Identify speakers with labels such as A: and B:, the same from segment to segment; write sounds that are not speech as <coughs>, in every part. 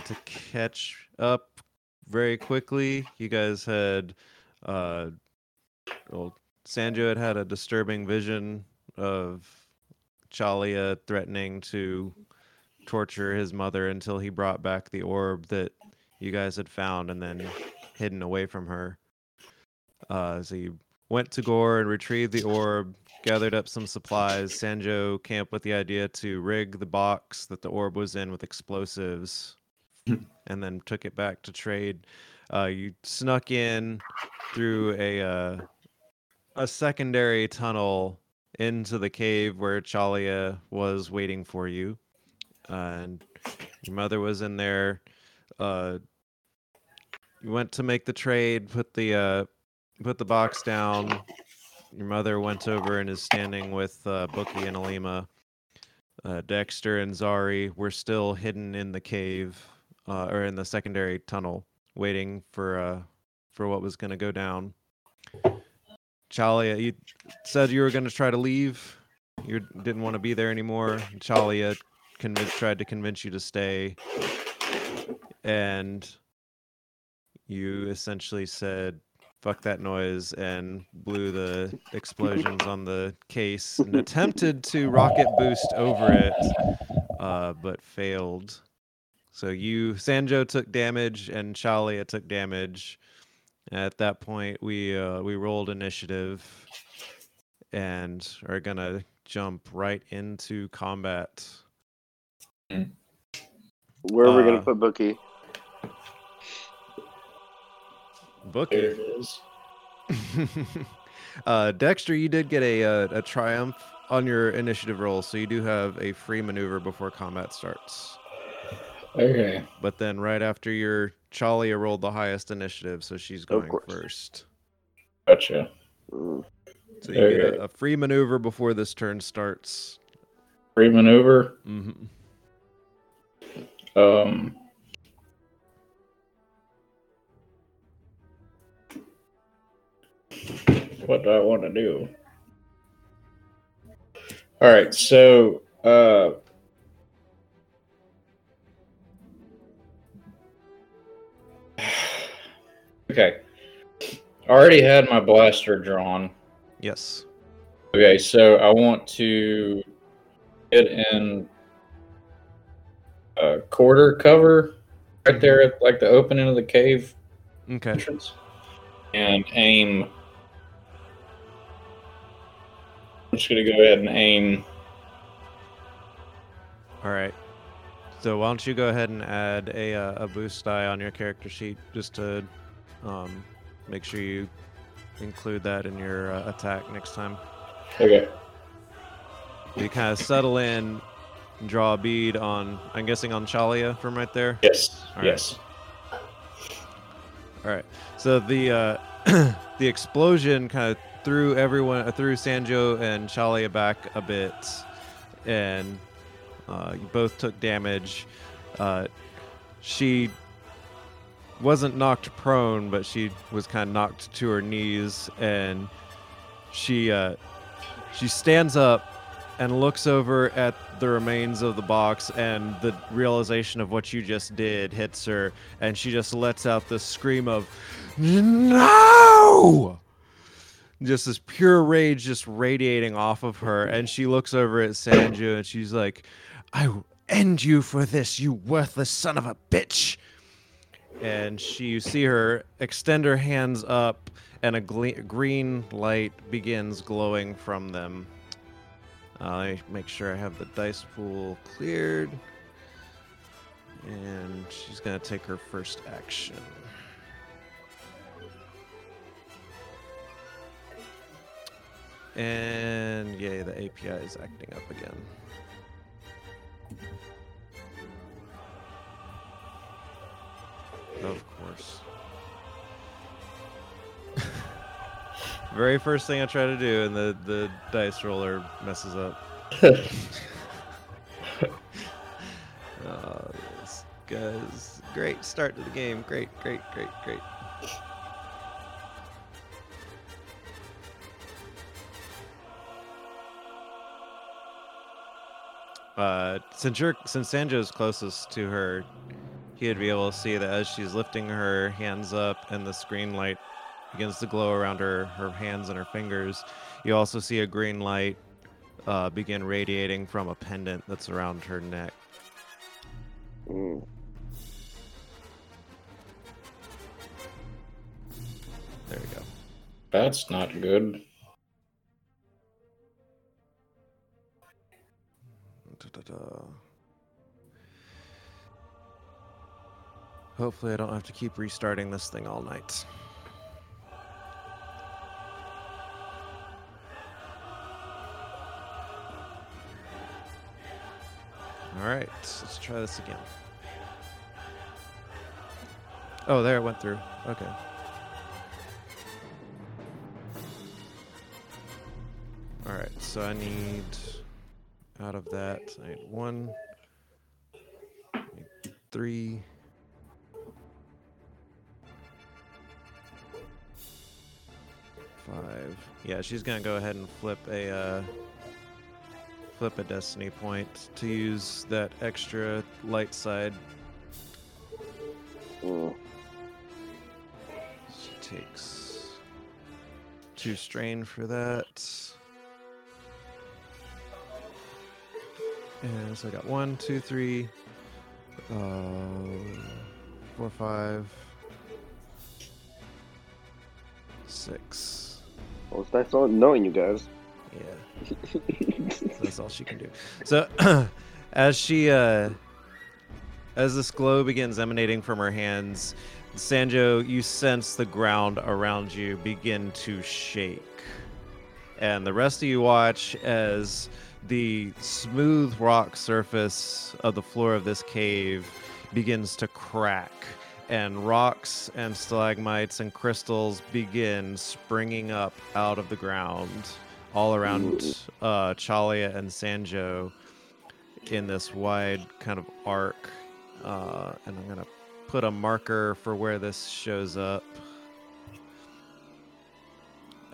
A: to catch up very quickly, you guys had uh, well, Sanjo had had a disturbing vision of Chalia threatening to torture his mother until he brought back the orb that you guys had found and then hidden away from her. Uh, so you went to Gore and retrieved the orb, gathered up some supplies. Sanjo camped with the idea to rig the box that the orb was in with explosives <laughs> and then took it back to trade. Uh, you snuck in through a uh, a secondary tunnel into the cave where Chalia was waiting for you, and your mother was in there. Uh, you went to make the trade, put the uh, put the box down. Your mother went over and is standing with uh, Bookie and Alima. Uh, Dexter and Zari were still hidden in the cave uh, or in the secondary tunnel, waiting for uh, for what was going to go down. Chalia, you said you were going to try to leave. You didn't want to be there anymore. Chalia tried to convince you to stay, and you essentially said fuck that noise and blew the explosions on the case and attempted to rocket boost over it uh, but failed so you sanjo took damage and chalia took damage at that point we uh, we rolled initiative and are gonna jump right into combat
B: Where are we
A: Uh,
B: gonna put Bookie?
A: bookie
C: There it is. <laughs>
A: uh, Dexter, you did get a, a a triumph on your initiative roll, so you do have a free maneuver before combat starts.
C: Okay.
A: But then right after your Chalia rolled the highest initiative, so she's going first.
C: Gotcha.
A: So you get a, a free maneuver before this turn starts.
C: Free maneuver.
A: hmm
C: Um. What do I want to do? All right, so uh, okay. I already had my blaster drawn.
A: Yes.
C: Okay, so I want to get in a quarter cover right there at like the opening of the cave
A: Okay.
C: entrance and aim. I'm just gonna go ahead and aim.
A: All right. So why don't you go ahead and add a uh, a boost die on your character sheet just to um, make sure you include that in your uh, attack next time.
C: Okay.
A: You kind of settle in, and draw a bead on. I'm guessing on Chalia from right there.
C: Yes.
A: All right.
C: yes.
A: All right. So the uh, <clears throat> the explosion kind of threw everyone, uh, threw Sanjo and Chalia back a bit, and uh, you both took damage. Uh, she wasn't knocked prone, but she was kind of knocked to her knees, and she uh, she stands up and looks over at the remains of the box and the realization of what you just did hits her and she just lets out this scream of no! Just this pure rage just radiating off of her and she looks over at Sanjo and she's like i will end you for this you worthless son of a bitch and she you see her extend her hands up and a green light begins glowing from them uh, let make sure I have the dice pool cleared. And she's to take her first action. And yay, the API is acting up again. Very first thing I try to do, and the, the dice roller messes up. <laughs> Oh, this guy's great start to the game. Great, great, great, great. Uh, since you're since Sanjo's closest to her, he'd be able to see that as she's lifting her hands up and the screen light begins to glow around her, her hands and her fingers, you also see a green light uh, begin radiating from a pendant that's around her neck.
B: Mm.
A: There we go.
C: That's not good.
A: Hopefully, I don't have to keep restarting this thing all night. All right, let's try this again. Oh, there it went through. Okay. All right, so I need out of that, I need one, three. Five. Yeah, she's gonna go ahead and flip a uh, flip a destiny point to use that extra light side.
B: Mm.
A: She takes two strain for that. And so I got one, two, three, uh, four, five, six.
B: Well, it's nice knowing you guys.
A: Yeah. So that's all she can do. So, <clears throat> as she, uh, as this glow begins emanating from her hands, Sanjo, you sense the ground around you begin to shake, and the rest of you watch as the smooth rock surface of the floor of this cave begins to crack. And rocks and stalagmites and crystals begin springing up out of the ground all around uh, Chalia and Sanjo in this wide kind of arc. Uh, and I'm going to put a marker for where this shows up.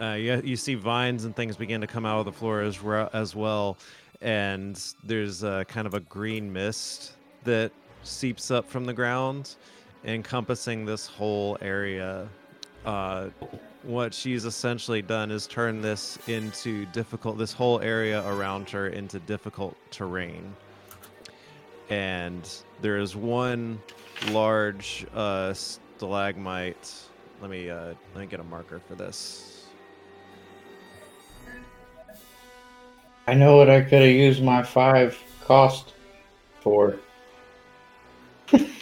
A: Uh, you, you see vines and things begin to come out of the floor as, as well. And there's uh, kind of a green mist that seeps up from the ground, encompassing this whole area. Uh, what she's essentially done is turn this into difficult this whole area around her into difficult terrain. And there is one large uh, stalagmite. Let me uh, let me get a marker for this.
C: I know what I could have used my five cost for. <laughs>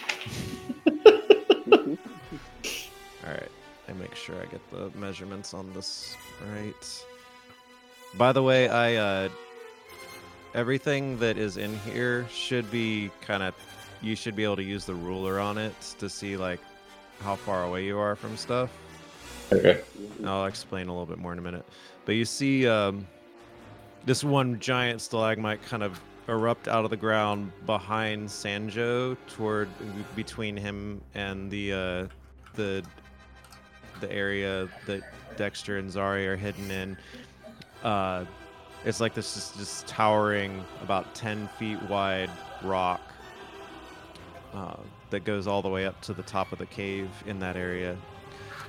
A: make sure i get the measurements on this right by the way i uh everything that is in here should be kind of you should be able to use the ruler on it to see like how far away you are from stuff
C: Okay.
A: I'll explain a little bit more in a minute. But you see um, this one giant stalagmite kind of erupt out of the ground behind Sanjo, toward between him and the uh, the the area that Dexter and Zari are hidden in. Uh, it's like this just, just towering about 10 feet wide rock uh, that goes all the way up to the top of the cave in that area.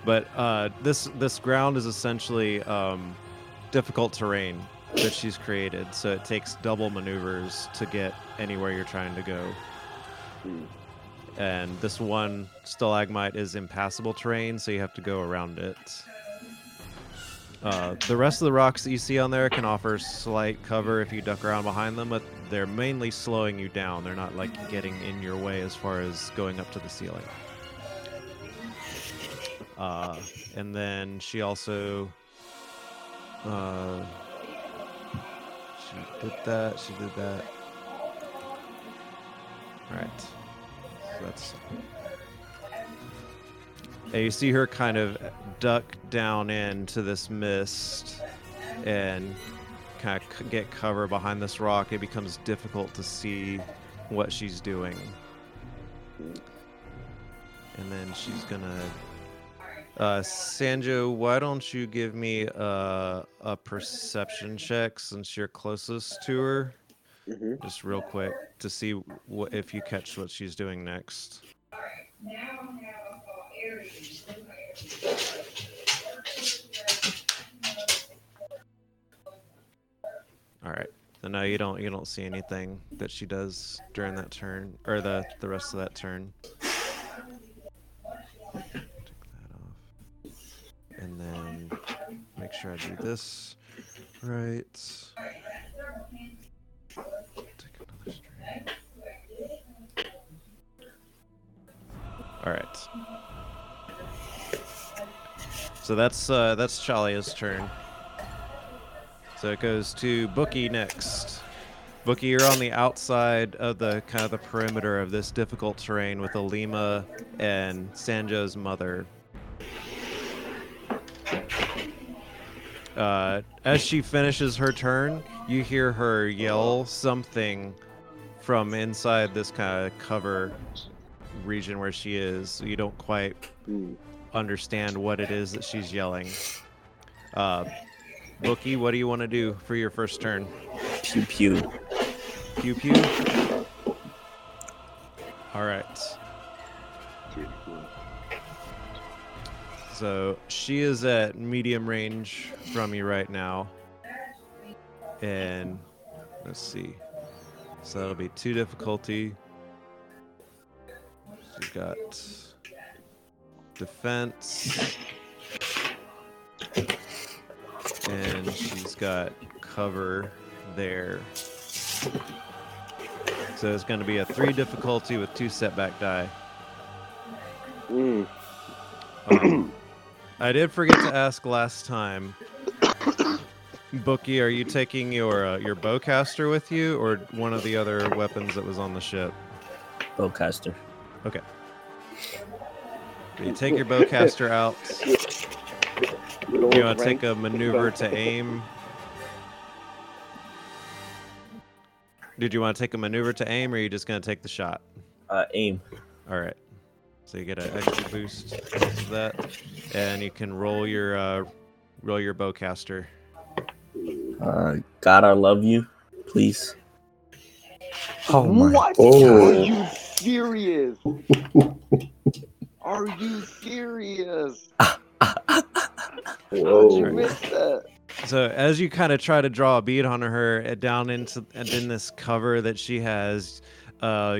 A: But uh, this this ground is essentially um, difficult terrain that she's created, so it takes double maneuvers to get anywhere you're trying to go. And this one stalagmite is impassable terrain, so you have to go around it. Uh, the rest of the rocks that you see on there can offer slight cover if you duck around behind them, but they're mainly slowing you down. They're not like getting in your way as far as going up to the ceiling. Uh, and then she also, uh, she did that. She did that. All right. That's. And you see her kind of duck down into this mist and kind of get cover behind this rock. It becomes difficult to see what she's doing. And then she's gonna. Uh, Sanjo, why don't you give me a, a perception check since you're closest to her?
B: Hmm
A: Just real quick to see what if you catch what she's doing next. All right. So no, you don't. You don't see anything that she does during that turn, or the the rest of that turn. And then make sure I do this right. All right. So that's uh, that's Chalia's turn. So it goes to Bookie next. Bookie, you're on the outside of the kind of the perimeter of this difficult terrain with Alima and Sanjo's mother. Uh, as she finishes her turn, you hear her yell something from inside this kind of cover region where she is. You don't quite
B: Mm.
A: understand what it is that she's yelling. Uh, Bookie, what do you want to do for your first turn?
D: Pew pew.
A: Pew pew. All right. So she is at medium range from you right now. And let's see. So that'll be two difficulty. She's got defense. And she's got cover there. So it's going to be a three difficulty with two setback die.
B: Mm.
A: Um, I did forget to ask last time. Bookie, are you taking your uh, your bowcaster with you, or one of the other weapons that was on the ship?
D: Bowcaster.
A: You take your bowcaster out. You want to take a maneuver to aim? Did you want to take a maneuver to aim, or are you just going to take the shot?
D: Uh, aim.
A: All right. So you get an extra boost because of that, and you can roll your uh, roll your bowcaster.
D: Uh, God, I love you. Please. Oh my.
B: What?
C: Oh.
B: Are you serious? Are you serious? How'd you
C: Whoa.
B: miss that?
A: So as you kind of try to draw a bead on her uh, down into and in this cover that she has, uh,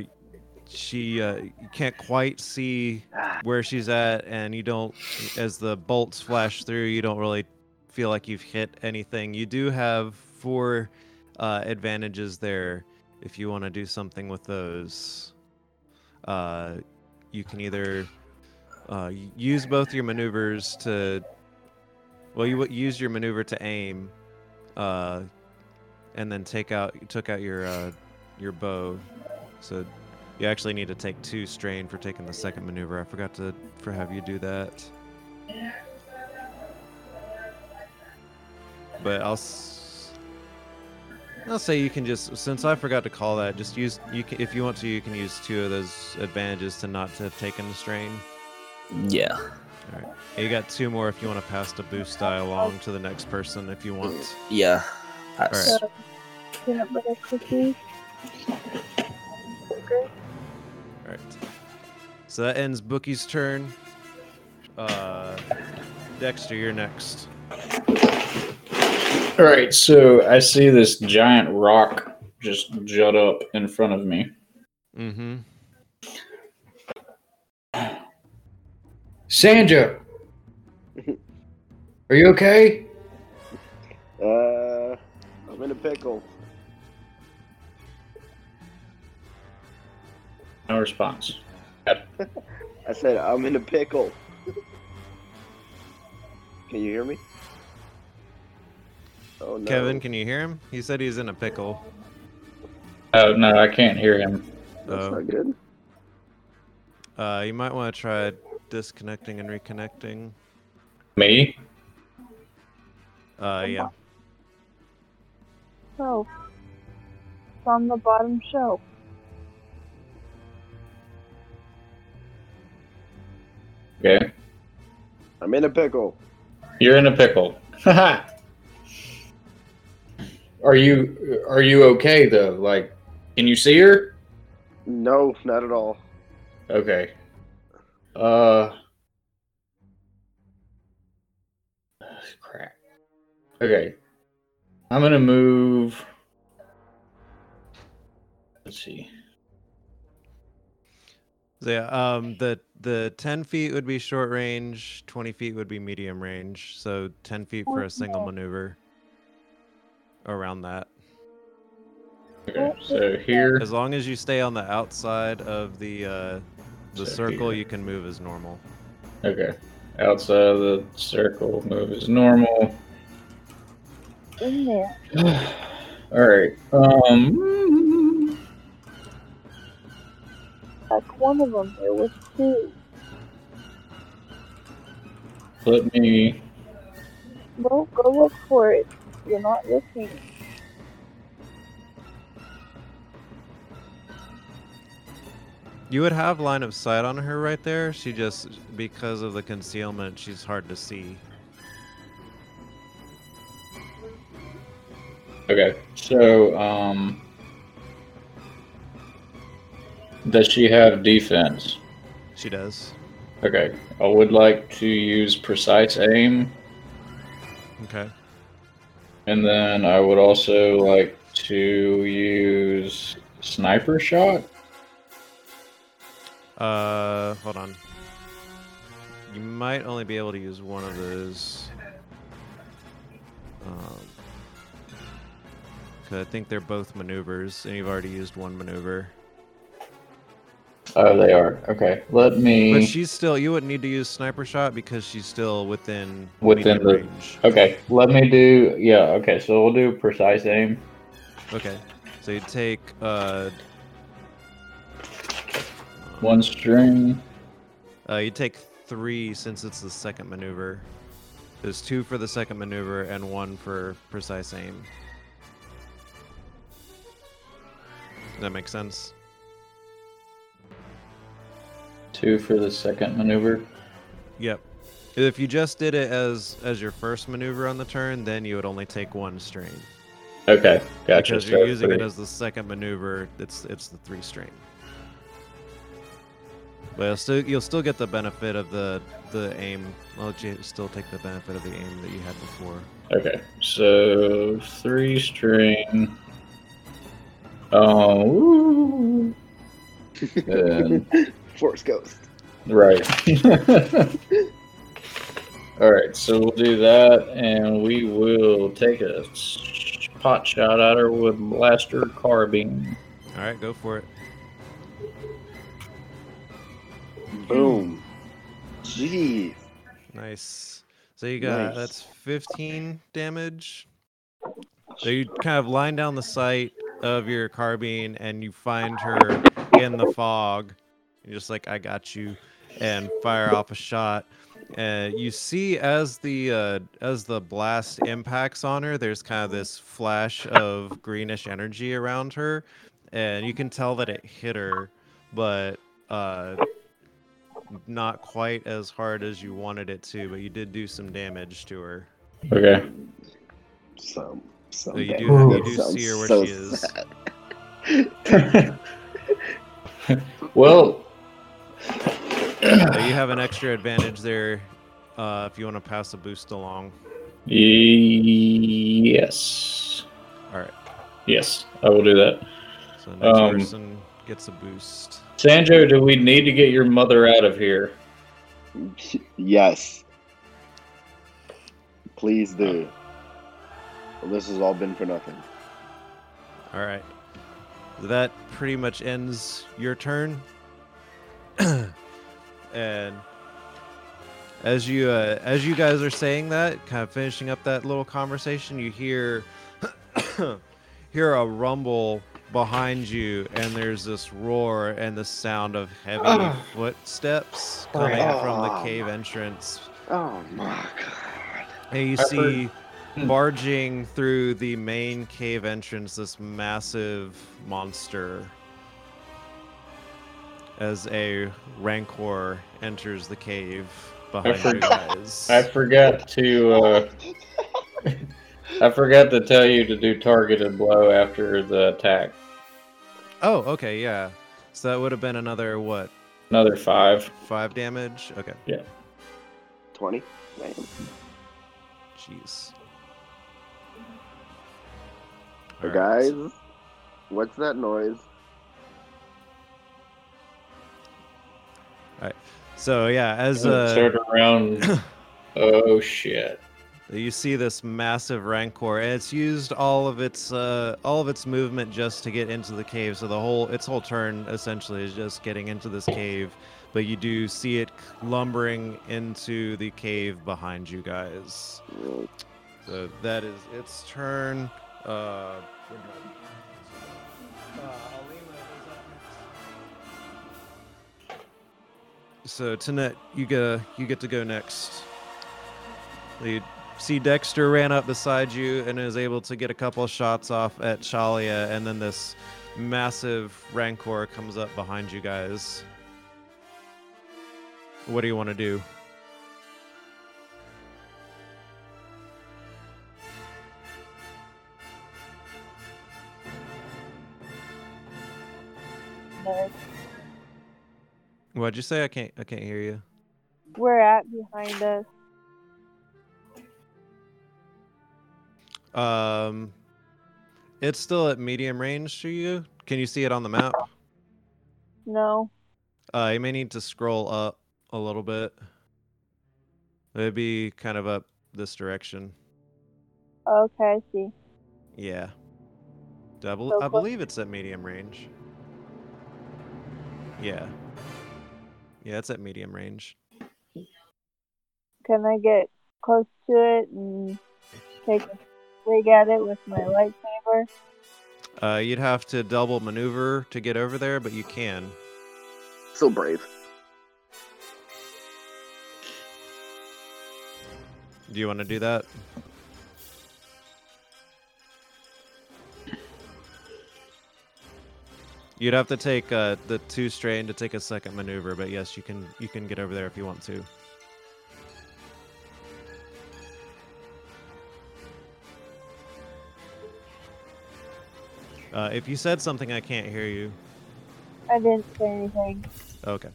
A: she uh, you can't quite see where she's at, and you don't. As the bolts flash through, you don't really feel like you've hit anything. You do have four uh, advantages there if you want to do something with those. Uh, you can either uh, use both your maneuvers to well, you use your maneuver to aim, uh, and then take out took out your uh, your bow. So you actually need to take two strain for taking the second maneuver. I forgot to for have you do that. But I'll I'll say you can just since I forgot to call that, just use you can if you want to you can use two of those advantages to not to have taken the strain.
D: Yeah.
A: All right. You got two more if you want to pass the boost die along to the next person if you want.
D: Yeah. Pass.
A: Alright.
E: So, peanut butter cookies. Okay.
A: All right. So that ends Bookie's turn. Uh, Dexter, you're next.
C: All right, so I see this giant rock just jut up in front of me.
A: Mm-hmm.
C: Sandra, are you okay?
B: Uh, I'm in a pickle.
C: No response. <laughs>
B: I said I'm in a pickle. Can you hear me? Oh no.
A: Kevin, can you hear him? He said he's in a pickle.
C: Oh no, I can't hear him.
B: That's
A: Oh.
B: not good.
A: Uh, you might want to try disconnecting and reconnecting.
C: Me?
A: Uh, yeah.
E: So, it's on the bottom shelf.
C: Okay.
B: I'm in a pickle.
C: You're in a pickle. <laughs> Haha. Are you are you okay though? Like, can you see her?
B: No, not at all.
C: Okay. Uh. Crap. Okay. I'm gonna move. Let's see.
A: So yeah, um, the the ten feet would be short range, twenty feet would be medium range. So ten feet for a single maneuver. Around that,
C: Okay, so here.
A: as long as you stay on the outside of the uh, the
C: So
A: circle,
C: here.
A: you can move as normal.
C: Okay. Outside of the circle, move as normal.
E: In there. <sighs>
C: All right. Um.
E: Like one of them. There was two.
C: Let me.
E: Go, go look for it. You're not looking.
A: You would have line of sight on her right there. She just because of the concealment, she's hard to see.
C: Okay. So, um. Does she have defense?
A: She does.
C: Okay. I would like to use precise aim,
A: Okay.
C: And then I would also like to use sniper shot.
A: Uh, hold on. You might only be able to use one of those. Um, I think they're both maneuvers, and you've already used one maneuver.
C: Oh, they are. Okay. Let me.
A: But she's still. You wouldn't need to use sniper shot because she's still within
C: Within the-
A: range.
C: Okay. Let me do. Yeah. Okay. So we'll do precise aim.
A: Okay. So you take uh.
C: One string.
A: Uh, you take three since it's the second maneuver. There's two for the second maneuver and one for precise aim. Does that make sense?
C: Two for the second maneuver.
A: Yep. If you just did it as as your first maneuver on the turn, then you would only take one strain.
C: Okay. Gotcha.
A: Because you're
C: So
A: using it as the second maneuver, it's it's the three strain. But you'll still you'll still get the benefit of the the aim. I'll let you still take the benefit of the aim that you had before.
C: Okay, so three string. Oh, woo. <laughs> And-
B: Force Ghost.
C: right. <laughs> All right, so we'll do that, and we will take a pot shot at her with blaster carbine.
A: All right, go for it.
B: Boom. Jeez.
A: Nice. So you got
B: Nice.
A: that's 15 damage. So you kind of line down the sight of your carbine and you find her in the fog. You're just like, I got you, and fire off a shot. And you see as the uh, as the blast impacts on her, there's kind of this flash of greenish energy around her, and you can tell that it hit her, but uh, not quite as hard as you wanted it to, but you did do some damage to her.
C: Okay.
B: Some. Some
A: So you do
B: damage.
A: you do see her where
B: so
A: she is. <laughs> <laughs>
C: well,
A: So you have an extra advantage there uh, if you want to pass a boost along.
C: yes.
A: All right.
C: Yes, I will do that.
A: So next
C: Um,
A: person gets a boost.
C: Sanjo, do we need to get your mother out of here?
B: yes. Please do. Well, this has all been for nothing.
A: All right. That pretty much ends your turn. <clears throat> and as you uh, as you guys are saying that, kind of finishing up that little conversation, you hear <clears throat> hear a rumble behind you, and there's this roar and the sound of heavy footsteps coming
B: Right.
A: from the cave entrance.
B: Oh my god.
A: And you
C: I've
A: see
C: heard-
A: barging through the main cave entrance this massive monster as a rancor enters the cave behind you guys. <laughs>
C: I forgot to uh, I forgot to tell you to do targeted blow after the attack.
A: Oh, okay, yeah. So that would have been another what?
C: Another five.
A: Five damage. Okay. Yeah.
B: 20. Damn.
A: Jeez.
B: So
A: Alright.
B: guys, what's that noise?
A: So yeah, as
C: Turn
A: uh,
C: around. <coughs> oh shit.
A: you see this massive rancor, and it's used all of its uh, all of its movement just to get into the cave. So the whole its whole turn essentially is just getting into this cave. But you do see it lumbering into the cave behind you guys. So that is its turn. Uh, uh, So Tanet, you get you get to go next. You see Dexter ran up beside you and is able to get a couple shots off at Chalia, and then this massive Rancor comes up behind you guys. What do you want to do?
E: No.
A: What'd you say? I can't I can't hear you.
E: We're at behind us.
A: Um, it's still at medium range to you. Can you see it on the map?
E: No.
A: Uh, you may need to scroll up a little bit. It'd be kind of up this direction.
E: Okay, I see.
A: Yeah. Double.
E: So
A: I believe it's at medium range. Yeah. Yeah, it's at medium range.
E: Can I get close to it and take a swig at it with my lightsaber?
A: Uh, you'd have to double maneuver to get over there, but you can.
B: So brave.
A: Do you want to do that? You'd have to take uh, the two strain to take a second maneuver, but yes, you can you can get over there if you want to. Uh, if you said something, I can't hear you.
E: I didn't say anything.
A: Okay.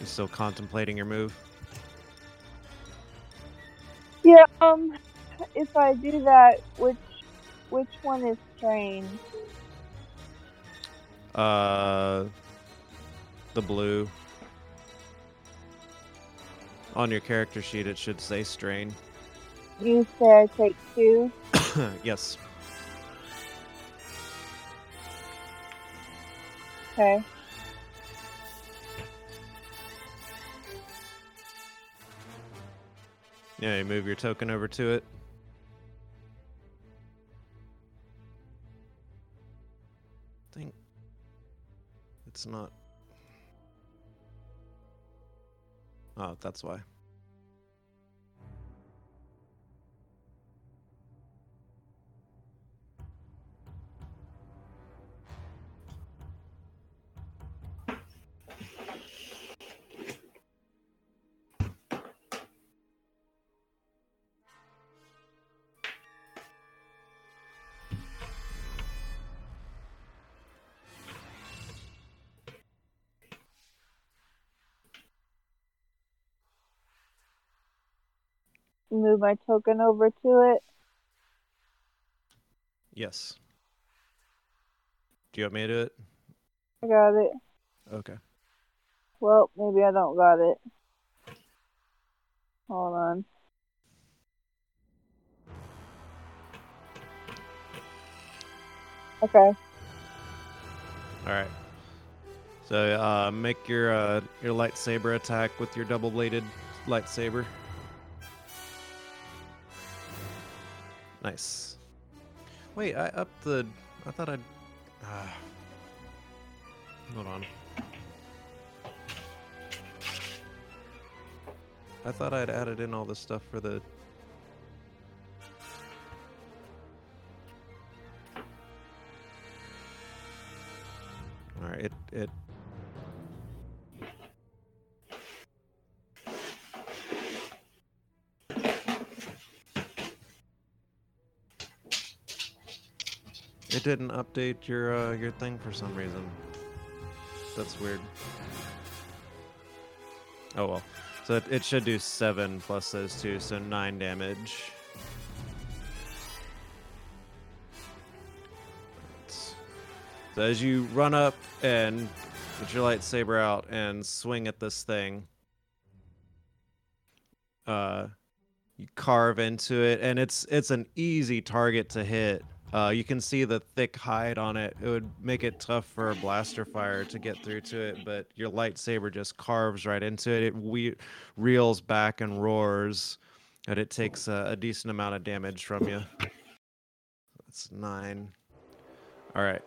A: You still contemplating your move?
E: Yeah, um, if I do that, which which one is trained?
A: Uh, the blue. On your character sheet, it should say strain.
E: You say I take two. <coughs>
A: yes.
E: Okay.
A: Yeah, you move your token over to it. It's not. Oh, that's why.
E: Move my token over to it.
A: Yes. Do you want me to do it?
E: I got it.
A: Okay.
E: Well, maybe I don't got it. Hold on. Okay.
A: All right. So uh, make your uh, your lightsaber attack with your double bladed lightsaber. Nice. Wait, I upped the. I thought I'd. Ah. Hold on. I thought I'd added in all this stuff for the. All right, it it. It didn't update your uh, your thing for some reason. That's weird. Oh well. So it, it should do seven plus those two, so nine damage. So as you run up and get your lightsaber out and swing at this thing, uh, you carve into it, and it's it's an easy target to hit. Uh, you can see the thick hide on it. It would make it tough for a blaster fire to get through to it, but your lightsaber just carves right into it. It we- reels back and roars, and it takes a, a decent amount of damage from you. That's nine. All right.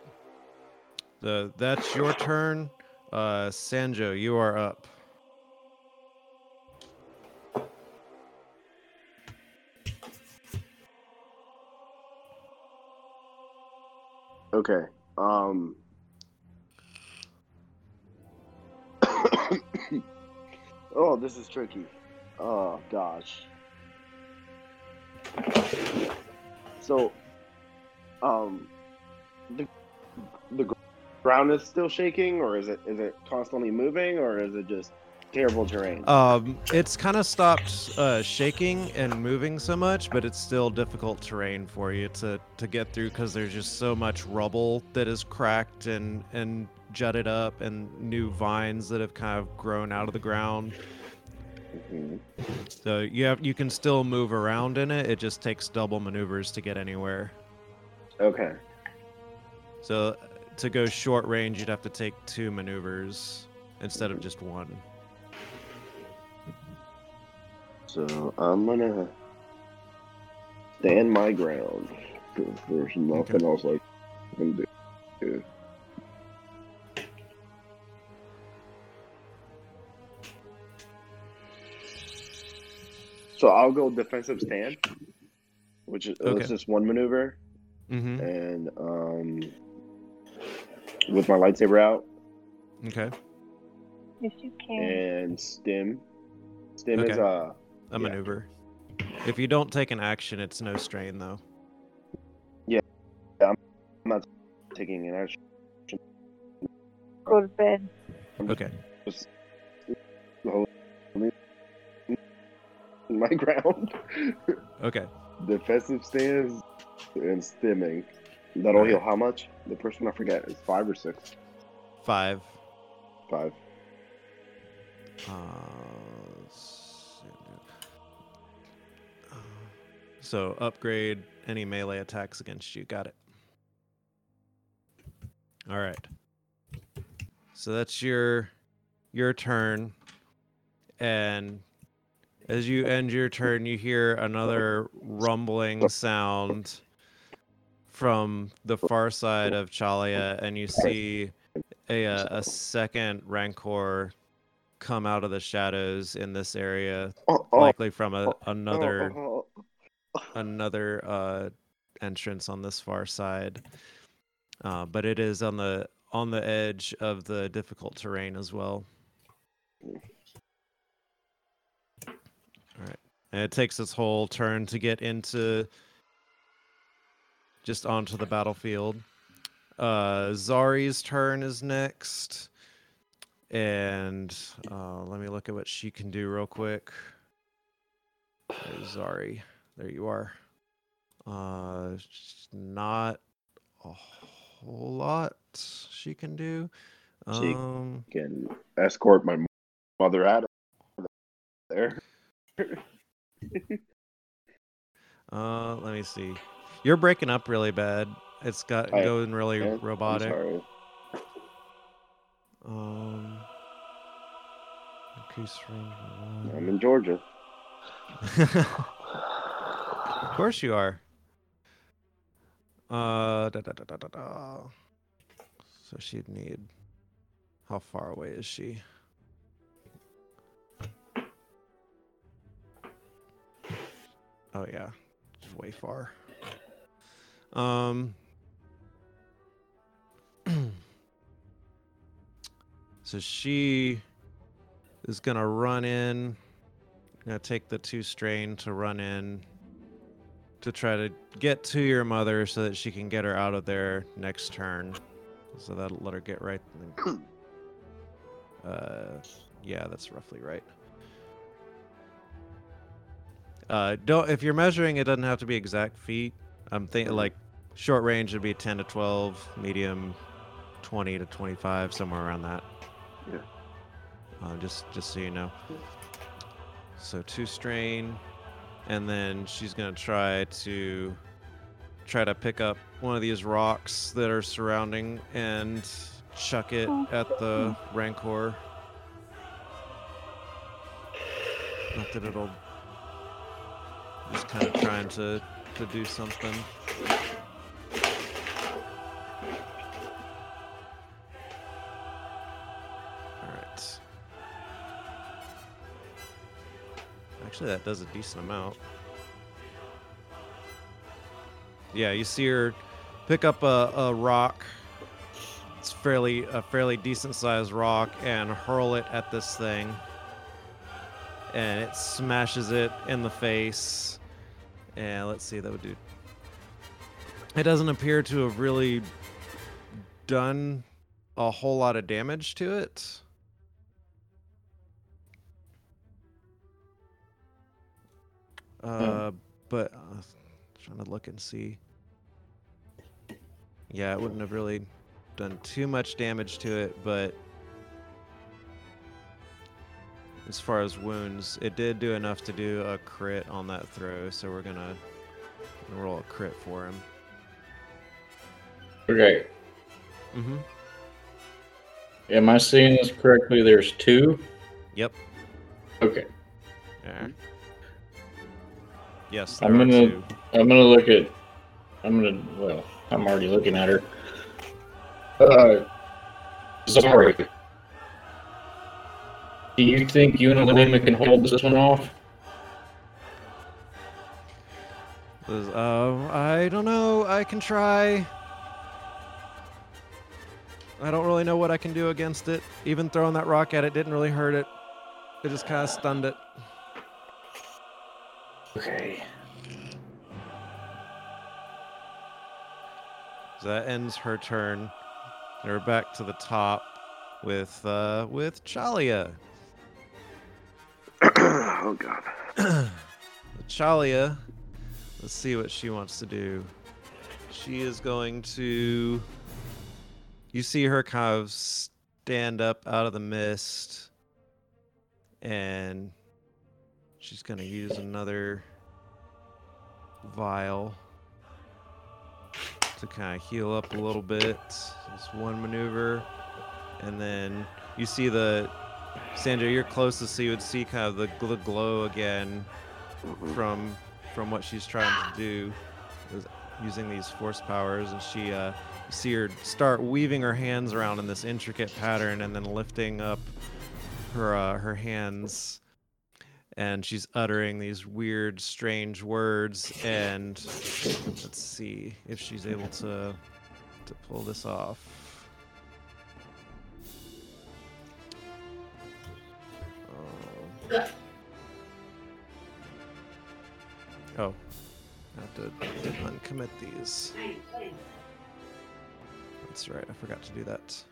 A: The that's your turn. Uh, Sanjo, you are up.
B: Okay. Um. <coughs> oh, this is tricky. Oh gosh. So, um, the the ground is still shaking, or is it is it constantly moving, or is it just terrible terrain?
A: Um, it's kind of stopped uh, shaking and moving so much, but it's still difficult terrain for you to to get through because there's just so much rubble that is cracked and and jutted up, and new vines that have kind of grown out of the ground.
B: Mhm.
A: So you have you can still move around in it. It just takes double maneuvers to get anywhere.
B: Okay.
A: So to go short range, you'd have to take two maneuvers instead of just one.
B: So I'm gonna stand my ground. 'cause There's nothing else I can do. So I'll go defensive stand, which is
A: Okay.
B: just one maneuver,
A: Mm-hmm.
B: and um, with my lightsaber out
A: Okay.
E: Yes, you can.
B: and stim. Stim is
A: Okay.
B: uh
A: A
B: Yeah.
A: maneuver. If you don't take an action, it's no strain though. Yeah.
B: I'm not taking an action.
E: Go to bed.
A: Okay.
B: just my ground.
A: Okay.
B: Defensive stance and stimming. That'll
A: Alright.
B: heal how much? The person I forget is five or six.
A: Five.
B: Five.
A: Uh, so upgrade any melee attacks against you. Got it. All right. So that's your your turn, and as you end your turn, you hear another rumbling sound from the far side of Chalia, and you see a a, a second Rancor come out of the shadows in this area,
B: Oh, oh,
A: likely from a, another
B: oh, oh, oh.
A: Another uh, entrance on this far side. Uh, but it is on the on the edge of the difficult terrain as well. All right, and it takes its whole turn to get into just onto the battlefield. Uh, Zari's turn is next, and uh, let me look at what she can do real quick. Zari, there you are. Uh, not a whole lot she can do.
B: She-
A: Um,
B: can escort my mother out of there. <laughs>
A: uh, let me see. You're breaking up really bad. It's got
B: I
A: going really?
B: I'm
A: robotic.
B: sorry.
A: Um, increase range.
B: I'm in Georgia. <laughs>
A: of course you are. Uh, da, da, da, da, da, da. So she'd need. How far away is she? Oh yeah, way far. Um. <clears throat> so she is gonna run in. Gonna take the two strain to run in to try to get to your mother so that she can get her out of there next turn. So that'll let her get right. <clears throat> Uh, yeah, that's roughly right. Uh, don't if you're measuring, it doesn't have to be exact feet. I'm thinking like short range would be 10 to 12, medium 20 to 25, somewhere around that.
B: Yeah.
A: Uh, just just so you know. So two strain, and then she's gonna try to try to pick up one of these rocks that are surrounding and chuck it oh. at the rancor. Not that it'll just kind of trying to to do something. Actually, that does a decent amount. Yeah, you see her pick up a, a rock. It's fairly a fairly decent sized rock and hurl it at this thing. And it smashes it in the face. And let's see, that would do. It doesn't appear to have really done a whole lot of damage to it. Uh, but uh, trying to look and see. Yeah, it wouldn't have really done too much damage to it, but as far as wounds, it did do enough to do a crit on that throw, so we're gonna roll a crit for him.
C: Okay.
A: Mm-hmm.
C: Am I seeing this correctly? There's two?
A: Yep.
C: Okay.
A: Yeah. Yes,
C: I'm gonna-
A: two.
C: I'm gonna look at. I'm gonna. Well, I'm already looking at her. Uh, sorry. Do you think you and Lima can hold this one off?
A: Uh, I don't know. I can try. I don't really know what I can do against it. Even throwing that rock at it didn't really hurt it. It just kind of stunned it.
C: Okay.
A: So that ends her turn. And we're back to the top with uh with Chalia. <clears throat>
B: oh god. <clears throat>
A: Chalia, let's see what she wants to do. She is going to. You see her kind of stand up out of the mist, and she's going to use another vial to kind of heal up a little bit. Just one maneuver, and then you see the Sandra. You're closest, so you would see kind of the, glow again from from what she's trying to do using these force powers and she uh see her start weaving her hands around in this intricate pattern and then lifting up her uh, her hands and she's uttering these weird strange words and let's see if she's able to to pull this off Um, Oh, I have to uncommit these. That's right, I forgot to do that.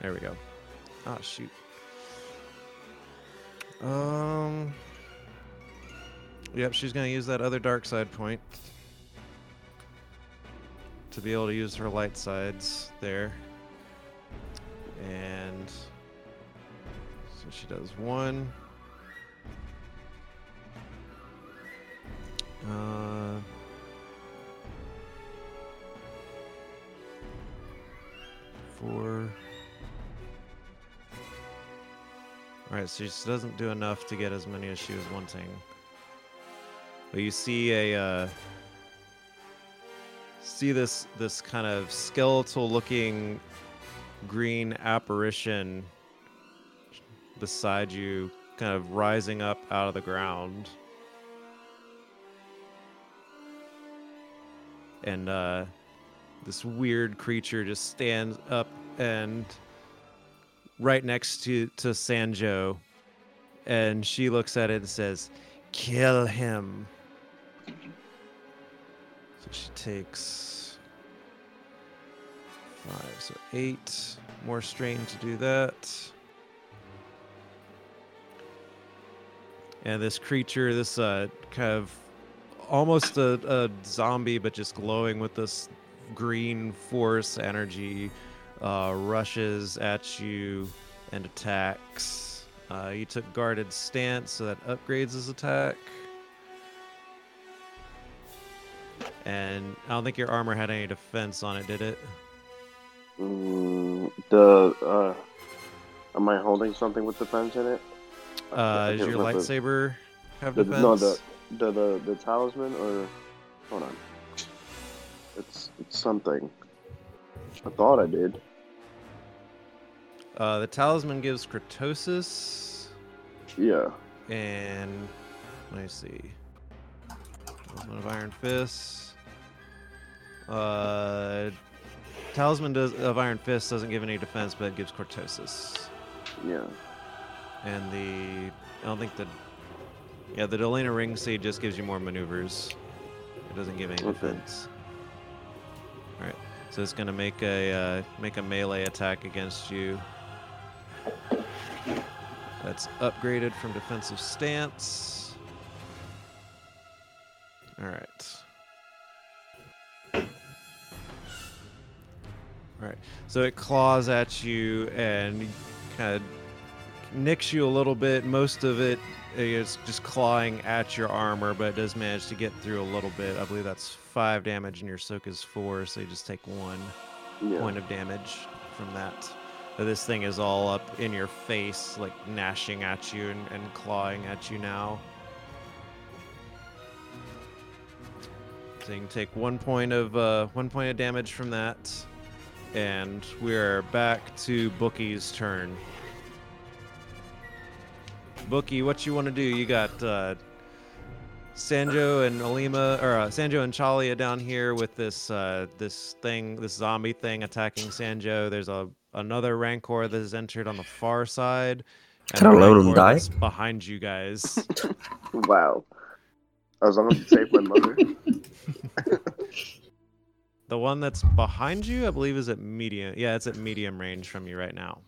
A: There we go. Ah, shoot. Um. Yep, she's gonna use that other dark side point to be able to use her light sides there. And so she does one. Uh, four. Alright, so she doesn't do enough to get as many as she was wanting. But you see a uh, see this this kind of skeletal looking green apparition beside you kind of rising up out of the ground. and uh, this weird creature just stands up and right next to to Sanjo, and she looks at it and says, "Kill him." So she takes Five, so eight more strain to do that. And this creature, this uh, kind of almost a, a zombie, but just glowing with this green force energy, uh, rushes at you and attacks. Uh, you took guarded stance, so that upgrades his attack. And I don't think your armor had any defense on it, did it?
B: Mm, the uh, am I holding something with defense in it?
A: Uh, does your
B: remember.
A: lightsaber have
B: The,
A: defense?
B: no, the, the the the talisman or hold on. It's it's something. I thought I did.
A: Uh, the talisman gives Cortosis,
B: Yeah.
A: and let me see. Talisman of Iron Fist. Uh, talisman does, of Iron Fist doesn't give any defense, but it gives Cortosis.
B: Yeah.
A: And the I don't think the yeah the Delena Ring Seed just gives you more maneuvers. It doesn't give any
B: Okay.
A: defense. So it's gonna make a uh, make a melee attack against you. That's upgraded from defensive stance. All right. All right. So it claws at you and kind of nicks you a little bit. Most of it is just clawing at your armor, but it does manage to get through a little bit. I believe that's five damage, and your soak is four, so you just take one
B: Yeah.
A: point of damage from that. This thing is all up in your face, like gnashing at you and, and clawing at you now. So you can take one point of uh, one point of damage from that, and we're back to Bookie's turn. Bookie, what you want to do? You got uh, Sanjo and Alima, or uh, Sanjo and Chalia down here with this uh, this thing, this zombie thing attacking Sanjo. There's a another Rancor that has entered on the far side. and
D: Can I
A: a
D: let him
A: Rancor
D: die?
A: Behind you guys. <laughs>
B: Wow. As long as you save my mother. <laughs>
A: the one that's behind you, I believe, is at medium. Yeah, it's at medium range from you right now.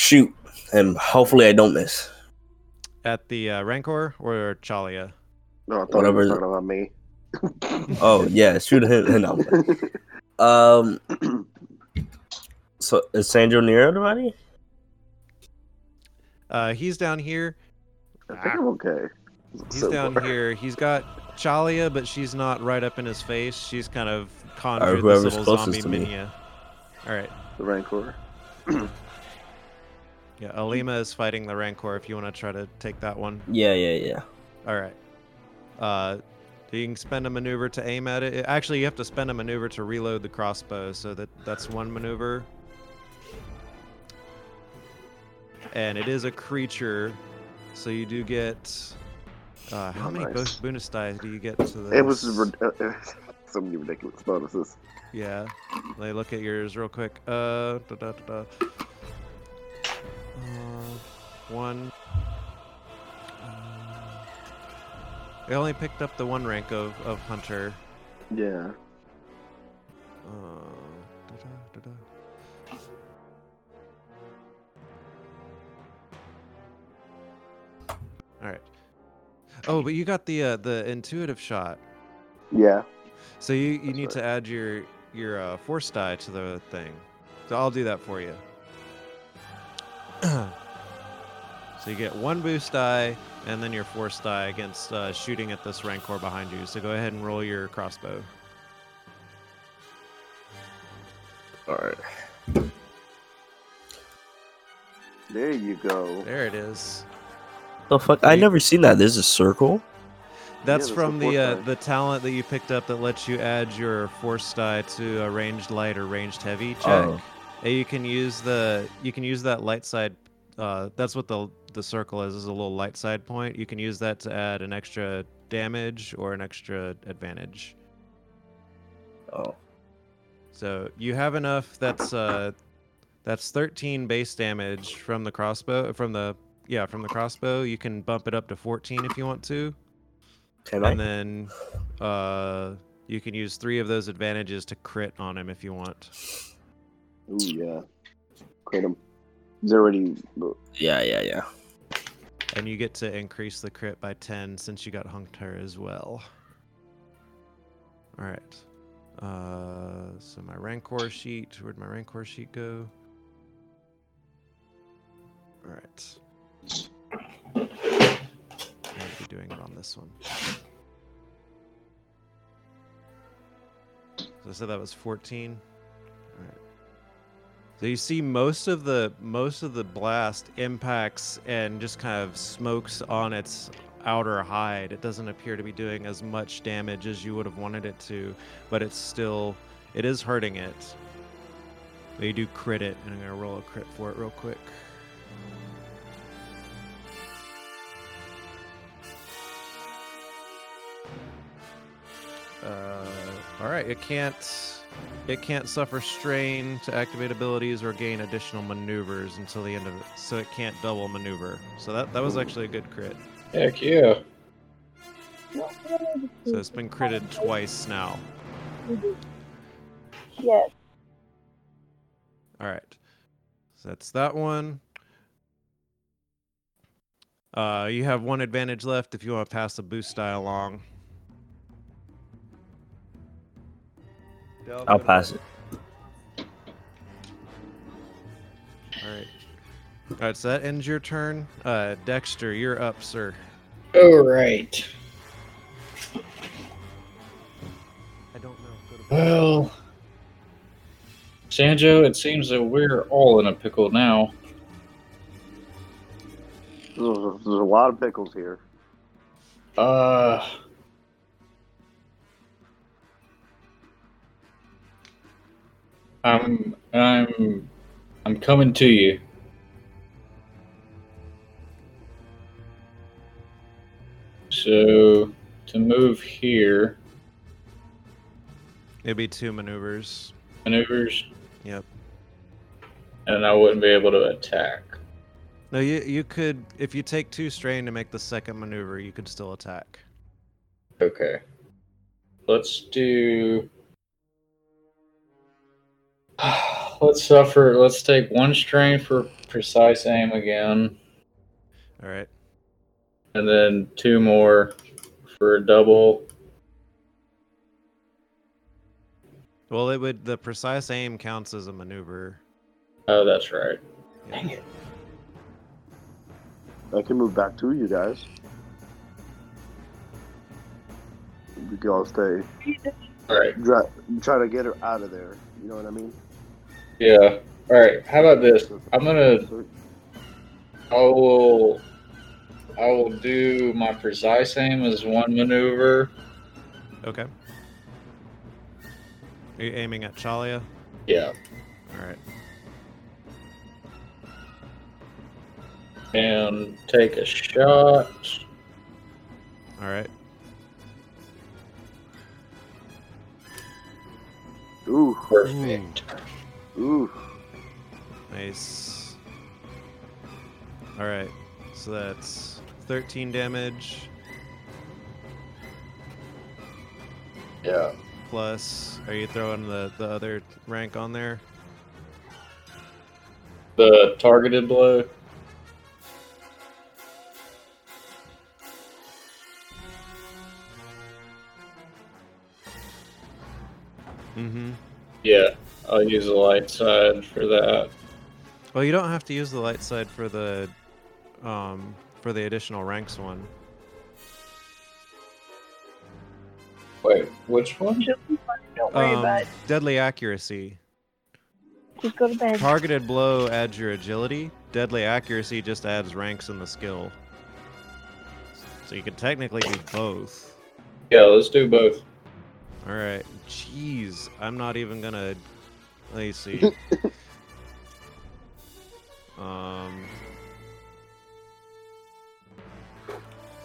D: Shoot, and hopefully I don't miss.
A: At the uh, Rancor or Chalia?
B: No, I thought
D: Whatever.
B: you were talking about me. <laughs>
D: Oh yeah, shoot him. No. <laughs> Um. So is Sandro near everybody?
A: Uh, he's down here.
B: I think I'm okay.
A: He's
B: So
A: down
B: far.
A: here. He's got Chalia, but she's not right up in his face. She's kind of
D: Or
A: conjured this
D: whoever's
A: little zombie
D: to me.
A: minia. All right.
B: The Rancor. <clears throat>
A: Yeah, Alima is fighting the Rancor. If you want to try to take that one.
D: Yeah, yeah, yeah.
A: All right. Uh, you can spend a maneuver to aim at it. Actually, you have to spend a maneuver to reload the crossbow. So that that's one maneuver. And it is a creature, so you do get. Uh, how
B: Oh,
A: many
B: nice.
A: bonus bonus die do you get to this?
B: It was rid- uh, uh, <laughs> so many ridiculous bonuses.
A: Yeah. Let me look at yours real quick. Uh, da, da, da, da. Uh, one. Uh, I only picked up the one rank of, of Hunter.
B: Yeah.
A: Uh, da, da, da, da. All right. Oh, but you got the uh, the intuitive shot.
B: Yeah.
A: So you, you
B: That's
A: need
B: right.
A: to add your your uh, force die to the thing. So I'll do that for you. So you get one boost die and then your force die against uh, shooting at this rancor behind you. So go ahead and roll your crossbow.
D: All right.
B: There you go.
A: There it is.
D: The fuck? I never seen that. There's a circle.
A: That's
B: that's
A: from
B: the
A: the uh, the talent that you picked up that lets you add your force die to a ranged light or ranged heavy check.
D: Oh.
A: And you can use the you can use that light side. Uh, that's what the the circle is. Is a little light side point. You can use that to add an extra damage or an extra advantage.
D: Oh.
A: So you have enough. That's uh, that's 13 base damage from the crossbow. From the yeah, from the crossbow. You can bump it up to 14 if you want to.
D: Can I?
A: And then, uh, You can use three of those advantages to crit on him if you want.
B: Ooh, yeah. Crit him. He's already.
D: Yeah, yeah, yeah.
A: And you get to increase the crit by 10 since you got Hunter as well. Alright. Uh, so my Rancor sheet. Where'd my Rancor sheet go? Alright. I'm going to be doing it on this one. So I said that was 14. So you see most of the most of the blast impacts and just kind of smokes on its outer hide. It doesn't appear to be doing as much damage as you would have wanted it to, but it's still it is hurting it. But you do crit it, and I'm gonna roll a crit for it real quick. Uh, all right, it can't it can't suffer strain to activate abilities or gain additional maneuvers until the end of it, so it can't double maneuver. So that that was actually a good crit.
C: Heck yeah.
A: So it's been critted twice now.
E: Yes.
A: All right. So that's that one. Uh, you have one advantage left if you want to pass the boost die along.
D: I'll pass it.
A: All right. All right. So that ends your turn. Uh, Dexter, you're up, sir.
C: All right.
A: I don't know.
C: Well, Sanjo, it seems that we're all in a pickle now.
B: There's, there's a lot of pickles here.
C: Uh. I'm I'm I'm coming to you. So to move here,
A: It'd be two maneuvers.
C: maneuvers,
A: Yep.
C: and I wouldn't be able to attack.
A: No, you you could if you take two strain to make the second maneuver, you could still attack.
C: Okay. Let's do. <sighs> Let's suffer. Let's take one strain for precise aim again,
A: All right.
C: and then two more for a double.
A: Well, it would the precise aim counts as a maneuver.
C: Oh, that's right.
A: Yeah. Dang it.
B: I can move back to you guys. We can all stay.
C: All right.
B: Try, try to get her out of there. You know what I mean?
C: Yeah. All right. How about this? I'm gonna. I will. I will do my precise aim as one maneuver.
A: Okay. Are you aiming at Chalia?
C: Yeah.
A: All right.
C: And take a shot.
A: All right.
B: Ooh,
C: Perfect.
B: ooh.
A: Nice. All right. So that's 13 damage
C: Yeah.
A: plus. Are you throwing the the other rank on there?
C: The targeted blow.
A: Mm-hmm.
C: Yeah. I'll use the light side for that.
A: Well, you don't have to use the light side for the um for the additional ranks one.
C: Wait, which one?
E: She'll be fine. Don't worry
A: Um,
E: about it.
A: deadly accuracy.
E: Just go to bed.
A: Targeted blow adds your agility. Deadly accuracy just adds ranks in the skill. So you can technically do both.
C: Yeah, let's do both.
A: All right. Jeez, I'm not even gonna. Let me see. <laughs> um.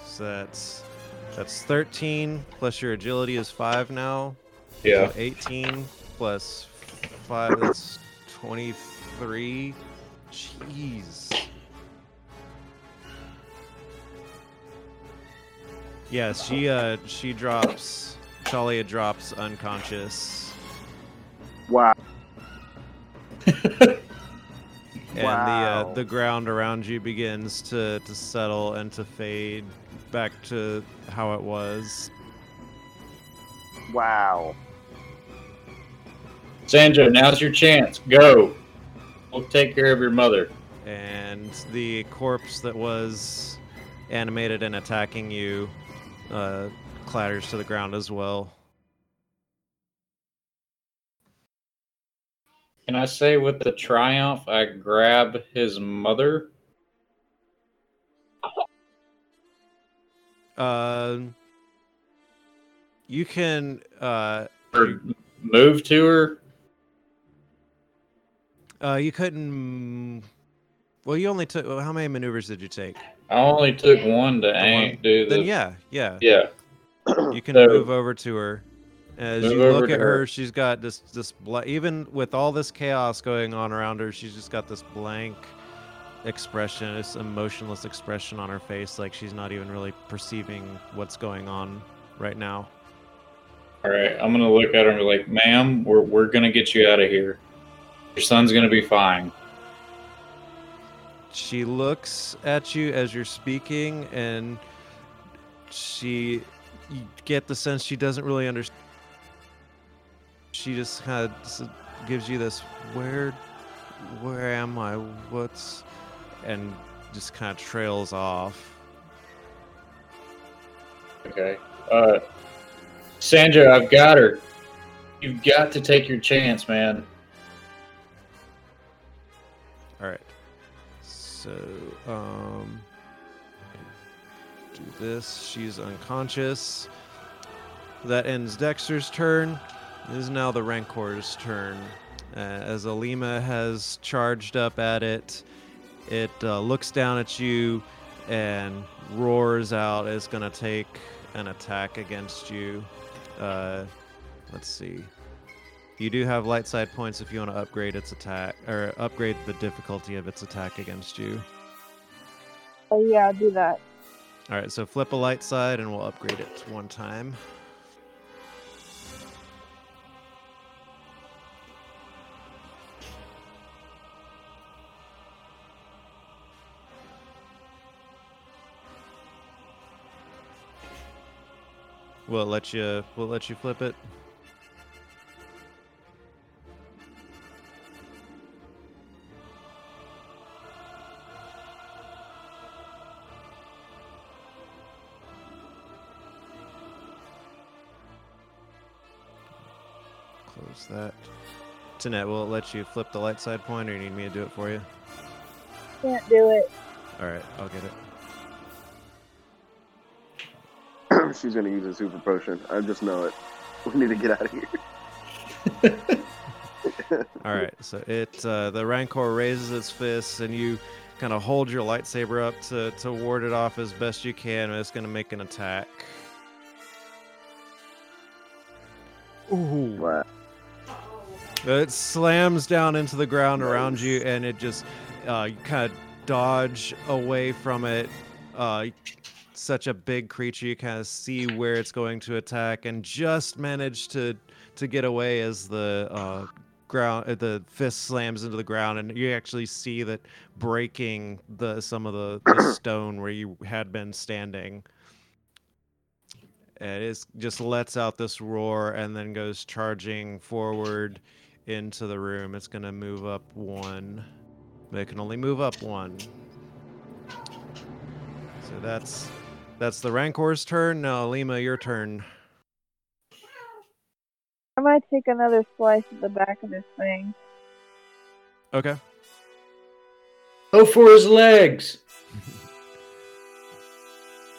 A: So that's that's 13 plus your agility is five now.
C: Yeah.
A: So 18 plus five. That's 23. Jeez. Yeah, she uh she drops Chalia drops unconscious,
B: Wow. <laughs>
A: and the uh, the ground around you begins to to settle and to fade back to how it was.
B: Wow.
C: Sanjo, now's your chance. Go. We'll take care of your mother.
A: and the corpse that was animated and attacking you uh, clatters to the ground as well.
C: Can I say with the triumph, I grab his mother?
A: Uh, you can. Uh,
C: Or move to her?
A: uh, you couldn't. Well, you only took. well, How many maneuvers did you take?
C: I only took one to
A: The
C: aim,
A: one-
C: do the.
A: Then yeah, yeah.
C: Yeah.
A: You can
C: So-
A: move over to her. As
C: Move
A: you look at her,
C: her.
A: she's got this this bla- even with all this chaos going on around her, she's just got this blank expression, this emotionless expression on her face, like she's not even really perceiving what's going on right now.
C: All right. I'm going to look at her and be like, ma'am, we're, we're going to get you out of here. Your son's going to be fine.
A: She looks at you as you're speaking, and she you get the sense she doesn't really understand. She just kind of gives you this where, where am I? What's, and just kind of trails off.
C: Okay. Uh, Sanjo, I've got her. You've got to take your chance, man.
A: All right. So, um, do this. She's unconscious. That ends Dexter's turn. It is now the Rancor's turn. Uh, as Alima has charged up at it, it uh, looks down at you and roars out. It's going to take an attack against you. Uh, let's see. You do have light side points if you want to upgrade its attack or upgrade the difficulty of its attack against you.
E: Oh yeah, I'll do that.
A: All right, so flip a light side and we'll upgrade it one time. We'll let you. We'll let you flip it. Close that. Tanette, will it let you flip the light side point, or you need me to do it for you?
E: Can't do it.
A: All right, I'll get it.
B: She's gonna use a super potion. I just know it. <laughs> We need to get out of here. <laughs>
A: All right, so it uh, the Rancor raises its fists, and you kind of hold your lightsaber up to to ward it off as best you can. And it's going to make an attack. Ooh!
B: Wow.
A: It slams down into the ground around you, and it just uh, you kind of dodge away from it. Uh, such a big creature, you kind of see where it's going to attack, and just manage to to get away as the uh, ground uh, the fist slams into the ground, and you actually see that breaking the some of the, the <coughs> stone where you had been standing. And it is, just lets out this roar and then goes charging forward into the room. It's going to move up one. But it can only move up one. So that's that's the Rancor's turn. Now, Lima, your turn.
E: I might take another slice at the back of this thing.
A: Okay.
C: Go for his legs. <laughs>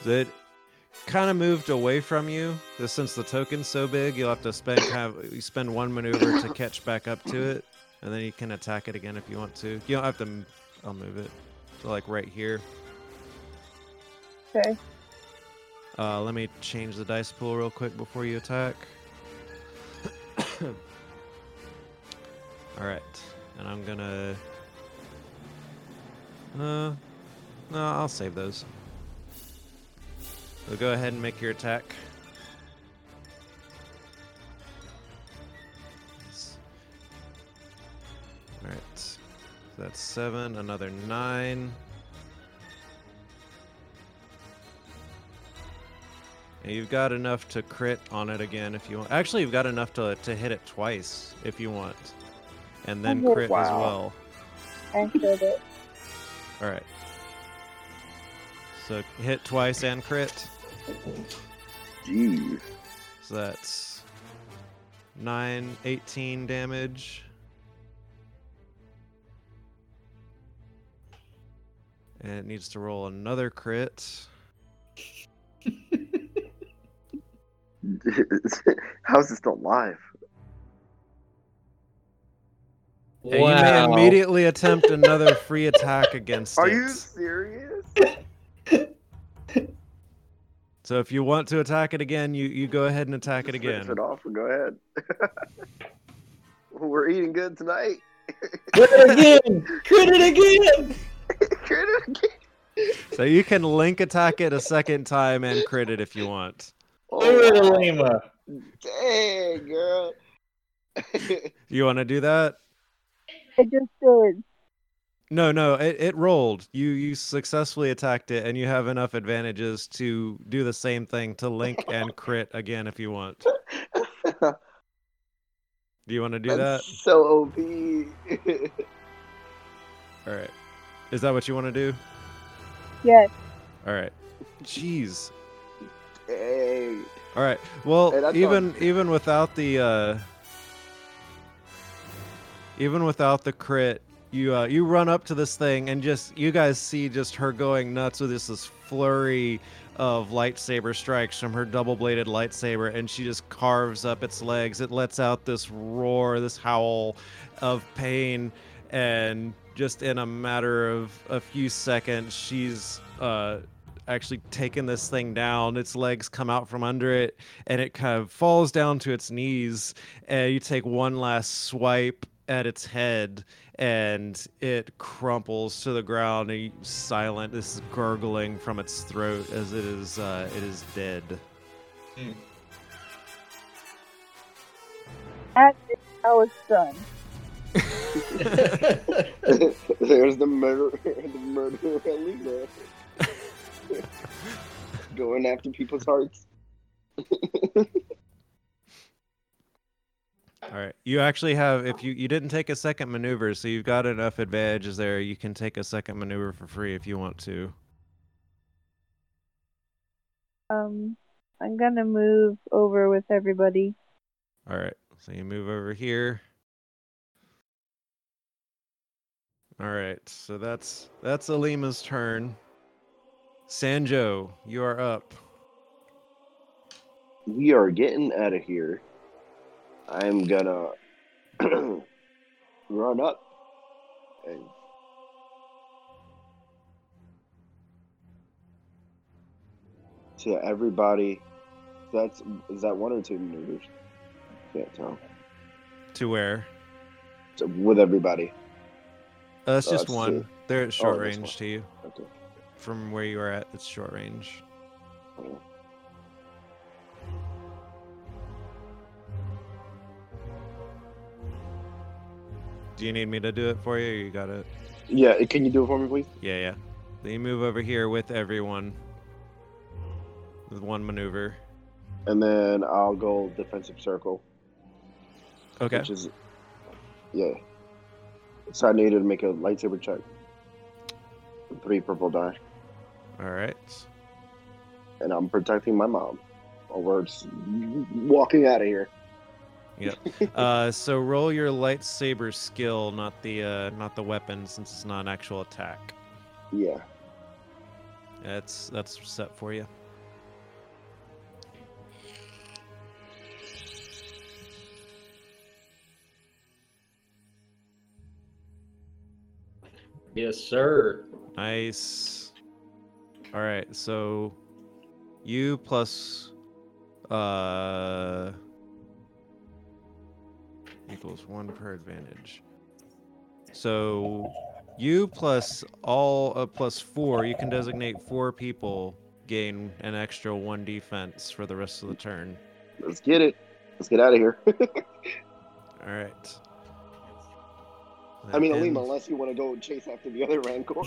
A: So it kind of moved away from you. Just since the token's so big, you'll have to spend kind of you spend one maneuver to <laughs> catch back up to it, and then you can attack it again if you want to. You don't have to. m- I'll move it. So like right here.
E: Okay.
A: Uh, let me change the dice pool real quick before you attack. <coughs> All right, and I'm gonna. Uh, no, I'll save those. So go ahead and make your attack. All right, so that's seven. Another nine. You've got enough to crit on it again if you want. Actually, you've got enough to to hit it twice if you want, and then
E: Okay.
A: crit as well.
E: And crit it.
A: All right. So hit twice and crit.
B: Jeez.
A: So that's 9, 18 damage. And it needs to roll another crit. <laughs>
B: How's this still alive?
A: And you may immediately attempt another free attack against
B: Are
A: it.
B: you serious?
A: So if you want to attack it again, you, you go ahead and attack it
B: Just finish
A: again.
B: it off and go ahead. <laughs> We're eating good tonight.
C: Crit <laughs> it again! Crit it again!
B: Crit it again.
A: So you can link attack it a second time and crit it if you want.
C: Do it,
B: Oh, wow.
C: Alima.
B: Dang, girl. <laughs>
A: You want to do that?
E: It just did.
A: No, no, it, it rolled. You you successfully attacked it, and you have enough advantages to do the same thing to link and crit again if you want. Do you want to do that?
B: So OP.
A: All right. Is that what you want to do?
E: Yes.
A: All right. Jeez.
B: Dang.
A: All right. Well,
B: Hey,
A: even
B: on-
A: even without the uh even without the crit, you uh you run up to this thing and just you guys see just her going nuts with this this flurry of lightsaber strikes from her double-bladed lightsaber and she just carves up its legs. It lets out this roar, this howl of pain and just in a matter of a few seconds she's uh actually taken this thing down. Its legs come out from under it, and it kind of falls down to its knees. And you take one last swipe at its head, and it crumples to the ground. And you, silent, this gurgling from its throat as it is uh, it is dead.
E: At this, I was stunned.
B: There's the <laughs> murder, the murderer Alima. <laughs> Going after people's hearts. <laughs>
A: All right, you actually have if you you didn't take a second maneuver, so you've got enough advantages there. You can take a second maneuver for free if you want to.
E: Um, I'm gonna move over with everybody.
A: All right, so you move over here. All right, so that's that's Alima's turn. Sanjo, you are up.
B: We are getting out of here. I'm gonna <clears throat> run up and to everybody. That's is that one or two maneuvers? Can't tell.
A: To where?
B: So with everybody.
A: Uh, that's
B: Oh,
A: just one.
B: two.
A: They're at short
B: Oh,
A: range to you. From where you are at, it's short range. Do you need me to do it for you? Or you got it.
B: Yeah, can you do it for me, please?
A: Yeah, yeah. Then you move over here with everyone. With one maneuver.
B: And then I'll go defensive circle,
A: Okay.
B: which is yeah. So I needed to make a lightsaber check. Three purple die,
A: All right.
B: and I'm protecting my mom. Or we're walking out of here. <laughs>
A: Uh, so roll your lightsaber skill, not the uh, not the weapon, since it's not an actual attack.
B: Yeah.
A: That's that's set for you.
C: Yes, sir.
A: Nice. All right, so you plus uh equals one per advantage. So you plus all uh, plus four, you can designate four people gain an extra one defense for the rest of the turn.
B: Let's get it. Let's get out of here. <laughs>
A: All right.
B: I mean,
A: And-
B: Alima, unless you want to go chase after the other Rancor. <laughs> <laughs>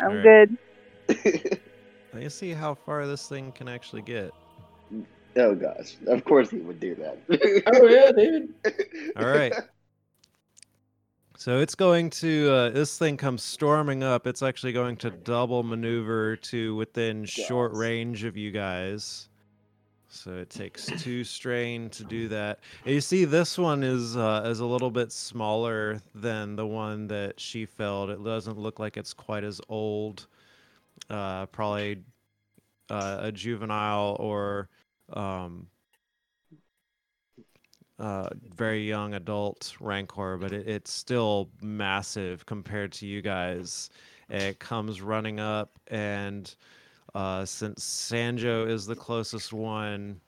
E: I'm
A: Alright.
E: good.
A: Let me see how far this thing can actually get.
B: oh gosh, of course he would do that. <laughs>
C: oh yeah, dude.
A: All right. So it's going to uh, this thing comes storming up. It's actually going to double maneuver to within short range of you guys. So it takes two strain to do that. And you see, this one is uh, is a little bit smaller than the one that she felled. It doesn't look like it's quite as old. Uh, probably uh, a juvenile or um, uh, very young adult rancor, but it, it's still massive compared to you guys. It comes running up, and uh, since Sanjo is the closest one,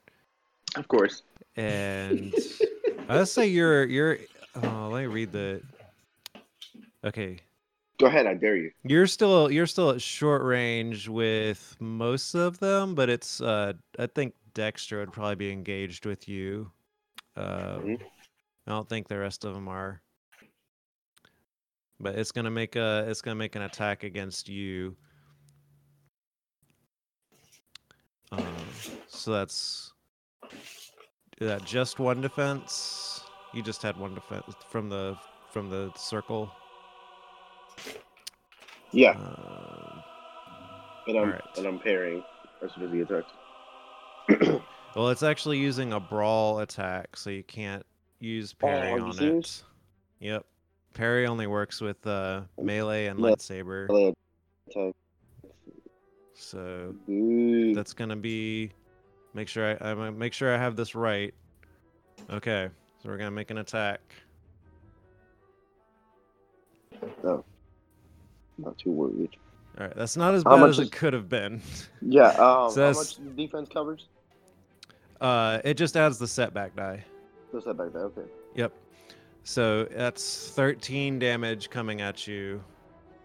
B: of course.
A: and <laughs> I'd say you're you're. Oh, let me read the. Okay,
B: Go ahead, I dare you.
A: you're still you're still at short range with most of them, but it's uh I think Dexter would probably be engaged with you. Uh,
B: Mhm.
A: I don't think the rest of them are. But it's gonna make a it's gonna make an attack against you. So that's that just one defense. You just had one defense from the from the circle.
B: Yeah,
A: Uh,
B: and I'm
A: alright.
B: and I'm parrying as soon as he attacks. <clears throat>
A: Well, it's actually using a brawl attack, so you can't use parry
B: are you
A: on it. Yep. Parry only works with uh, melee and lightsaber.
B: Melee attack.
A: So
B: Ooh.
A: that's gonna be. Make sure I, I'm make sure I have this right. Okay, so we're gonna make an attack.
B: Not too worried.
A: All right, that's not as bad as
B: is-
A: it could have been.
B: Yeah. <laughs> Um,
A: So
B: how much defense covers?
A: Uh, it just adds the setback die.
B: Just setback die. Okay.
A: Yep. So that's 13 damage coming at you,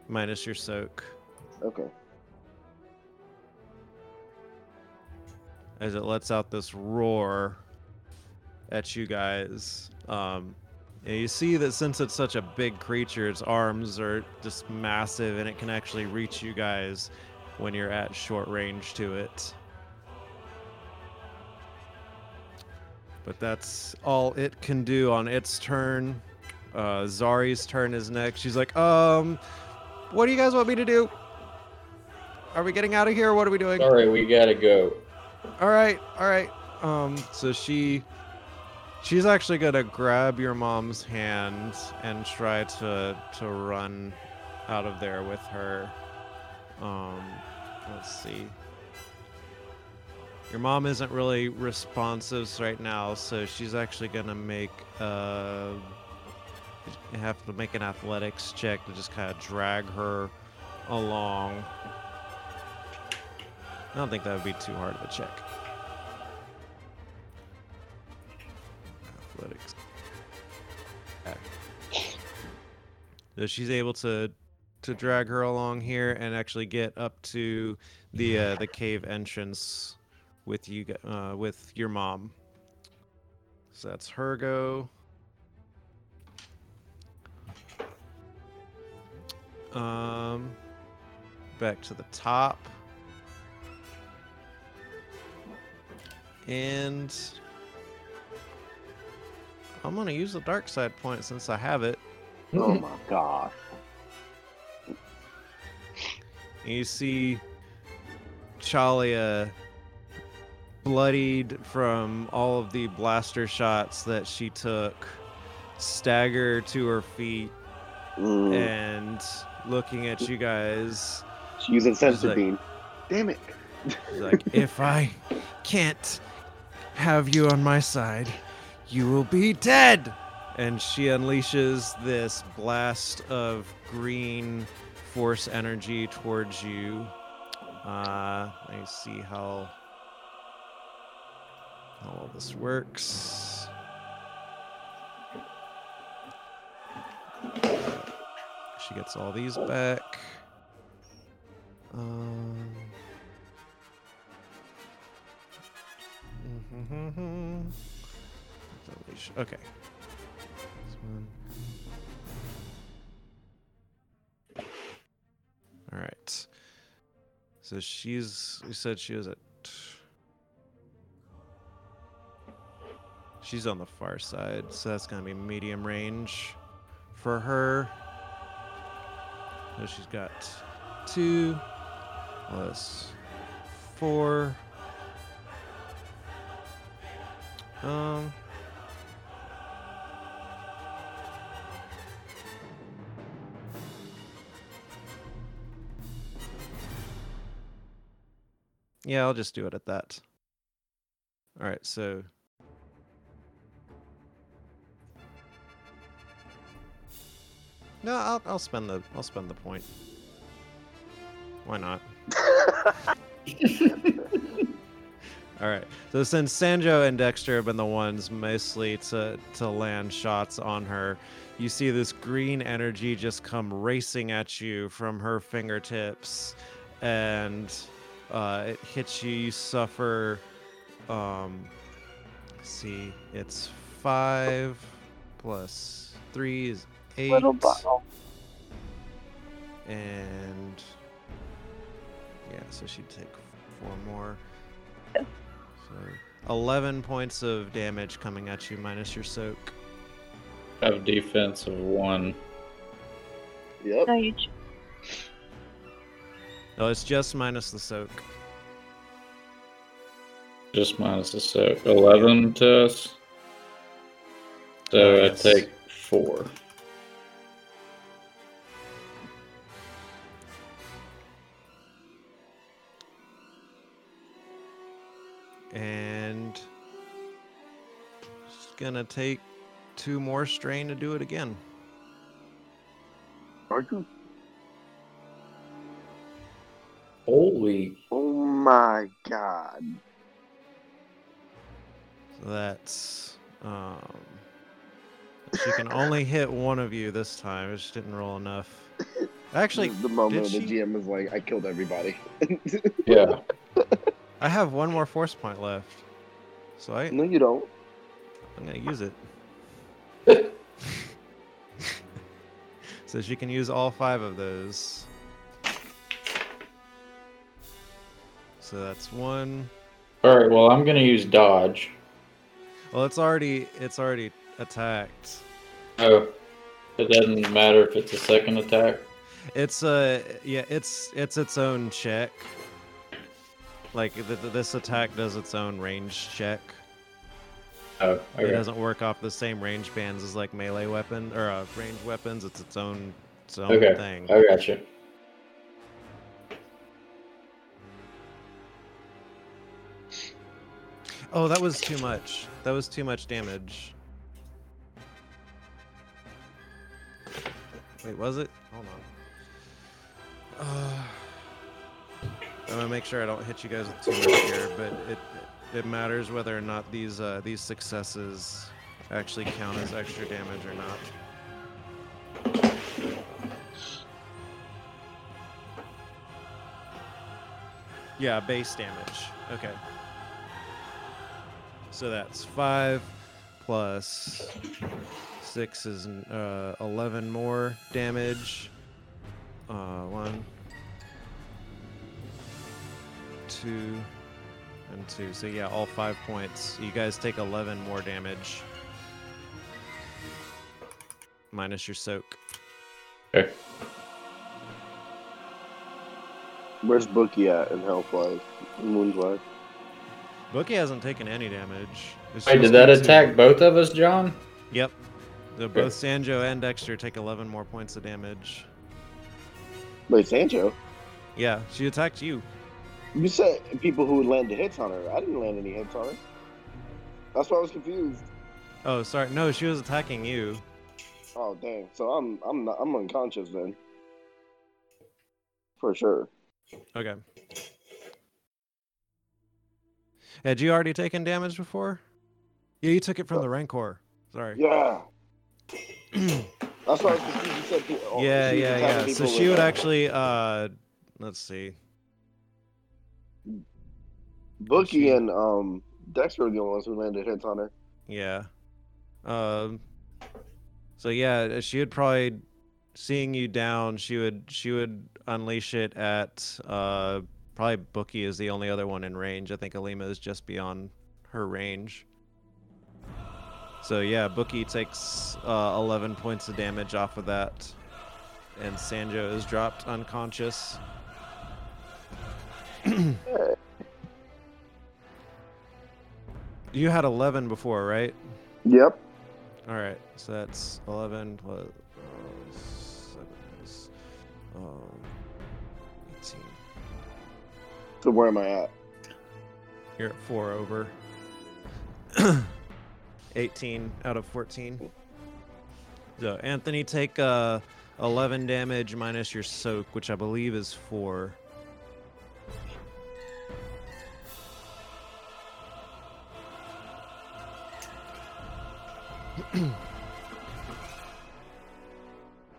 A: minus your soak.
B: Okay.
A: As it lets out this roar at you guys. Um, and you see that since it's such a big creature, its arms are just massive and it can actually reach you guys when you're at short range to it. But that's all it can do on its turn. Uh, Zari's turn is next. She's like, um, what do you guys want me to do? Are we getting out of here? What are we doing?
C: Sorry, we gotta go.
A: All right, all right. Um, so she, she's actually gonna grab your mom's hand and try to to run out of there with her. Um, let's see. Your mom isn't really responsive right now, so she's actually gonna make uh, have to make an athletics check to just kind of drag her along. I don't think that would be too hard of a check. Athletics. So she's able to to drag her along here and actually get up to the uh, the cave entrance with you uh, with your mom. So that's her go. Um, back to the top. And I'm gonna use the dark side point since I have it.
B: Oh my god.
A: You see Chalia bloodied from all of the blaster shots that she took, stagger to her feet
B: Mm.
A: and looking at you guys.
B: She's using sensor
A: like-
B: beam. Damn it.
A: She's like, if I can't have you on my side, you will be dead. And she unleashes this blast of green force energy towards you. Uh, let me see how how all this works. She gets all these back. Um, Mm-hmm. okay. This one. All right. So she's. You said she was at. She's on the far side, so that's gonna be medium range for her. So she's got two plus four. Um. Yeah, I'll just do it at that. All right, so No, I'll I'll spend the I'll spend the point. Why not? <laughs> All right. So since Sanjo and Dexter have been the ones mostly to to land shots on her, you see this green energy just come racing at you from her fingertips, and uh, it hits you. You suffer. Um, let's see, it's five plus three is eight.
E: Little bottle.
A: And yeah, so she'd take four more.
E: Yes.
A: So 11 points of damage coming at you minus your soak.
C: Have defense of one.
B: Yep.
E: No, you. Ch-
A: No, it's just minus the soak.
C: Just minus the soak. 11 to us. So
A: Uh,
C: I take four.
A: And it's gonna take two more strain to do it again.
B: Are you?
C: Holy.
B: Oh my god.
A: So that's um she can only hit one of you this time. It just didn't roll enough. <laughs> Actually,
B: the moment
A: did
B: the
A: she?
B: GM is like, I killed everybody. <laughs>
C: Yeah.
A: I have one more force point left. So I,
B: no, you don't.
A: I'm gonna use it. <laughs> so she can use all five of those. So that's one.
C: All right. Well, I'm gonna use dodge.
A: Well, it's already it's already attacked.
C: Oh, it doesn't matter if it's a second attack.
A: It's uh yeah, it's it's its own check. Like th- th- this attack does its own range check.
C: Oh,
A: It doesn't work off the same range bands as like melee weapon or uh, ranged weapons. It's its own its own
C: Okay.
A: thing.
C: I got you.
A: Oh, that was too much. That was too much damage. Wait, was it? Hold on. I'm gonna make sure I don't hit you guys with too much here, but it it matters whether or not these uh, these successes actually count as extra damage or not. Yeah, base damage. Okay. So that's five plus six is uh, eleven more damage. Uh, one, two, and two. So yeah, all five points. You guys take eleven more damage. Minus your soak.
C: Okay.
B: Where's Bookie at in health wise? Wounds wise?
A: Bookie hasn't taken any damage. It's
C: Wait, did that
A: you two.
C: attack both of us, John?
A: Yep. So both Sanjo and Dexter take 11 more points of damage.
B: Wait, Sanjo?
A: Yeah, she attacked you.
B: You said people who would land the hits on her. I didn't land any hits on her. That's why I was confused.
A: Oh, sorry. No, she was attacking you.
B: Oh dang! So I'm I'm not, I'm unconscious then. For sure.
A: Okay. Had you already taken damage before? Yeah, you took it from the Rancor. Sorry.
B: Yeah. <clears throat> That's why I was confused. You said oh,
A: yeah, yeah, yeah. So she would
B: uh,
A: actually uh let's see.
B: Bookie and um Dexter were the ones who landed hits on her.
A: Yeah. Um. So yeah, she would probably seeing you down. She would she would unleash it at uh probably Bookie is the only other one in range. I think Alima is just beyond her range. So yeah, Bookie takes uh, 11 points of damage off of that, and Sanjo is dropped unconscious. <clears throat> you had 11 before, right?
B: Yep.
A: All right, so that's 11 plus uh, 7 is um, 18.
B: So where am I at?
A: You're at 4 over. <clears throat> 18 out of 14. So, Anthony, take uh, 11 damage minus your soak, which I believe is 4.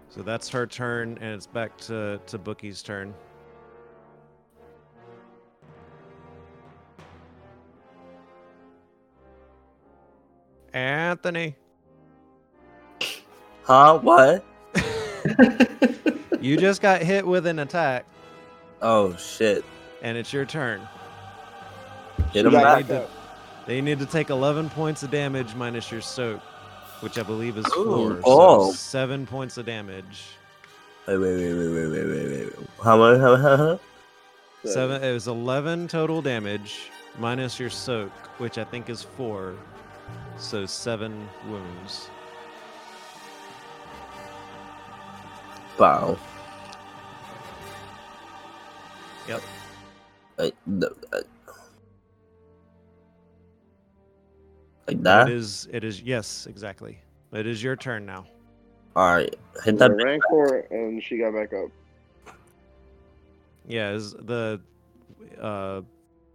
A: So that's her turn, and it's back to, to Bookie's turn. Anthony,
D: Huh? What? <laughs>
A: you just got hit with an attack,
D: Oh shit!
A: and it's your turn.
D: Hit
B: You
D: him back.
A: need to- They need to take 11 points of damage minus your soak, which I believe is
D: Ooh,
A: four.
D: oh.
A: So seven points of damage.
D: Wait, wait, wait, wait, wait, wait, wait, wait. wait. How much? How, how, how?
A: Seven. It was 11 total damage minus your soak, which I think is four. So seven wounds.
D: Wow.
A: Yep.
D: Like, no, uh, like
A: It
D: that.
A: is. It is. Yes, exactly. It is your turn now.
D: All right, hit
B: The
D: that.
B: Rancor, and she got back up.
A: Yeah, is the uh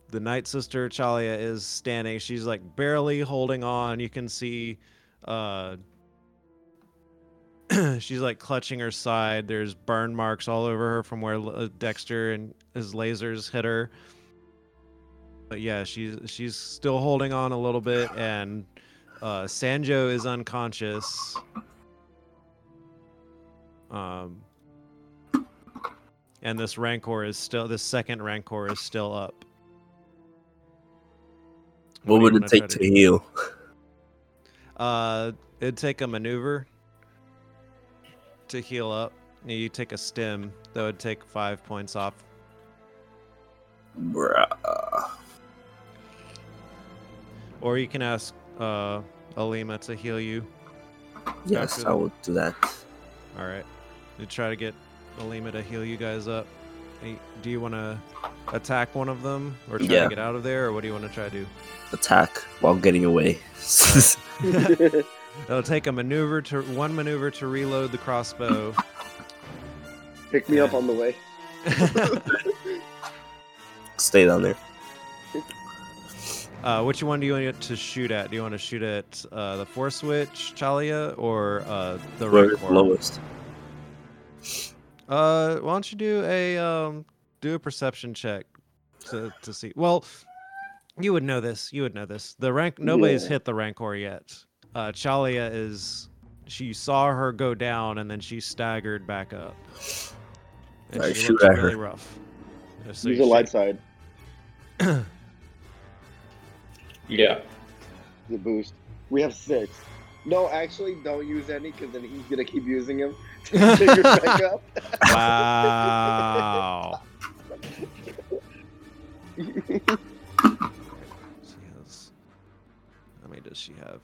A: the night sister Chalia is standing. She's like barely holding on. You can see uh <clears throat> she's like clutching her side. There's burn marks all over her from where uh, Dexter and his lasers hit her. But yeah, she's she's still holding on a little bit and uh Sanjo is unconscious. Um and this rancor is still this second rancor is still up.
D: What
A: you
D: would it take to heal?
A: Uh, it'd take a maneuver to heal up. You take a stim that would take five points off.
D: Bruh.
A: Or you can ask uh Alima to heal you.
D: Yes,
A: After
D: I
A: that.
D: will do that.
A: All right. You try to get Alima to heal you guys up. Hey, Do you want to attack one of them or try
D: Yeah.
A: to get out of there, or what do you want to try to do?
D: Attack while getting away.
A: It'll <laughs> take a maneuver to one maneuver to reload the crossbow.
B: Pick me up on the way.
D: Stay down there. <laughs>
A: Uh, which one do you want to shoot at? Do you want to shoot at uh, the force switch, Chalia, or uh, the
D: Whoever's
A: Rancor?
D: lowest.
A: Uh, why don't you do a um, do a perception check to to see? Well, you would know this. You would know this. The rank nobody's
B: Yeah.
A: hit the Rancor yet. Uh, Chalia is. She saw her go down and then she staggered back up. And
D: Alright,
A: she
D: shoot
A: looks
D: at her.
A: really rough. Uh, So
B: Use
A: you
B: the light side. <clears throat>
C: Yeah.
B: The boost. We have six. No, actually, don't use any because then he's gonna keep using them <laughs> to figure back <laughs> up.
A: Wow. <laughs> she has. How many does she have?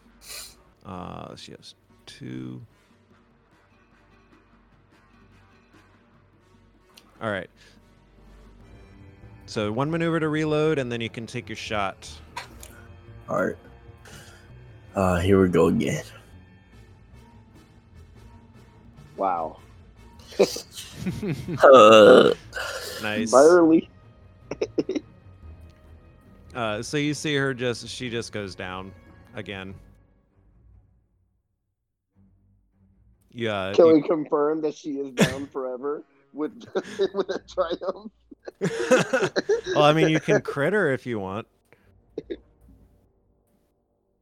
A: Uh, she has two. All right. So one maneuver to reload, and then you can take your shot.
D: All right. Uh, here we go again.
B: wow. <laughs>
D: Uh,
A: nice.
B: Barely. <laughs>
A: Uh, so you see her just she just goes down again. Yeah. <laughs>
B: Can
A: you-
B: we confirm that she is down forever with with a triumph?
A: well, I mean, you can crit her if you want.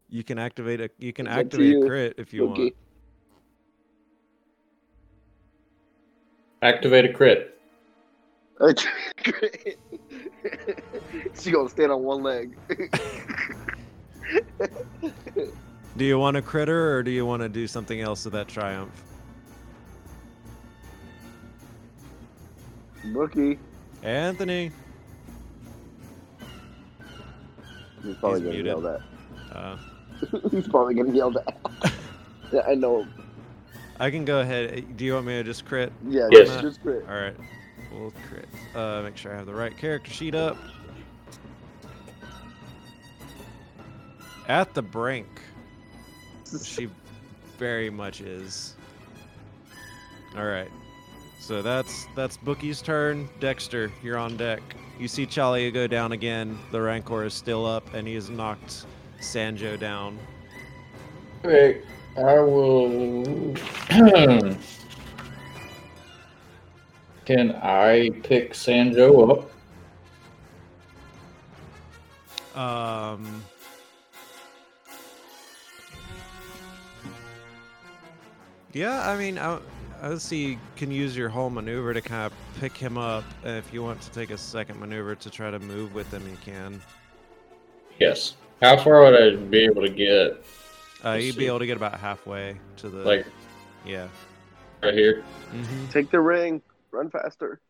A: You can activate a you can
B: It's up to
A: activate a crit if you
B: Okay.
A: want.
C: Activate a crit. <laughs>
B: she gonna stand on one leg. <laughs>
A: Do you want a critter or do you want to do something else with that triumph?
B: Bookie.
A: Anthony.
B: He's probably
A: He's
B: gonna
A: muted.
B: yell that.
A: Uh, <laughs>
B: He's probably gonna yell that. <laughs> yeah, I know. him.
A: I can go ahead. Do you want me to just crit?
B: Yeah,
C: Yes.
B: just, just crit.
A: All right. We'll crit. Uh, make sure I have the right character sheet up. At the brink. She very much is. All right. So that's that's Bookie's turn. Dexter, you're on deck. You see Chalia go down again. The Rancor is still up, and he is knocked Sanjo down.
C: Okay, I will. <clears throat> Can I pick Sanjo up?
A: Um. Yeah, I mean, I, I see you can use your whole maneuver to kind of pick him up. And if you want to take a second maneuver to try to move with him, you can.
C: Yes. How far would I be able to get?
A: Uh,
C: Let's
A: you'd
C: see.
A: be able to get about halfway to the.
C: Like
A: yeah.
C: right here?
A: hmm
B: Take the ring. Run faster.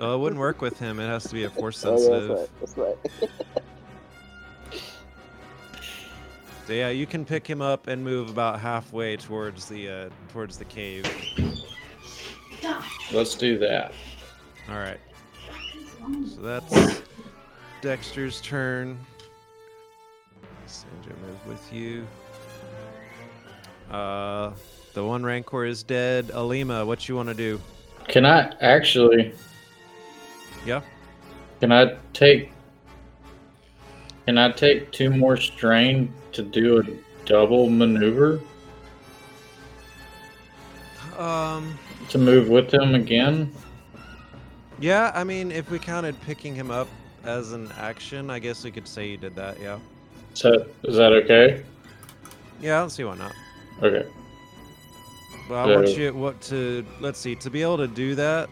A: Oh, it wouldn't work with him. It has to be a force <laughs>
B: Oh, yeah,
A: sensitive.
B: that's right. That's right. <laughs>
A: So yeah, you can pick him up and move about halfway towards the uh, towards the cave.
C: Let's do that.
A: All right. So that's Dexter's turn. Sanjo move with you. Uh, the one Rancor is dead. Alima, what you want to do?
C: Can I actually?
A: Yeah.
C: Can I take? Can I take two more strain to do a double maneuver
A: Um.
C: to move with him again?
A: Yeah, I mean, if we counted picking him up as an action, I guess we could say you did that. Yeah.
C: So is that okay?
A: Yeah, I don't see why not.
C: Okay.
A: But I want you what to let's see to be able to do that.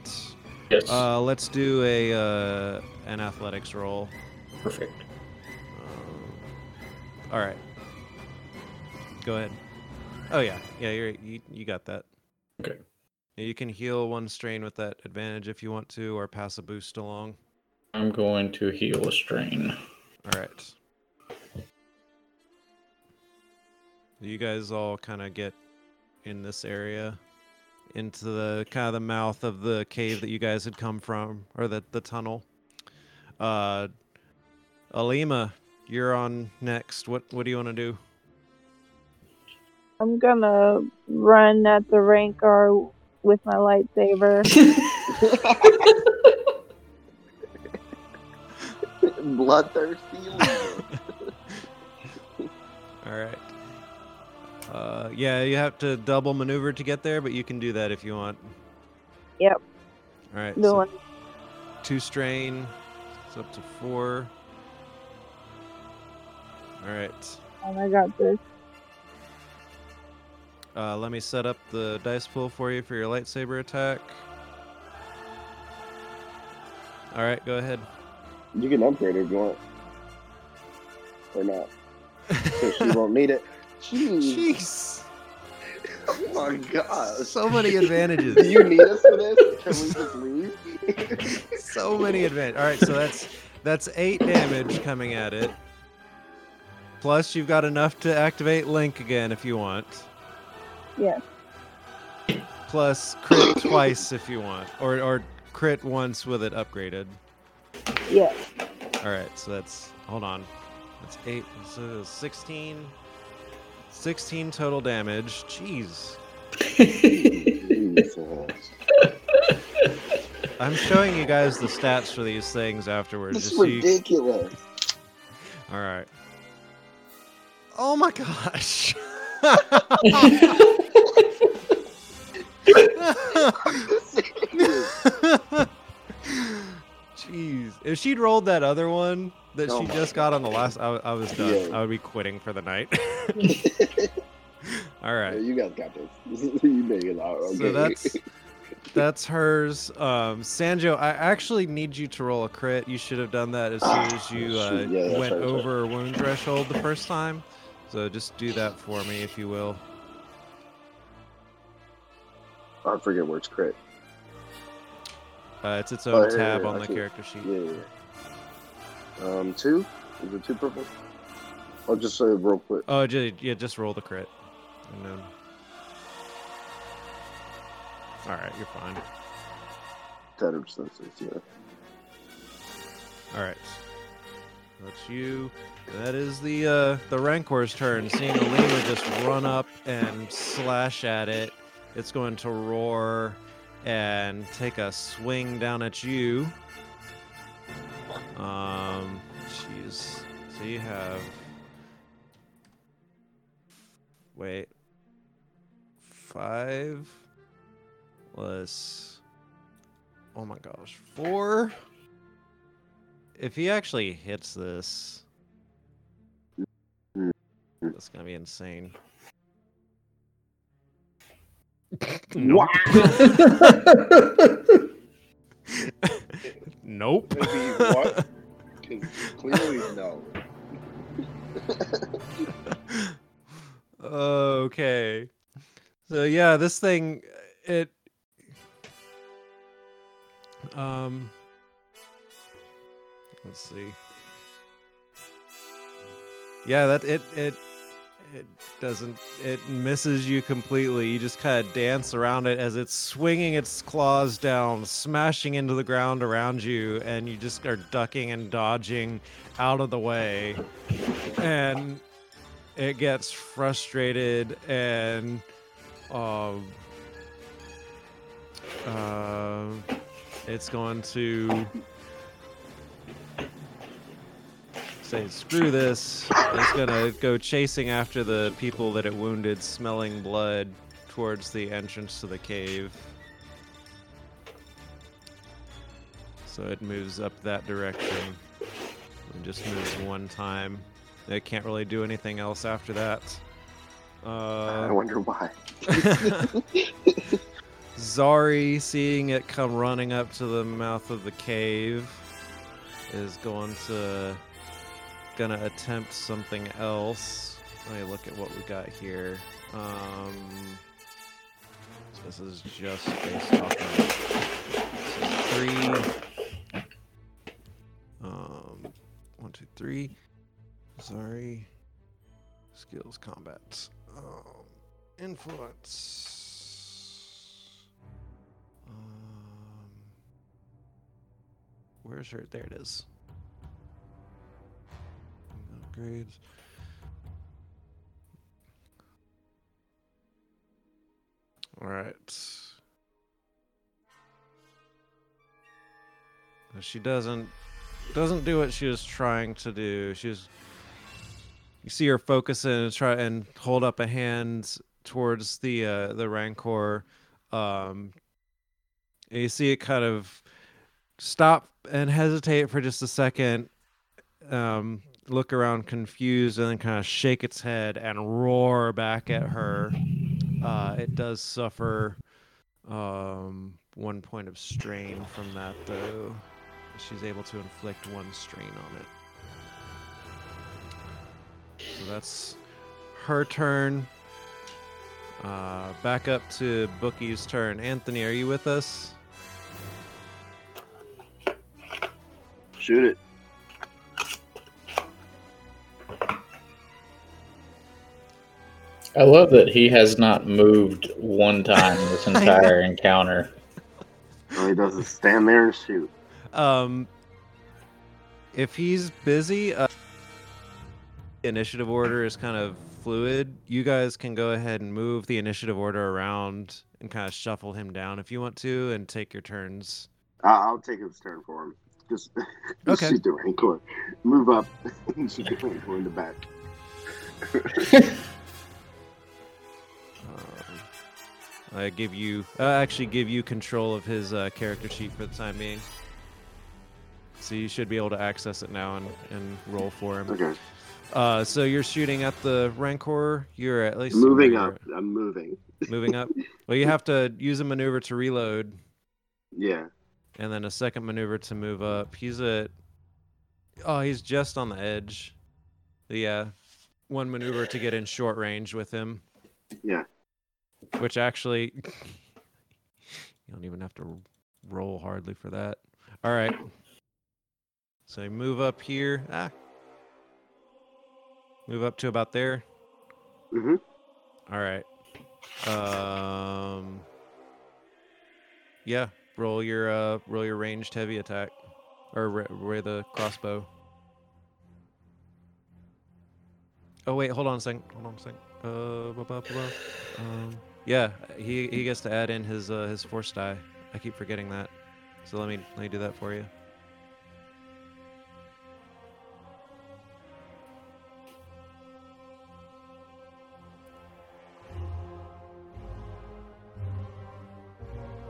C: Yes.
A: Uh, let's do a uh, an athletics roll.
C: Perfect.
A: Um, all right. Go ahead. Oh yeah, yeah, you're you, you got that.
C: Okay.
A: You can heal one strain with that advantage if you want to, or pass a boost along.
C: I'm going to heal a strain.
A: All right. You guys all kind of get in this area, into the kind of the mouth of the cave that you guys had come from, or the the tunnel. Uh, Alima, you're on next. What what do you want to do?
E: I'm gonna run at the Rancor with my lightsaber. <laughs>
B: Bloodthirsty. <laughs>
A: All right. Uh, yeah, you have to double maneuver to get there, but you can do that if you want.
E: Yep.
A: All right. so
E: Doing
A: two strain. It's up to four. All right.
E: and I got this.
A: Uh, let me set up the dice pool for you for your lightsaber attack. All right, go ahead.
B: you can upgrade it if you want. Or not. Because she won't need it. <laughs> Jeez.
A: Jeez, <laughs>
B: Oh my god.
A: so many advantages.
B: Do you need us for this? Can we just leave? <laughs>
A: so many advantages. All right, so that's that's eight damage coming at it. Plus, you've got enough to activate Link again if you want.
E: Yes.
A: Plus, crit <coughs> twice if you want, or or crit once with it upgraded.
E: Yes.
A: All right, so that's hold on. That's eight. So 16. 16 total damage. Jeez. <laughs> I'm showing you guys the stats for these things afterwards. So you-
B: ridiculous.
A: All right. Oh my gosh. <laughs> <laughs> Jeez. If she'd rolled that other one that
B: Oh
A: she just got on the last, I, I was done.
B: Yeah.
A: I would be quitting for the night. <laughs> All right, Yeah,
B: you guys got this. <laughs> you make it out. Okay.
A: So that's <laughs> that's hers. Um, Sanjo, I actually need you to roll a crit. You should have done that as soon as you uh,
B: yeah,
A: went
B: right, that's right.
A: wound threshold the first time. So just do that for me, if you will.
B: I forget where it's crit.
A: Uh, it's its
B: Oh,
A: own
B: yeah, yeah,
A: tab
B: yeah,
A: on
B: I
A: the character sheet.
B: Yeah, yeah. yeah. Um, two. Is it two purple? I'll just say real quick.
A: Oh, ju- yeah, just roll the crit, and then. All right, you're fine.
B: Tether senses. Yeah.
A: All right, that's you. That is the uh, the Rancor's turn. Seeing Alima just run up and slash at it, it's going to roar and take a swing down at you. Um, jeez. So you have. Wait. Five plus. Oh my gosh. Four. If he actually hits this, that's gonna be insane. Nope. <laughs> nope.
B: Maybe what? clearly no.
A: okay. So yeah, this thing it um let's see. Yeah, that it it it doesn't it misses you completely. You just kind of dance around it as it's swinging its claws down, smashing into the ground around you and you just are ducking and dodging out of the way. And it gets frustrated and um uh, it's going to say screw this it's gonna go chasing after the people that it wounded smelling blood towards the entrance to the cave so it moves up that direction and just moves one time it can't really do anything else after that.
B: I
A: Uh,
B: wonder why. <laughs>
A: Zari, seeing it come running up to the mouth of the cave, is going to gonna attempt something else. Let me look at what we got here. Um, so this is just based off of so three. Um, one, two, three. Sorry. Skills, combat. Um, influence. Um, where's her? There it is. Upgrades. All right. She doesn't doesn't do what she was trying to do. She's you see her focus and try and hold up a hand towards the uh, the rancor. Um, you see it kind of stop and hesitate for just a second, um, look around confused, and then kind of shake its head and roar back at her. Uh, it does suffer um, one point of strain from that, though. She's able to inflict one strain on it. So that's her turn. Uh, back up to Bookie's turn. Anthony, are you with us?
B: Shoot it.
C: I love that he has not moved one time this <laughs> entire encounter.
B: All he does is stand there and shoot.
A: Um, if he's busy, uh, initiative order is kind of fluid. You guys can go ahead and move the initiative order around and kind of shuffle him down if you want to, and take your turns.
B: I- I'll take his turn for him. Just, <laughs> just
A: Okay.
B: shoot the rancor. Move up <laughs> and shoot the rancor in the back.
A: I give you, I actually give you control of his uh, character sheet for the time being. so you should be able to access it now and, and roll for him.
B: Okay.
A: Uh, so you're shooting at the Rancor. You're at least
B: Moving
A: you're
B: up. I'm moving.
A: Moving up. <laughs> Well, you have to use a maneuver to reload,
B: Yeah.
A: and then a second maneuver to move up. He's at. Oh, he's just on the edge. Yeah, one maneuver to get in short range with him.
B: Yeah.
A: Which actually, you don't even have to roll hardly for that. All right. So you move up here. Ah. Move up to about there.
B: Mhm.
A: All right. Um. Yeah. Roll your uh roll your ranged heavy attack, or roll the crossbow. Oh wait, hold on a second. Hold on a second. Uh, blah, blah, blah. um, yeah, he he gets to add in his uh his force die. I keep forgetting that. So let me let me do that for you.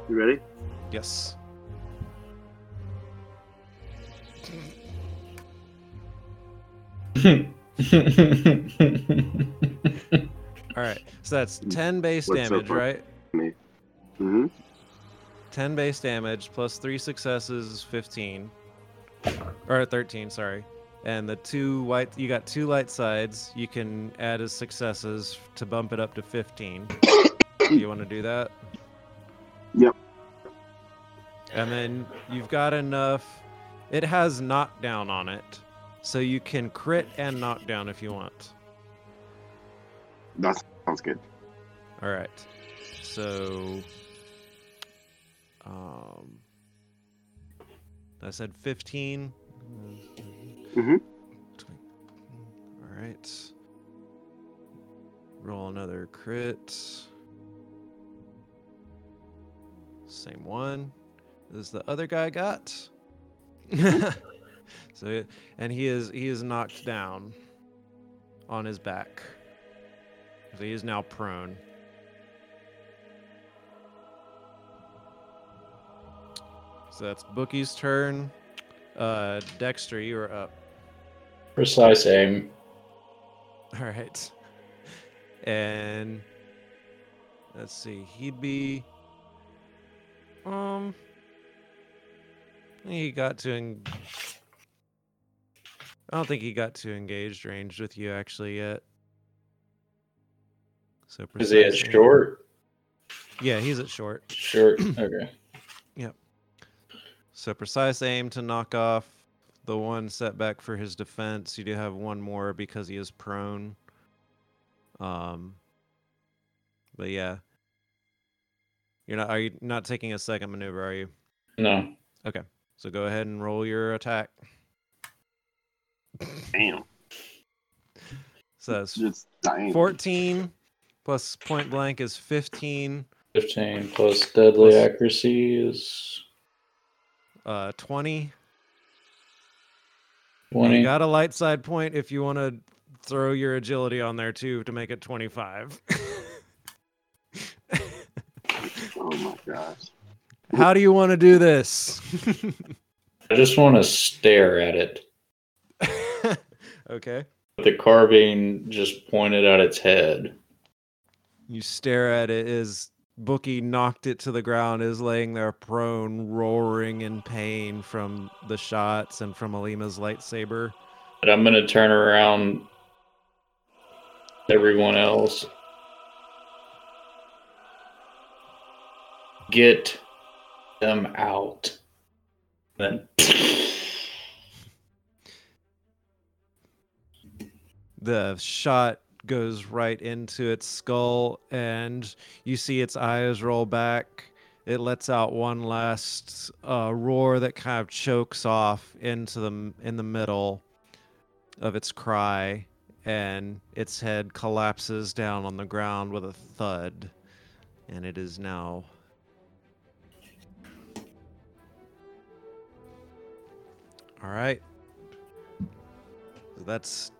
B: You ready?
A: Yes. <laughs> All right. So that's ten base
B: What's
A: damage, right?
B: Mm-hmm.
A: 10 base damage plus 3 successes is 15 or 13 sorry and the two white you got two light sides you can add as successes to bump it up to 15 you want to do that
B: Yep.
A: and then you've got enough it has knockdown on it so you can crit and knockdown if you want
B: That sounds good.
A: all right. So um i said 15
B: Mm-hmm.
A: all right. Roll another crit. Same one as the other guy got. <laughs> So and he is he is knocked down on his back so he is now prone So that's Bookie's turn. Uh, Dexter, you are up.
C: Precise aim. <laughs>
A: All right. And let's see, he'd be. Um. He got to. En- I don't think he got to engaged ranged with you actually yet. So
C: Is he at short?
A: Yeah, he's at short.
C: Short. <clears throat> Okay. Yep.
A: So precise aim to knock off the one setback for his defense. You do have one more because he is prone. Um but yeah. You're not are you not taking a second maneuver, are you?
C: No. Okay.
A: So go ahead and roll your attack.
B: Damn.
A: So that's
B: Just dying.
A: 14 plus point blank is 15,
C: 15 plus deadly
A: Plus-
C: accuracy is
A: uh 20.
C: 20.
A: You got a light side point if you want to throw your agility on there too to make it 25.
B: Oh my gosh.
A: How do you want to do this?
C: I just want to stare at it. <laughs>
A: okay.
C: With the carbine just pointed at its head.
A: You stare at it as Bookie knocked it to the ground, is laying there prone, roaring in pain from the shots and from Alima's lightsaber.
C: But I'm going to turn around everyone else. Get them out. Then
A: The shot goes right into its skull, and you see its eyes roll back. It lets out one last uh, roar that kind of chokes off into the in the middle of its cry, and its head collapses down on the ground with a thud, and it is now. All right. That's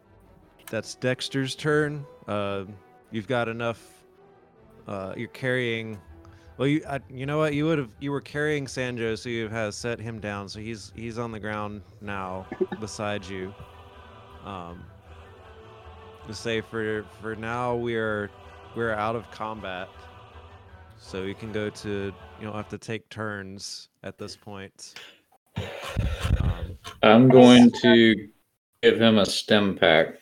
A: that's Dexter's turn. Uh, you've got enough. Uh, you're carrying Well, you uh, you know what? You would have you were carrying Sanjo, so you have set him down. So he's he's on the ground now beside you. Um. To say for for now we are we're out of combat, so you can go to you don't have to take turns at this point. Um,
C: I'm going to give him a stim pack.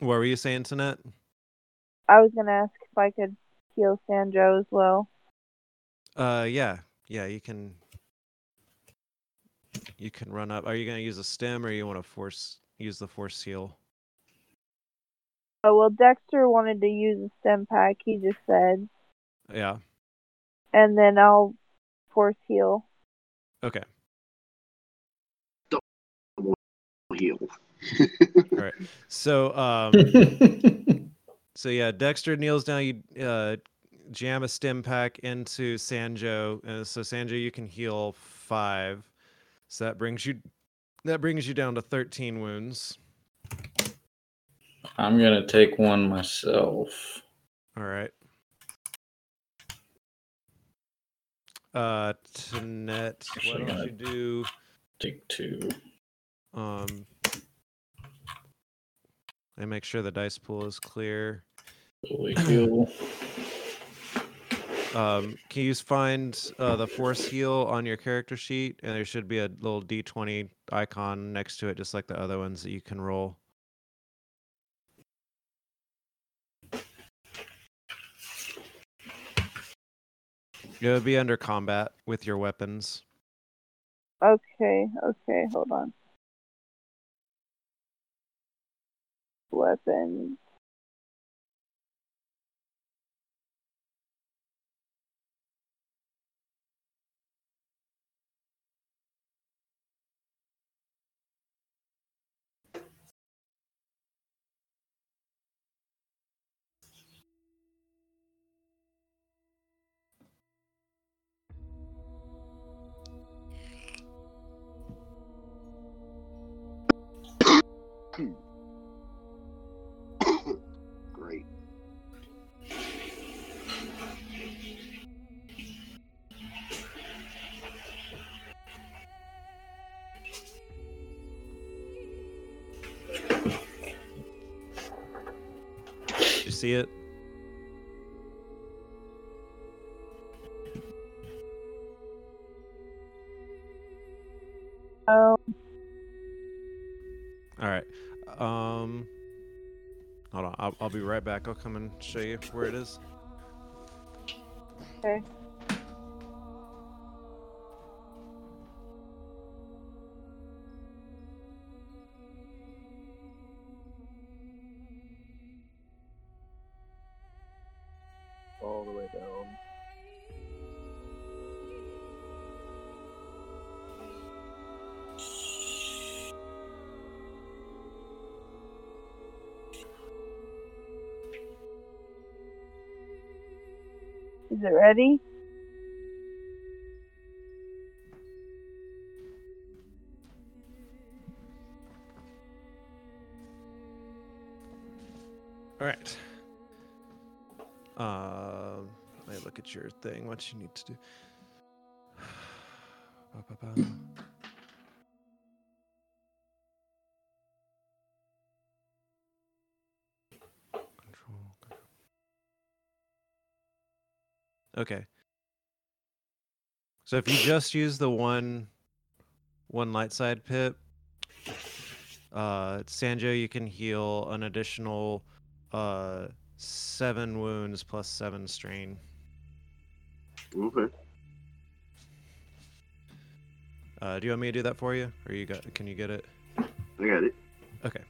A: What were you saying, Tanet?
E: I was gonna ask if I could heal Sanjo as well.
A: Uh, yeah, yeah, you can. You can run up. Are you gonna use a stim, or you want to force use the force heal?
E: Oh well, Dexter wanted to use a stim pack. He just said,
A: Yeah.
E: and then I'll force heal.
A: Okay.
B: Double Heal.
A: All right. So, um, <laughs> so yeah, Dexter kneels down. You uh, jam a stim pack into Sanjo, and so Sanjo, you can heal five. So that brings you that brings you down to thirteen wounds.
C: I'm gonna take one myself.
A: All right. Uh, Tanet, why don't you do
C: Take two.
A: um? And make sure the dice pool is clear.
C: Fully heal.
A: Um, can you find uh, the force heal on your character sheet? And there should be a little d20 icon next to it, just like the other ones that you can roll. It would be under combat with your weapons.
E: Okay, okay, hold on. Weapons.
A: See it?
E: Oh,
A: All right. Um, hold on. I'll, I'll be right back. I'll come and show you where it is.
E: okay. Is it ready?
A: All right. Um, me look at your thing. What you need to do. <sighs> Okay. So if you just use the one one light side pip, uh Sanjo you can heal an additional uh seven wounds plus seven strain.
B: Okay.
A: Uh do you want me to do that for you? Or you got can you get it?
B: I got it.
A: Okay.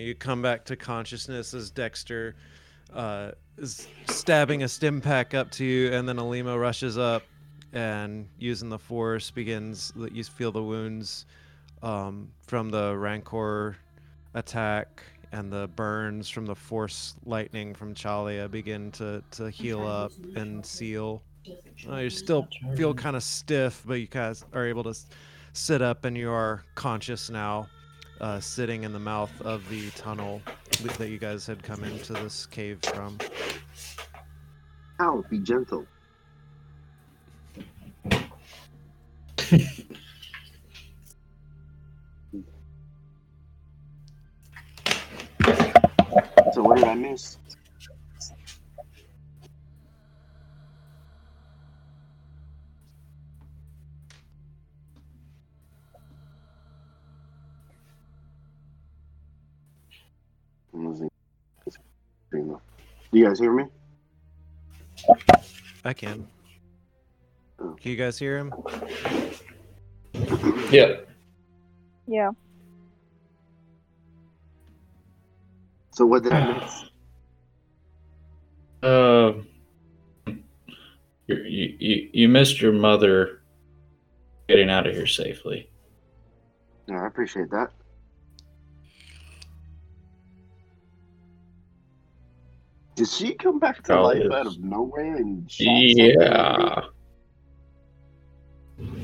A: You come back to consciousness as Dexter uh, is stabbing a stim pack up to you, and then Alima rushes up and using the force begins. You feel the wounds um, from the Rancor attack, and the burns from the force lightning from Chalia begin to, to heal up and seal. Uh, you still feel kind of stiff, but you guys are able to sit up and you are conscious now, uh, sitting in the mouth of the tunnel that you guys had come into this cave from.
B: Ow, be gentle. <laughs> so what did I miss? I'm losing- Do you guys hear me?
A: I can.
B: Oh.
A: Can you guys hear him?
C: Yeah.
E: Yeah.
B: So what did I miss?
C: Uh, you, you you you missed your mother getting out of here safely.
B: Yeah, I appreciate that. Did she come back to
C: Oh,
B: life
C: yes.
B: out of nowhere and shot something
C: Yeah.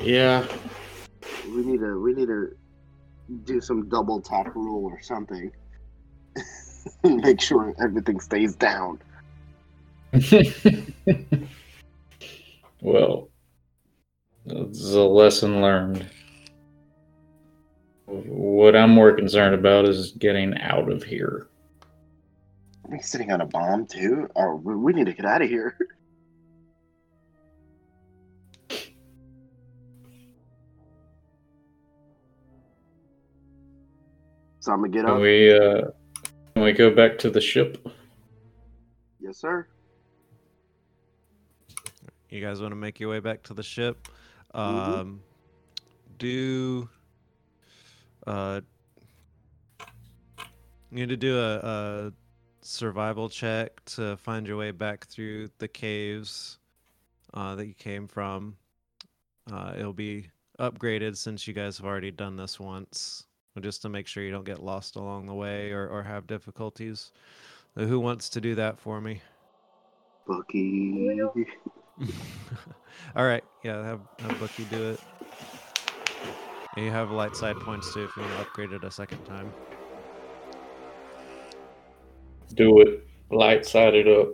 C: Yeah.
B: We need to we need to do some double tap rule or something. <laughs> Make sure everything stays down. <laughs>
C: well, it's a lesson learned. What I'm more concerned about is getting out of here.
B: Are we sitting on a bomb too? Oh, we we need to get out of here. <laughs> So I'm gonna get
C: Can
B: up.
C: we uh can we go back to the ship?
B: Yes, sir.
A: You guys want to make your way back to the ship?
B: Mhm.
A: Um, do uh, you need to do a, a survival check to find your way back through the caves uh, that you came from. Uh, it'll be upgraded since you guys have already done this once, just to make sure you don't get lost along the way or, or have difficulties. Uh, Who wants to do that for me?
B: Bucky. <laughs>
A: All right, yeah, have, have Bucky do it. And you have light side points too if you want to upgrade it a second time.
C: Do it. Light sided up.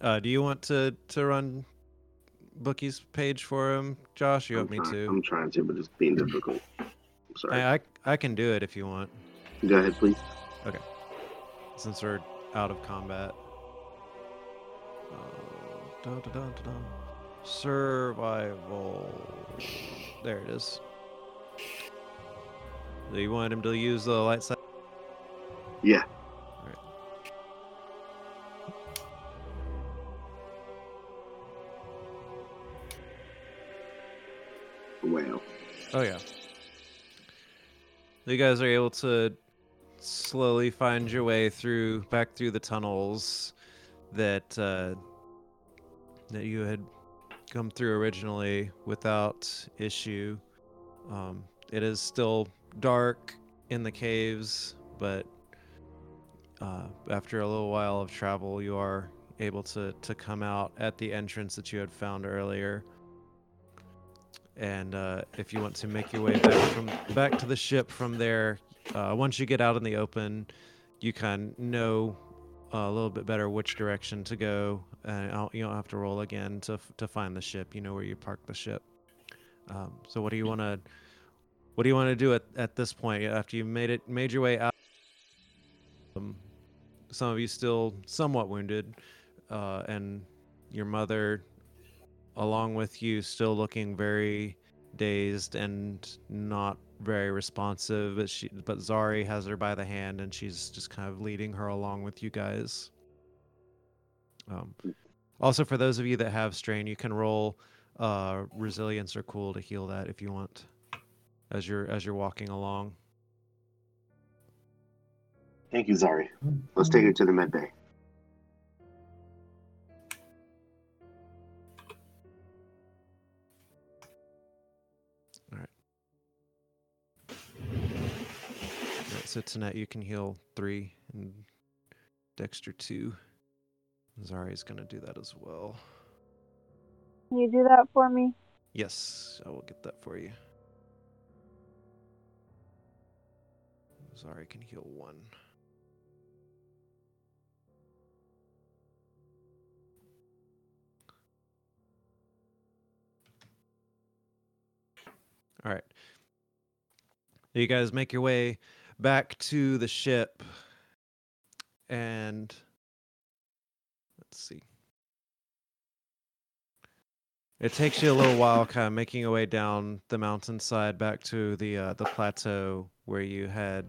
A: Uh, do you want to to run Bookie's page for him, Josh? You
B: I'm
A: want me
B: trying,
A: to?
B: I'm trying to, but it's being difficult. I'm sorry.
A: I, I I can do it if you want,
B: Go ahead, please. Okay.
A: Since we're out of combat. Dun, dun, dun, dun, dun. Survival. There it is. Do you want him to use the light side?
B: Yeah. Wow.
A: Oh yeah. You guys are able to slowly find your way through back through the tunnels that uh, that you had come through originally without issue. Um, it is still dark in the caves, but uh, after a little while of travel, you are able to to come out at the entrance that you had found earlier and uh, if you want to make your way back from back to the ship from there, uh, once you get out in the open, you can know a little bit better which direction to go, and I'll- you don't have to roll again to to find the ship. You know where you park the ship. Um, so what do you want to what do you want to do at, at this point after you made it made your way out? Um, some of you still somewhat wounded, uh, and your mother along with you still looking very dazed and not very responsive but she but Zari has her by the hand and she's just kind of leading her along with you guys um, also for those of you that have strain you can roll uh, resilience or cool to heal that if you want as you're as you're walking along
B: Thank you, Zari. Let's take her to the med bay.
A: So tonight you can heal three and Dexter two. Zari's gonna do that as well.
E: Can you do that for me?
A: Yes, I will get that for you. Zari can heal one. All right. You guys make your way back to the ship and let's see. It takes you a little while, kind of making your way down the mountainside back to the uh, the plateau where you had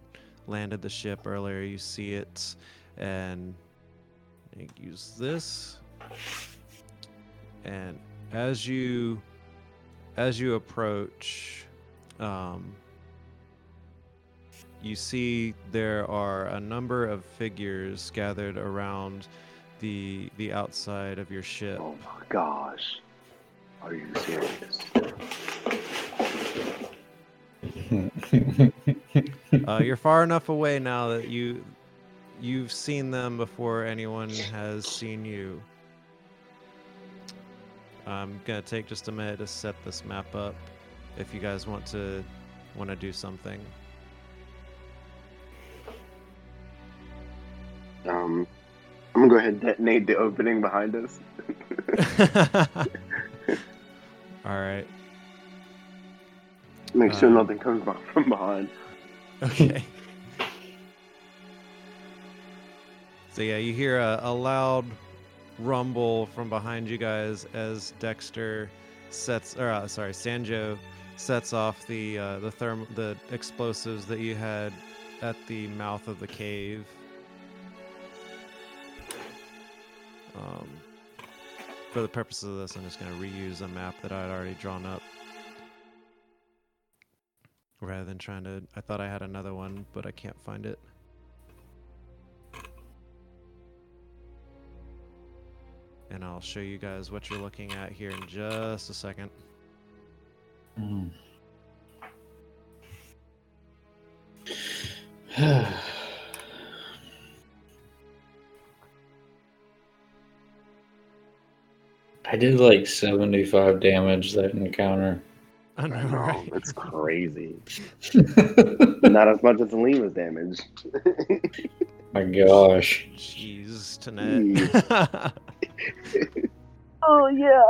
A: landed the ship earlier. You see it, and use this. And as you as you approach, um, you see there are a number of figures gathered around the the outside of your ship.
B: Oh my gosh. Are you serious? <laughs>
A: Uh, you're far enough away now that you you've seen them before anyone has seen you. I'm gonna take just a minute to set this map up. If you guys want to want to do something.
B: Um, I'm gonna go ahead and detonate the opening behind us. <laughs>
A: All right.
B: Make sure
A: Um,
B: nothing comes from behind.
A: Okay. So yeah, you hear a, a loud rumble from behind you guys as Dexter sets, or uh, sorry, Sanjo sets off the uh, the therm the explosives that you had at the mouth of the cave. Um, for the purposes of this, I'm just going to reuse a map that I'd already drawn up. Rather than trying to, I thought I had another one, but I can't find it. And I'll show you guys what you're looking at here in just a second. <sighs> <sighs> <sighs>
C: Hmm. I did like 75 damage that encounter.
A: I know,
B: I know,
A: right?
B: it's crazy. <laughs> Not as much as Lima's damage.
C: My gosh.
A: Jeez, Tanette. <laughs>
E: Oh yeah.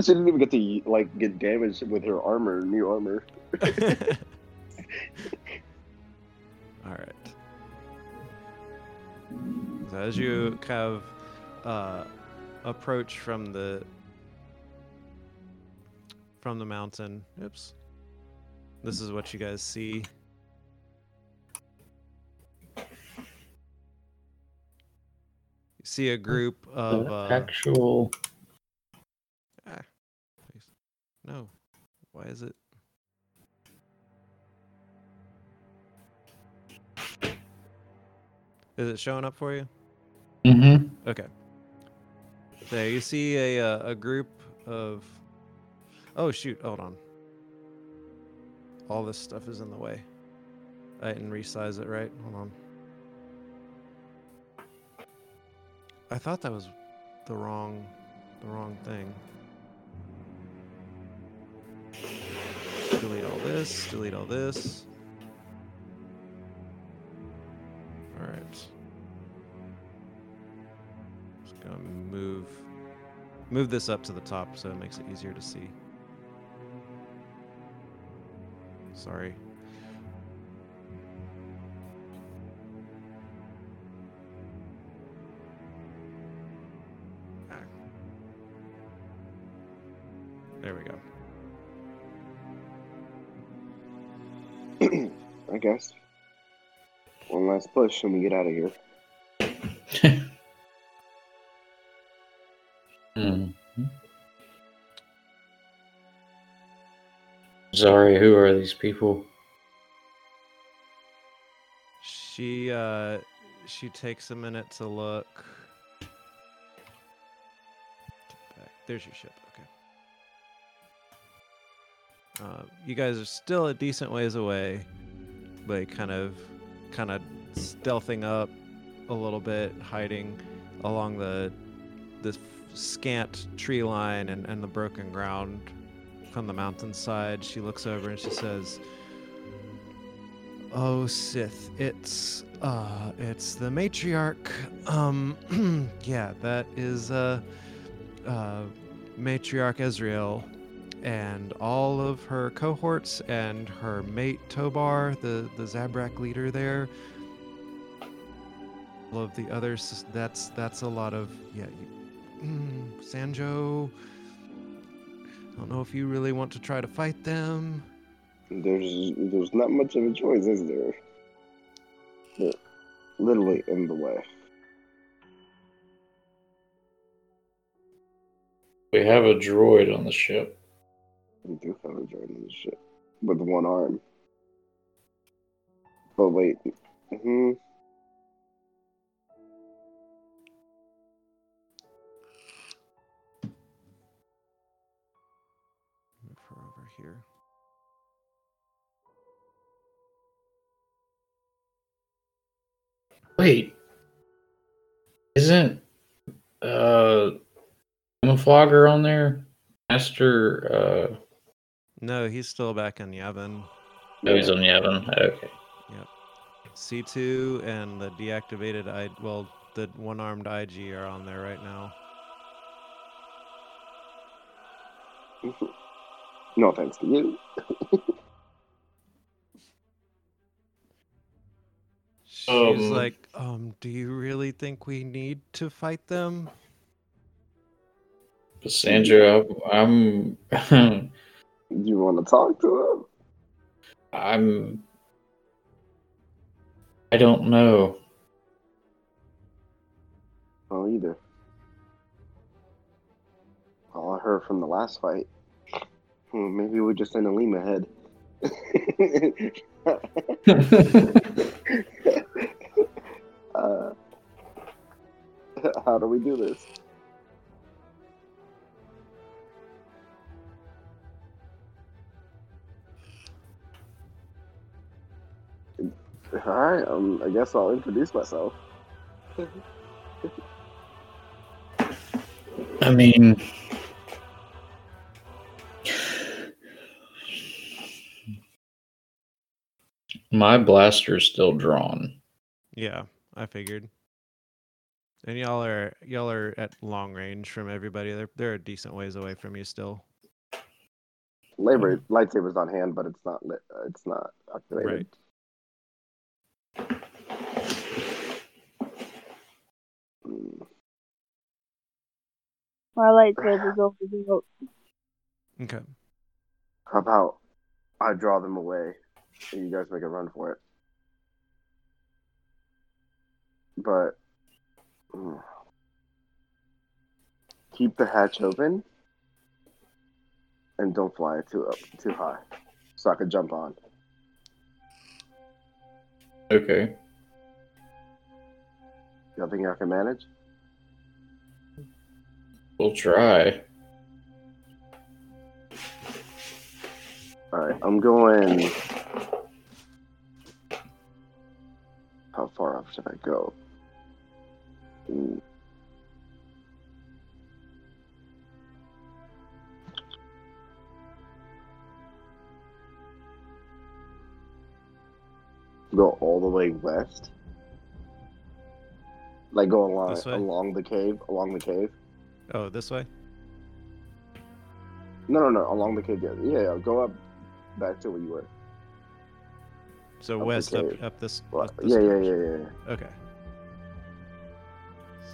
B: she didn't even get to like get damaged with her armor, new armor. <laughs>
A: All right. So as you kind of uh, approach from the from the mountain, oops. This is what you guys see. You see a group of uh,
C: actual.
A: Ah. No. Why is it? Is it showing up for you?
C: Mm-hmm.
A: Okay. There you see a uh, a group of. Oh shoot! Hold on. All this stuff is in the way. I didn't resize it right. Hold on. I thought that was the wrong, the wrong thing. Delete all this. Delete all this. All right. Gonna move move this up to the top so it makes it easier to see. Sorry. Ah. There we go. <clears throat>
B: I guess. One last push and we get out of here. <laughs>
C: Sorry, who are these people?
A: She uh she takes a minute to look. There's your ship. Okay. Uh, you guys are still a decent ways away, like kind of kind of stealthing up a little bit, hiding along the the scant tree line and, and the broken ground from the mountainside. She looks over and she says, "Oh, Sith, it's uh, it's the matriarch. Um, <clears throat> yeah, that is uh, uh, matriarch Aziriel." and all of her cohorts and her mate Tobar, the the Zabrak leader there. All of the others. That's that's a lot of yeah. You, mm, Sanjo. I don't know if you really want to try to fight them.
B: There's there's not much of a choice, is there? They're literally in the way.
C: We have a droid on the ship.
B: We do have a droid in the ship with one arm. But wait, hmm.
C: Wait, isn't uh Flogger on there? Master uh
A: No, he's still back in Yavin.
C: oh he's on Yavin. Okay. Yep.
A: C2 and the deactivated I well, the one-armed IG are on there right now. <laughs>
B: No thanks to you. <laughs>
A: She's
C: Um,
A: like, um, do you really think we need to fight them?
C: But Sandra, I'm Do <laughs>
B: You want to talk to them?
C: I'm I don't know.
B: him? Oh, either. All I heard from the last fight. Hmm, maybe we're just in a Lima head. <laughs> <laughs> uh, <laughs> how do we do this? All right, um, I guess I'll introduce myself.
C: I mean my blaster's still drawn.
A: Yeah, I figured. And y'all are y'all are at long range from everybody. They're they're a decent ways away from you still.
B: Labor lightsabers on hand, but it's not lit. Uh, it's not activated. Hmm.
E: My lightsaber's over the oak.
A: Okay.
B: How about I draw them away and you guys make a run for it? But keep the hatch open and don't fly it too up too high, so I could jump on.
C: Okay.
B: Y'all think I can manage?
C: We'll try.
B: All right, I'm going. How far up should I go? Go all the way west. Like go along
A: This way?
B: along the cave, along the cave.
A: Oh, this way?
B: No, no, no, along the cave. Yeah, yeah, yeah, go up back to where you were.
A: So
B: the
A: west up
B: cave.
A: up this, up this
B: yeah, yeah,
A: direction.
B: yeah, yeah.
A: Okay.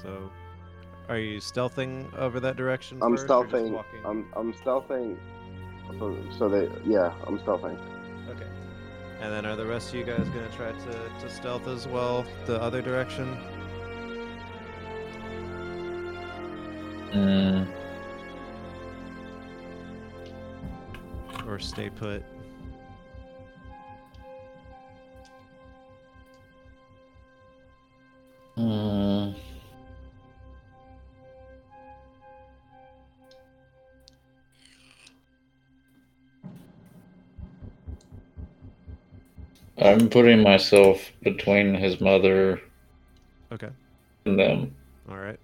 A: So are you stealthing over that direction?
B: I'm
A: first,
B: stealthing. I'm I'm stealthing. So, so they yeah, I'm stealthing.
A: Okay. And then are the rest of you guys gonna try to, to stealth as well, the other direction?
C: Mm,
A: Or stay put?
C: mm. I'm putting myself between his mother
A: Okay.
C: and them.
A: All right.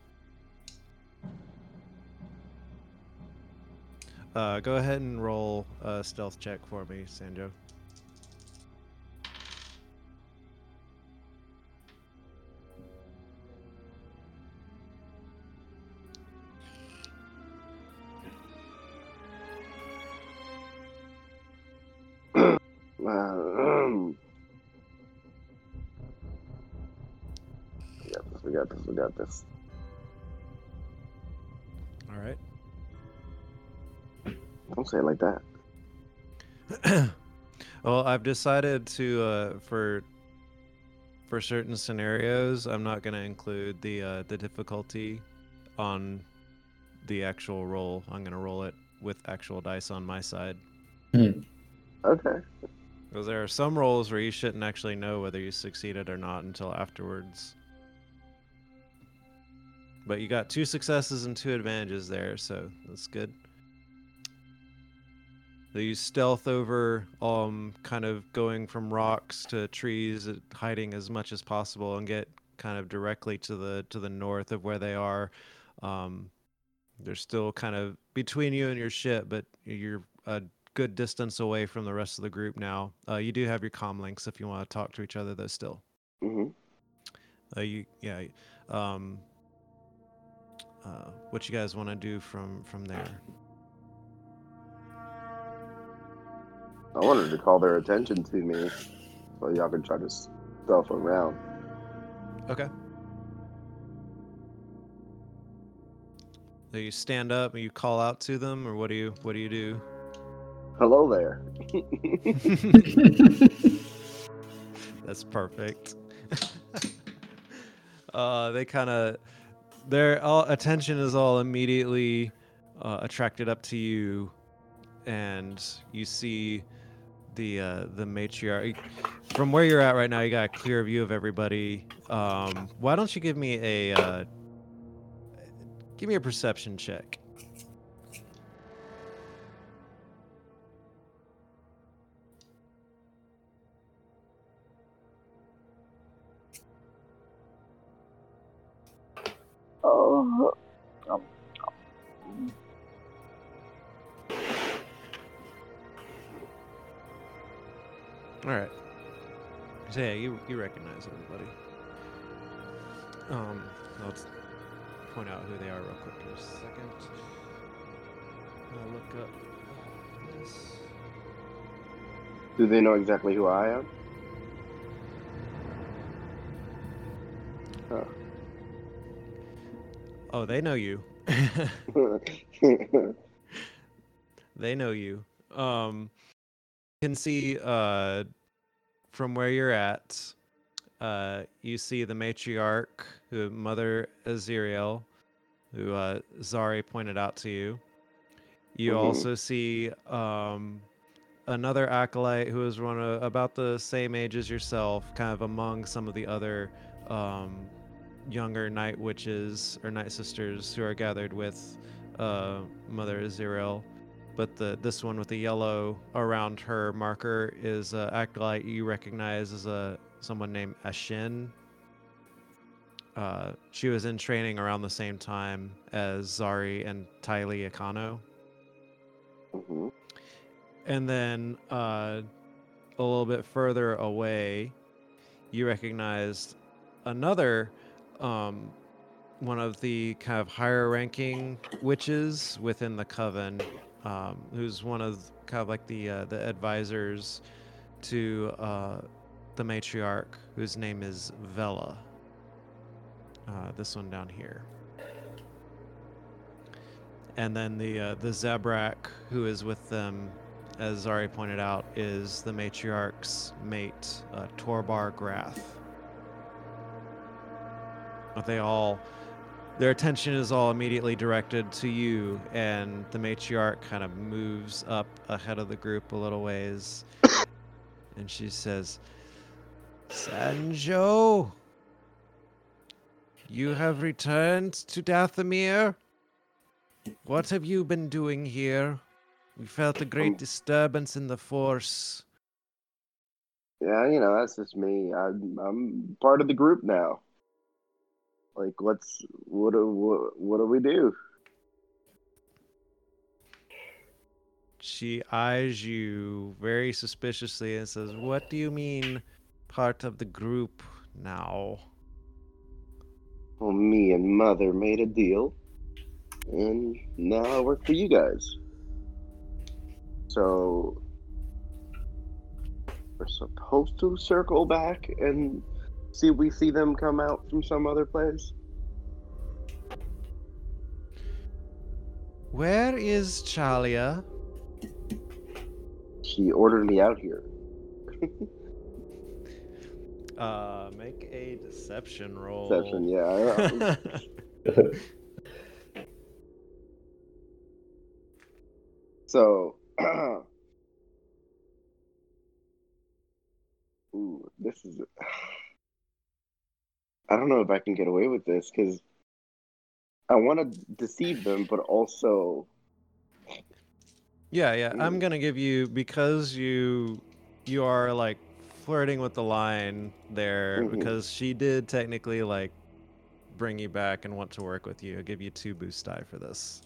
A: Uh, go ahead and roll a stealth check for me, Sanjo.
B: Got this. We got this. We got this.
A: All right.
B: Don't say it like that. <clears throat>
A: well, I've decided to uh, for for certain scenarios, I'm not going to include the uh, the difficulty on the actual roll. I'm going to roll it with actual dice on my side.
B: Okay.
A: Because there are some rolls where you shouldn't actually know whether you succeeded or not until afterwards. But you got two successes and two advantages there, so that's good. They use stealth over, um, kind of going from rocks to trees, uh, hiding as much as possible, and get kind of directly to the to the north of where they are. Um, they're still kind of between you and your ship, but you're a good distance away from the rest of the group now. Uh, you do have your comm links if you want to talk to each other, though. Still,
B: Mm-hmm.
A: uh, you yeah. Um, uh, what you guys want to do from from there?
B: I wanted to call their attention to me, so y'all can try to stuff around.
A: Okay. So you stand up and you call out to them, or what do you what do you do?
B: Hello there. <laughs>
A: That's perfect. <laughs> uh, they kind of their all attention is all immediately uh, attracted up to you, and you see the uh, the matriarch from where you're at right now. You got a clear view of everybody. Um, why don't you give me a uh, give me a perception check? Yeah, you you recognize everybody. Um, let's point out who they are real quick in a second. I'll look up this.
B: Do they know exactly who I am?
A: Oh, they know you. <laughs> <laughs> they know you. Um, you can see uh, from where you're at. Uh, you see the matriarch, who Mother Aziriel, who uh, Zari pointed out to you. You
B: Mhm.
A: also see um, another acolyte who is one of, about the same age as yourself, kind of among some of the other um, younger night witches or night sisters who are gathered with uh, Mother Aziriel. But the this one with the yellow around her marker is uh, acolyte you recognize as a someone named Ashin. Uh, she was in training around the same time as Zari and Tylee Akano.
B: Mhm.
A: And then uh, a little bit further away, you recognized another um, one of the kind of higher ranking witches within the coven, um, who's one of kind of like the uh, the advisors to uh, the matriarch, whose name is Vela. Uh, this one down here. And then the uh, the Zabrak, who is with them, as Zari pointed out, is the matriarch's mate, uh, Torbar Grath. They all, their attention is all immediately directed to you, and the matriarch kind of moves up ahead of the group a little ways, <coughs> and she says, "Sanjo, you have returned to Dathomir. What have you been doing here? We felt a great
B: Um,
A: disturbance in the force.
B: Yeah, you know, that's just me. I'm I'm part of the group now. Like, what's what do what, what do we do?
A: She eyes you very suspiciously and says, What do you mean, part of the group now?
B: Well, me and mother made a deal, and now I work for you guys. So we're supposed to circle back and see we see them come out from some other place.
A: Where is Chalia?
B: She ordered me out here. <laughs>
A: Uh, make a deception roll.
B: Deception, yeah. <laughs> So, <clears throat> ooh, this is. I don't know if I can get away with this because I want to deceive them, but also
A: yeah, yeah. I'm gonna give you because you you are like flirting with the line there
B: Mhm.
A: because she did technically like bring you back and want to work with you. I'll give you two boost die for this.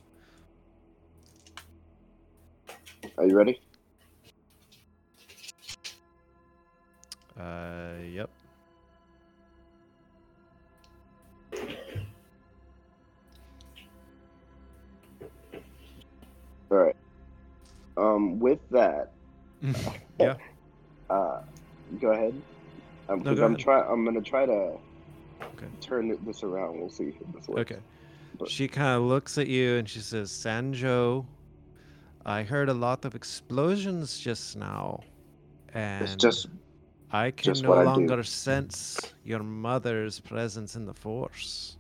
B: Are you ready?
A: Uh, yep.
B: All right. Um, with that, <laughs>
A: yeah.
B: uh, go ahead. Um,
A: No, go
B: I'm
A: ahead.
B: try. I'm gonna try to
A: Okay.
B: turn this around. We'll see if this works.
A: Okay.
B: But-
A: She kind of looks at you and she says, Sanjo, I heard a lot of explosions just now. And
B: It's just
A: I can
B: just
A: no longer sense your mother's presence in the force.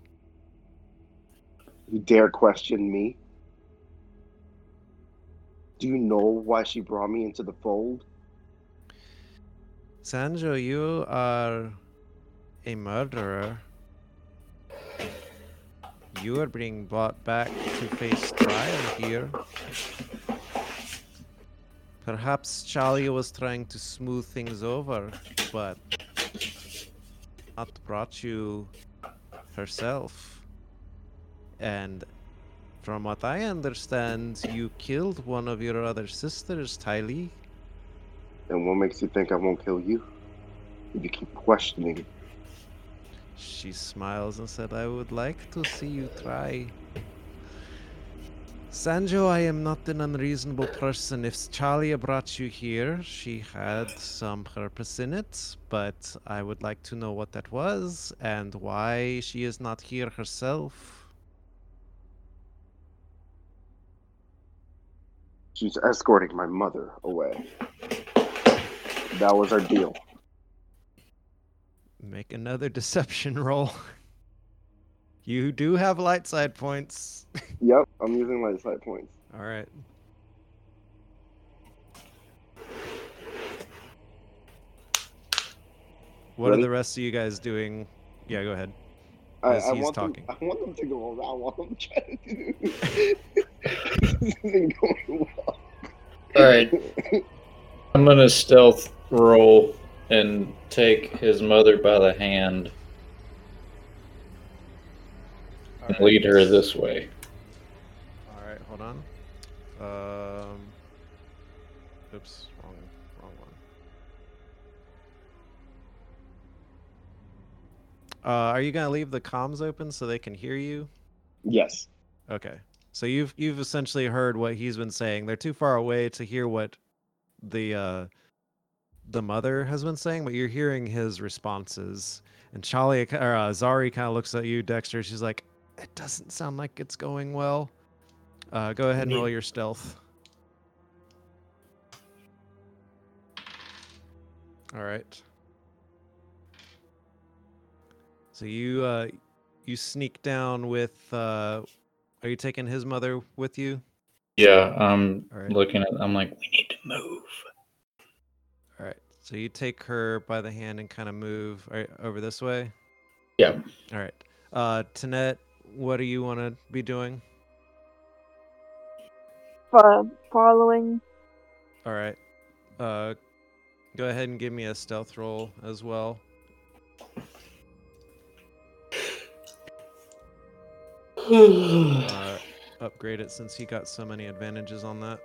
B: you dare question me. Do you know why she brought me into the fold?
A: Sanjo, you are a murderer. You are being brought back to face trial here. Perhaps Chalia was trying to smooth things over, but not brought you herself. And from what I understand, you killed one of your other sisters, Tylee.
B: And what makes you think I won't kill you? If you keep questioning,
A: She smiles and said, I would like to see you try. Sanjo, I am not an unreasonable person. If Chalia brought you here, she had some purpose in it, but I would like to know what that was and why she is not here herself.
B: She's escorting my mother away. That was our deal.
A: Make another <laughs> deception roll. You do have light side points. <laughs>
B: Yep, I'm using light side points.
A: All right. What
B: Ready?
A: are the rest of you guys doing? Yeah, go ahead.
B: I,
A: As
B: I want
A: talking.
B: Them, I want them to go around while I'm trying to do this. <laughs> this isn't going well.
C: All right. <laughs> I'm gonna stealth roll and take his mother by the hand and lead her this way.
A: All right, hold on. Um, oops, Uh, are you gonna leave the comms open so they can hear you?
B: Yes.
A: Okay. So you've you've essentially heard what he's been saying. They're too far away to hear what the uh the mother has been saying, but you're hearing his responses. And Charlie or uh, Zari kind of looks at you, Dexter. She's like, "It doesn't sound like it's going well." Uh, go ahead and roll your stealth. All right. So you uh you sneak down with uh are you taking his mother with you?
C: Yeah, I'm
A: All right.
C: looking at. I'm like, we need to move.
A: All right. So you take her by the hand and kind of move right over this way.
C: Yeah.
A: All right. Uh Tanette, what do you want to be doing?
E: Fo- following.
A: All right. Uh go ahead and give me a stealth roll as well. Uh, upgrade it since he got so many advantages on that.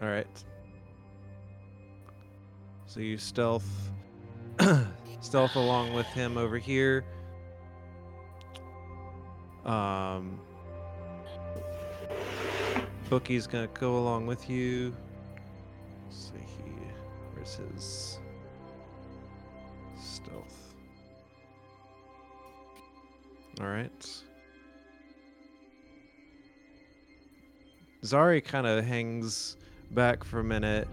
A: All right. So you stealth <coughs> stealth along with him over here. Um Bookie's gonna go along with you. Let's see he where's his stealth. Alright. Zari kind of hangs back for a minute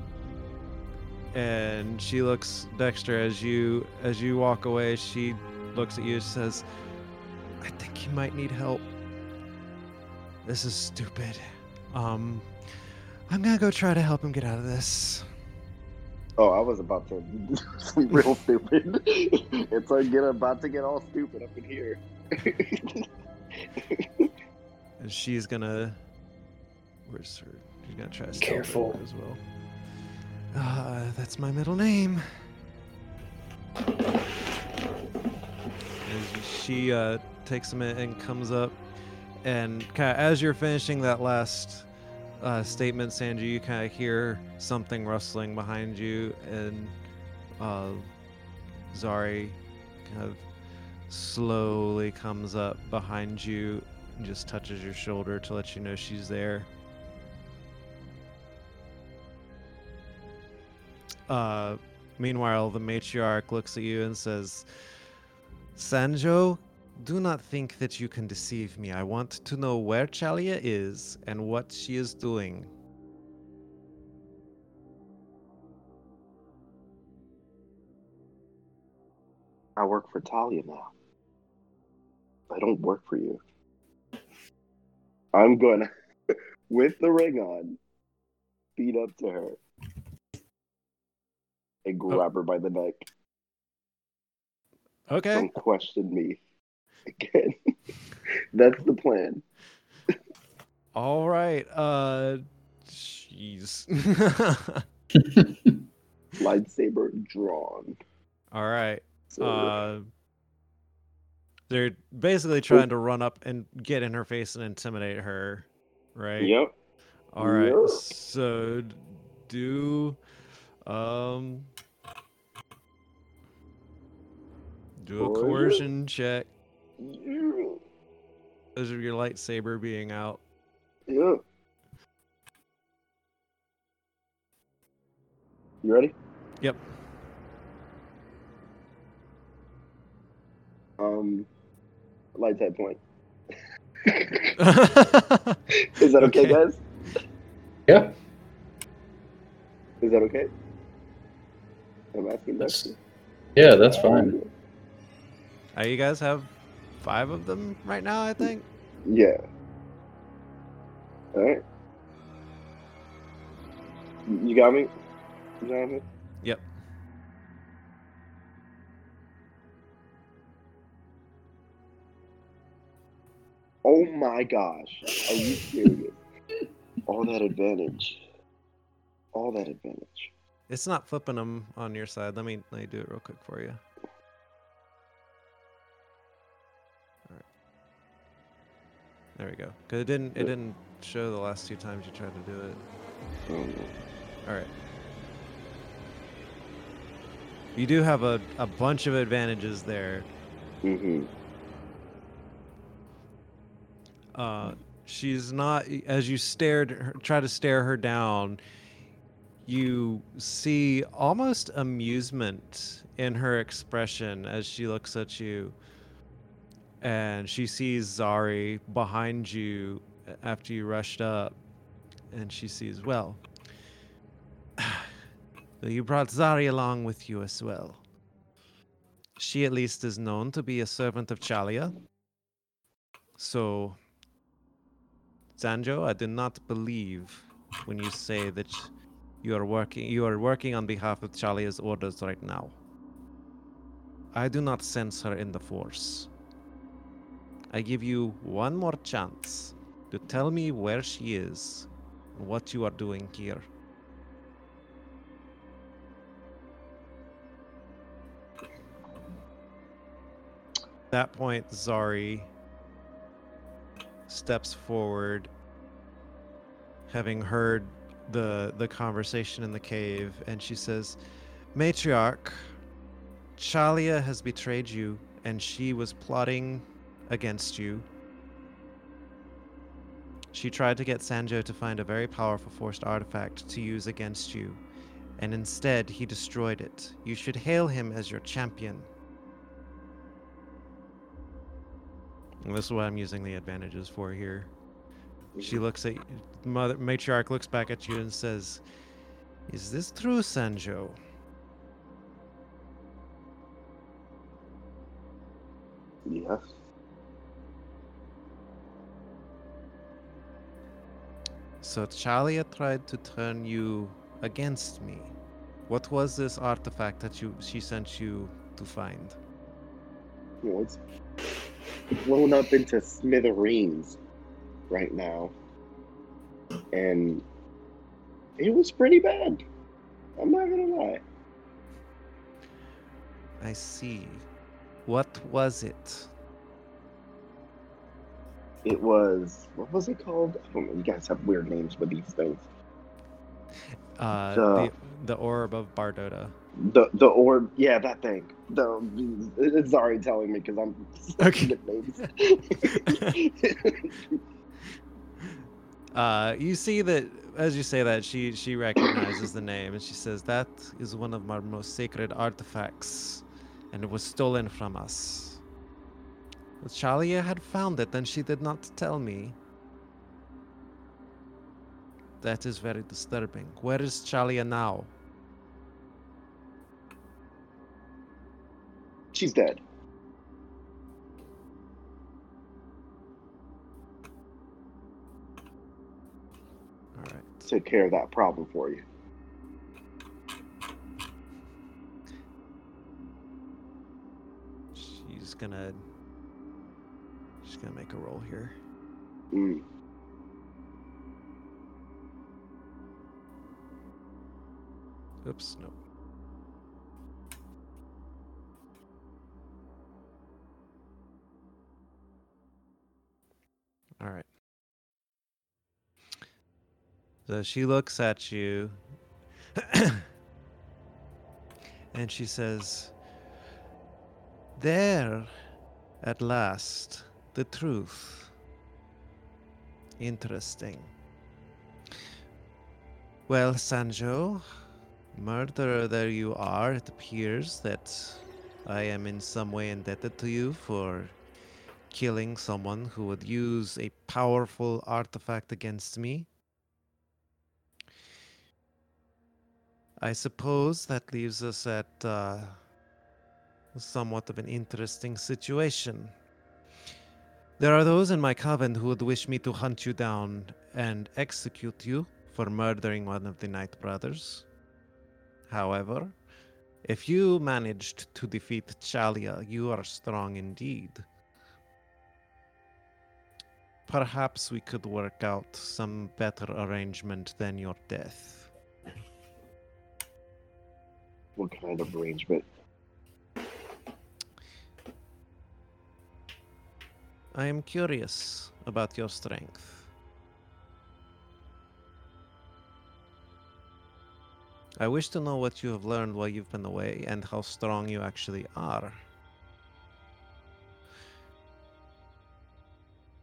A: and she looks Dexter as you as you walk away she looks at you and says I think you might need help. This is stupid. Um I'm gonna go try to help him get out of this.
B: Oh, I was about to <laughs> do some real stupid. <laughs> it's like get about to get all stupid up in here. <laughs>
A: And she's gonna where's her she's gonna try to stealth
C: Careful.
A: as well. Uh, that's my middle name. And she uh, takes a minute and comes up, and kind of as you're finishing that last uh, statement, Sanji, you kind of hear something rustling behind you, and uh, Zari kind of slowly comes up behind you and just touches your shoulder to let you know she's there. Uh, meanwhile, the matriarch looks at you and says, Sanjo, do not think that you can deceive me. I want to know where Chalia is and what she is doing.
B: I work for Chalia now. I don't work for you. I'm gonna, <laughs> with the ring on, beat up to her and oh. grab her by the neck.
A: Okay.
B: Don't question me again. <laughs> That's the plan.
A: All right. Uh, jeez. <laughs>
B: Lightsaber drawn.
A: All right.
B: So
A: Uh, they're basically trying to run up and get in her face and intimidate her, right?
B: yep.
A: All right.
B: Yep.
A: So do um do a
B: Coercion?
A: coercion check
B: Yeah.
A: Because of your lightsaber being out.
B: Yeah. You ready?
A: Yep.
B: Um, light type point.
A: Is <laughs>
B: Is that okay,
A: Okay.
B: guys?
C: Yeah.
B: Is that okay? I'm asking that.
C: That's, yeah, that's fine.
A: Uh, you guys have five of them right now, I think.
B: Yeah. All right. You got me, Jonathan.
A: Yep.
B: Oh my gosh. Are you serious? <laughs> All that advantage. All that advantage.
A: It's not flipping them on your side. Let me let me do it real quick for you. There we go. Cause it didn't it didn't show the last two times you tried to do it.
B: Oh, no.
A: All right. You do have a, a bunch of advantages there.
B: Mm-hmm.
A: Uh, she's not as you stared her, try to stare her down. You see almost amusement in her expression as she looks at you, and she sees Zari behind you after you rushed up, and she sees well. <sighs> You brought Zari along with you as well. She at least is known to be a servant of Chalia. So, Sanjo, I do not believe when you say that you are working you are working on behalf of Chalia's orders right now. I do not sense her in the Force. I give you one more chance to tell me where she is and what you are doing here. At that point, Zari steps forward, having heard the the conversation in the cave, and she says, "Matriarch, Chalia has betrayed you, and she was plotting against you. She tried to get Sanjo to find a very powerful forced artifact to use against you, and instead he destroyed it. You should hail him as your champion." And this is what I'm using the advantages for here. She looks at mother matriarch looks back at you and says, "Is this true, Sanjo?"
B: Yes.
A: So Chalia tried to turn you against me. What was this artifact that you she sent you to find?
B: You know, it's blown up into smithereens right now. And it was pretty bad. I'm not gonna lie.
A: I see. What was it?
B: It was what was it called? I don't know. You guys have weird names for these things.
A: Uh,
B: The-
A: the orb of Bardota.
B: The the orb, yeah, that thing. The it's already telling me because I'm <laughs>
A: Okay.
B: names. <laughs>
A: Uh, you see that as you say that she she recognizes the name and she says that is one of our most sacred artifacts, and it was stolen from us. But Chalia had found it, and she did not tell me. That is very disturbing. Where is Chalia now?
B: She's dead.
A: All right.
B: Took care of that problem for you.
A: She's gonna. Gonna make a roll here.
B: Mm.
A: Oops, no. All right. So she looks at you <coughs> and she says, There, at last, the truth. Interesting. Well, Sanjo, murderer there you are, it appears that I am in some way indebted to you for killing someone who would use a powerful artifact against me. I suppose that leaves us at uh, somewhat of an interesting situation. There are those in my coven who would wish me to hunt you down and execute you for murdering one of the Night Brothers. However, if you managed to defeat Chalia, you are strong indeed. Perhaps we could work out some better arrangement than your death.
B: What kind of arrangement?
A: I am curious about your strength. I wish to know what you have learned while you've been away and how strong you actually are.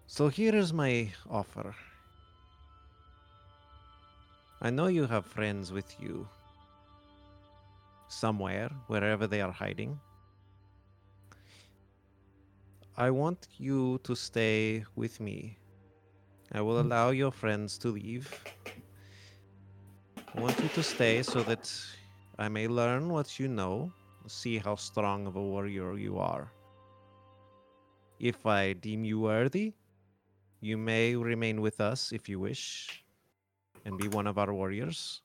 A: So here is my offer. I know you have friends with you. Somewhere, wherever they are hiding. I want you to stay with me. I will hmm. allow your friends to leave. I want you to stay so that I may learn what you know, see how strong of a warrior you are. If I deem you worthy, you may remain with us if you wish and be one of our warriors.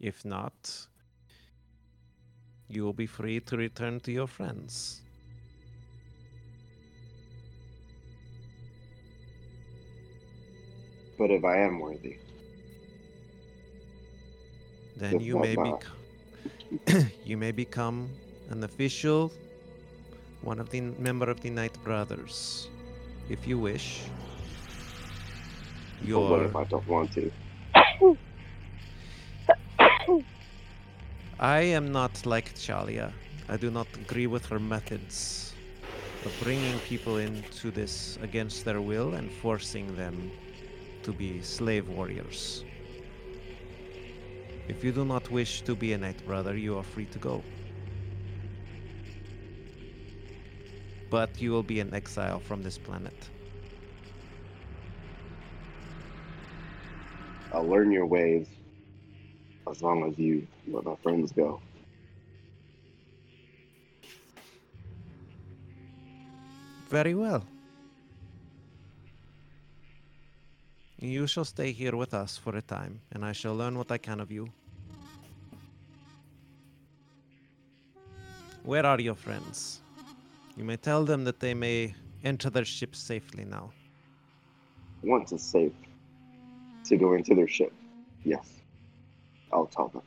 A: If not, you will be free to return to your friends.
B: But if I am worthy,
A: Then
B: If
A: you may become <coughs> you may become an official, one of the member of the Night Brothers, if you wish.
B: but
A: Your
B: if I don't want to? <coughs>
A: I am not like Chalia. I do not agree with her methods of bringing people into this against their will and forcing them to be slave warriors. If you do not wish to be a Night Brother, you are free to go. But you will be in exile from this planet.
B: I'll learn your ways as long as you let my friends go.
A: Very well. You shall stay here with us for a time, and I shall learn what I can of you. Where are your friends? You may tell them that they may enter their ship safely now.
B: Once it's safe to go into their ship, yes, I'll tell them.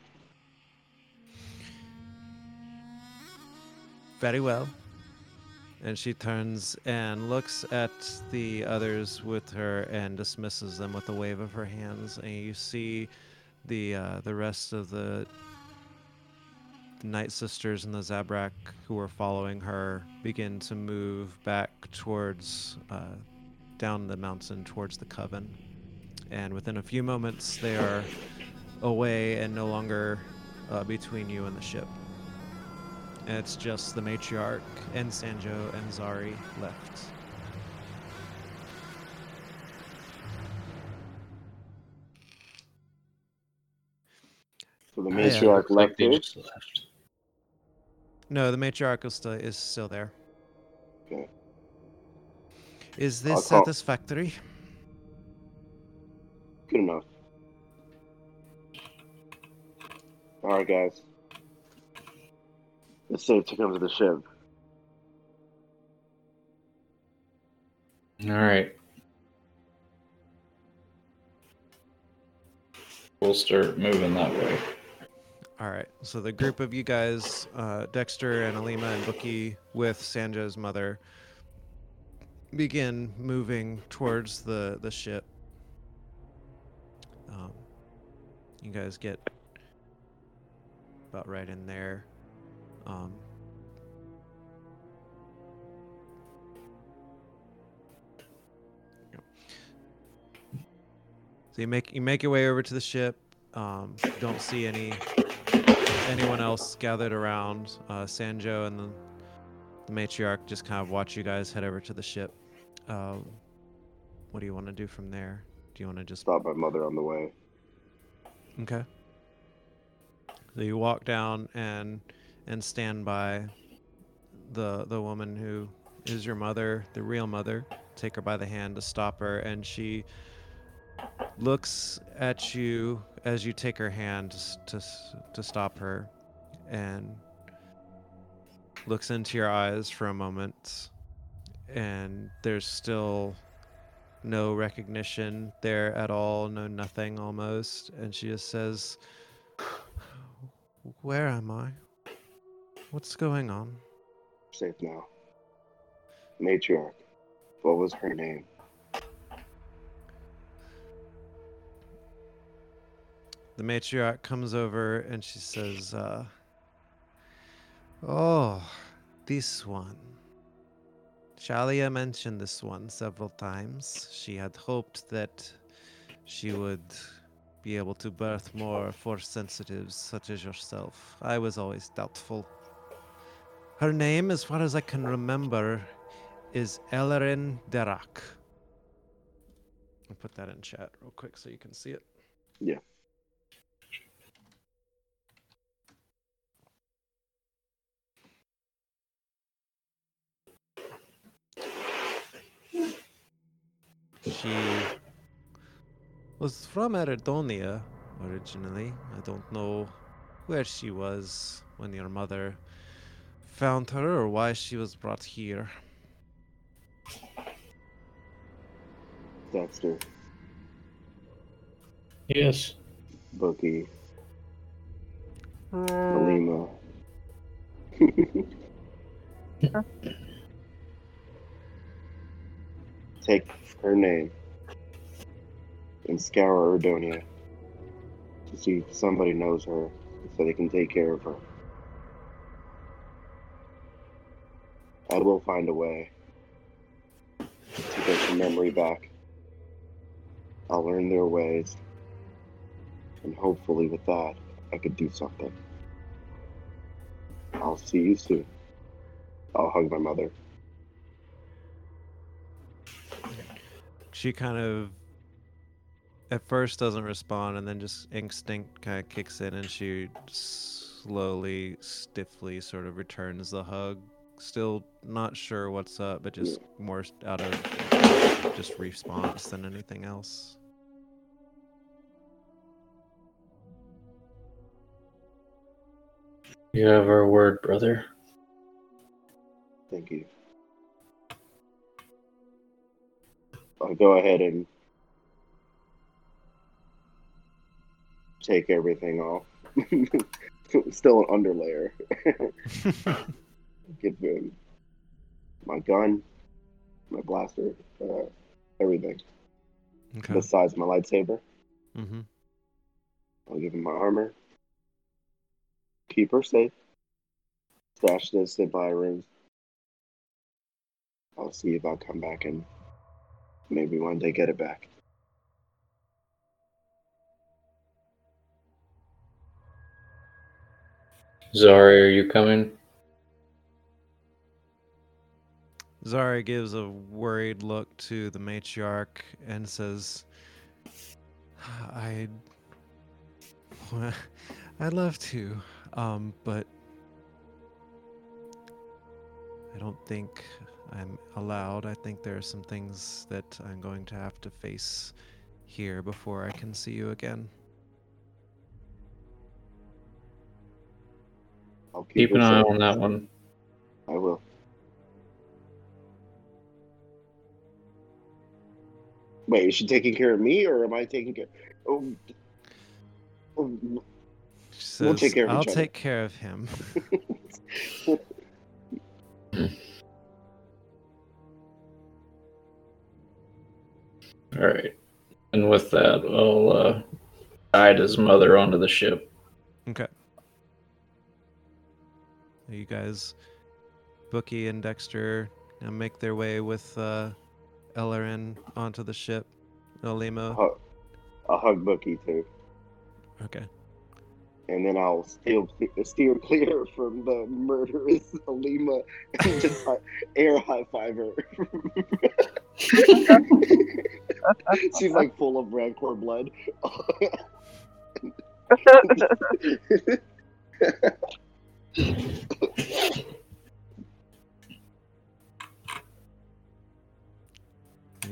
A: Very well. And she turns and looks at the others with her and dismisses them with a wave of her hands. And you see the uh, the rest of the, Night Sisters and the Zabrak who are following her begin to move back towards uh, down the mountain towards the coven. And within a few moments, they are away and no longer uh, between you and the ship. And it's just the matriarch and Sanjo and Zari left.
B: So the
A: uh,
B: matriarch
C: Looks like
B: left
C: they
B: here.
C: just left.
A: No, the matriarch is still, is still there.
B: Okay.
A: Is this
B: call-
A: satisfactory?
B: Good enough. All right, guys. It's safe to come to the ship.
C: All right. We'll start moving that way.
A: All right. So the group of you guys, uh, Dexter and Alima and Bookie, with Sanjo's mother, begin moving towards the the ship. Um, you guys get about right in there. Um. So you make you make your way over to the ship. Um, don't see any anyone else gathered around. Uh, Sanjo and the, the matriarch just kind of watch you guys head over to the ship. Um, what do you want to do from there? Do you want to just
B: Stop my mother on the way.
A: Okay. So you walk down and and stand by the the woman who is your mother, the real mother. Take her by the hand to stop her, and she looks at you as you take her hand to to to stop her, and looks into your eyes for a moment, and there's still no recognition there at all, no nothing almost. And she just says, Where am I? What's going on?
B: Safe now. Matriarch. What was her name?
A: The matriarch comes over and she says, uh, Oh, this one. Chalia mentioned this one several times. She had hoped that she would be able to birth more force sensitives such as yourself. I was always doubtful. Her name, as far as I can remember, is Elerin Derak. I'll put that in chat real quick so you can see it.
B: Yeah.
A: She was from Iridonia originally. I don't know where she was when your mother found her or why she was brought here.
B: Dexter,
C: Yes.
B: Bookie,
E: Mm,
B: Alima. <laughs> Take her name and scour Iridonia to see if somebody knows her so they can take care of her. I will find a way to get your memory back. I'll learn their ways, and hopefully, with that, I could do something. I'll see you soon. I'll hug my mother.
A: She kind of at first doesn't respond and then just instinct kind of kicks in and she slowly stiffly sort of returns the hug still not sure what's up but just more out of just response than anything else
C: You have our word, brother.
B: Thank you. I'll go ahead and take everything off. <laughs> Still an underlayer. <laughs> <laughs> Get the, my gun, my blaster, uh, everything.
A: okay
B: Besides my lightsaber,
A: Mm-hmm.
B: I'll give him my armor. Keep her safe. Stash this in my room. I'll see if I'll come back and maybe one day get it back.
C: Zari, are you coming?
A: Zara gives a worried look to the matriarch and says, <sighs> "I'd, <laughs> I'd love to, um, but I don't think I'm allowed. I think there are some things that I'm going to have to face here before I can see you again."
B: I'll keep,
C: Keep an eye on that one.
B: I will. Wait, is she taking care of me or am I taking care? Oh, oh,
A: She
B: We'll take care of
A: I'll take care of him.
C: All right. And with that, I'll uh, guide his mother onto the ship.
A: Okay. You guys, Bookie and Dexter, make their way with uh, Ellerin onto the ship. Alima.
B: I'll, I'll hug Bookie too,
A: Okay.
B: and then I'll steal steer clear from the murderous Alima and just hi- air high five her. <laughs> She's like full of rancor blood. <laughs>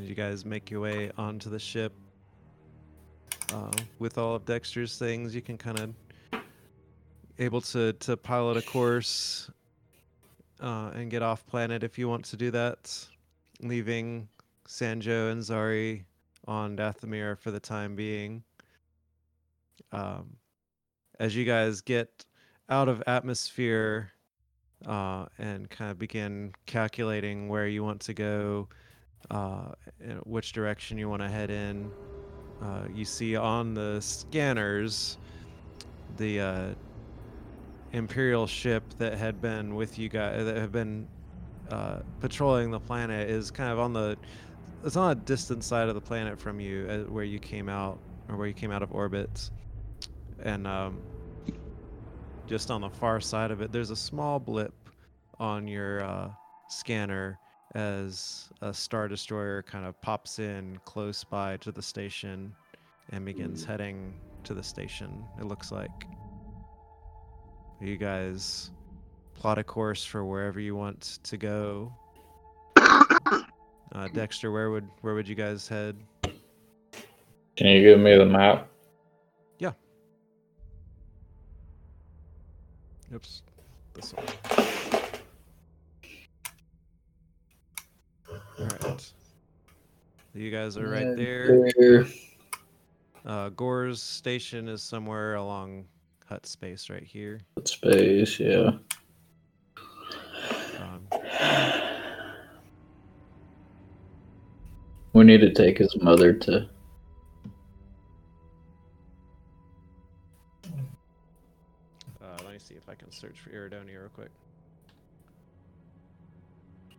A: You guys make your way onto the ship. Uh, with all of Dexter's things, you can kind of able to to pilot a course uh, and get off planet if you want to do that, leaving Sanjo and Zari on Dathomir for the time being. Um, as you guys get out of atmosphere uh, and kind of begin calculating where you want to go, uh, which direction you want to head in. Uh, you see on the scanners the uh, Imperial ship that had been with you guys, that have been uh, patrolling the planet, is kind of on the. It's on a distant side of the planet from you, uh, where you came out, or where you came out of orbit, and um, just on the far side of it, there's a small blip on your uh, scanner as a star destroyer kind of pops in close by to the station and begins
B: Mm.
A: heading to the station. It looks like you guys plot a course for wherever you want to go. Uh, <coughs> Dexter, where would where would you guys head?
C: Can you give me the map? Yeah.
A: Oops. This one. Alright. You guys are right there.
C: There.
A: Uh, Gore's station is somewhere along Hutt space right here.
C: Hutt space, yeah.
A: Um,
C: We need to take his mother to.
A: uh, let me see if I can search for Iridonia real quick.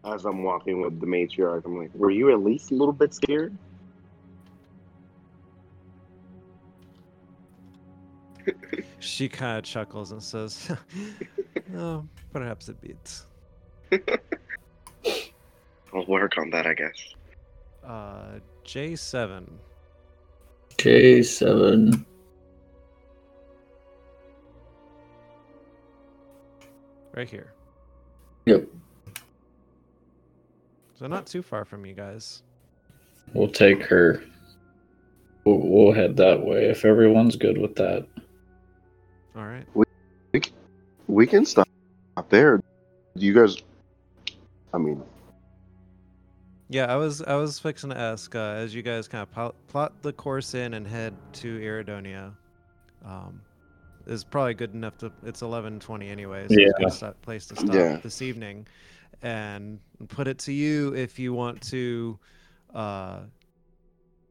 B: As I'm walking with the matriarch, I'm like, were you at least a little bit scared?
A: She kind of chuckles and says, <laughs> "Oh, perhaps a bit." <laughs>
B: I'll work on that, I guess.
A: Uh, J7.
C: J7.
A: Right here.
C: Yep.
A: So not too far from you guys.
C: We'll take her. We'll, we'll head that way if everyone's good with that.
A: All right.
B: We we can stop there. Do you guys? I mean,
A: Yeah, I was I was fixing to ask uh, as you guys kind of plot, plot the course in and head to Iridonia. Um, is probably good enough to. It's eleven twenty anyway. So it's a
C: Yeah.
A: good sto- place to stop
B: Yeah.
A: this evening, and put it to you if you want to, uh,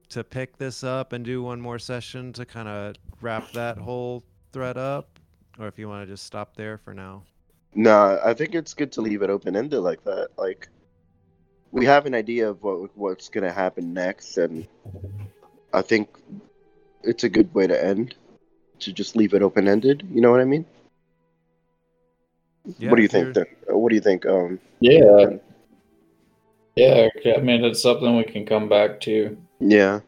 A: to pick this up and do one more session to kind of wrap that whole thread up, or if you want to just stop there for now.
B: no, I think it's good to leave it open ended like that. Like, we have an idea of what what's gonna happen next, and I think it's a good way to end. To just leave it open ended. You know what I mean?
A: Yeah,
B: what do you think? Then? What do you think? Um,
C: Yeah. Yeah, I mean, it's something we can come back to,
B: yeah.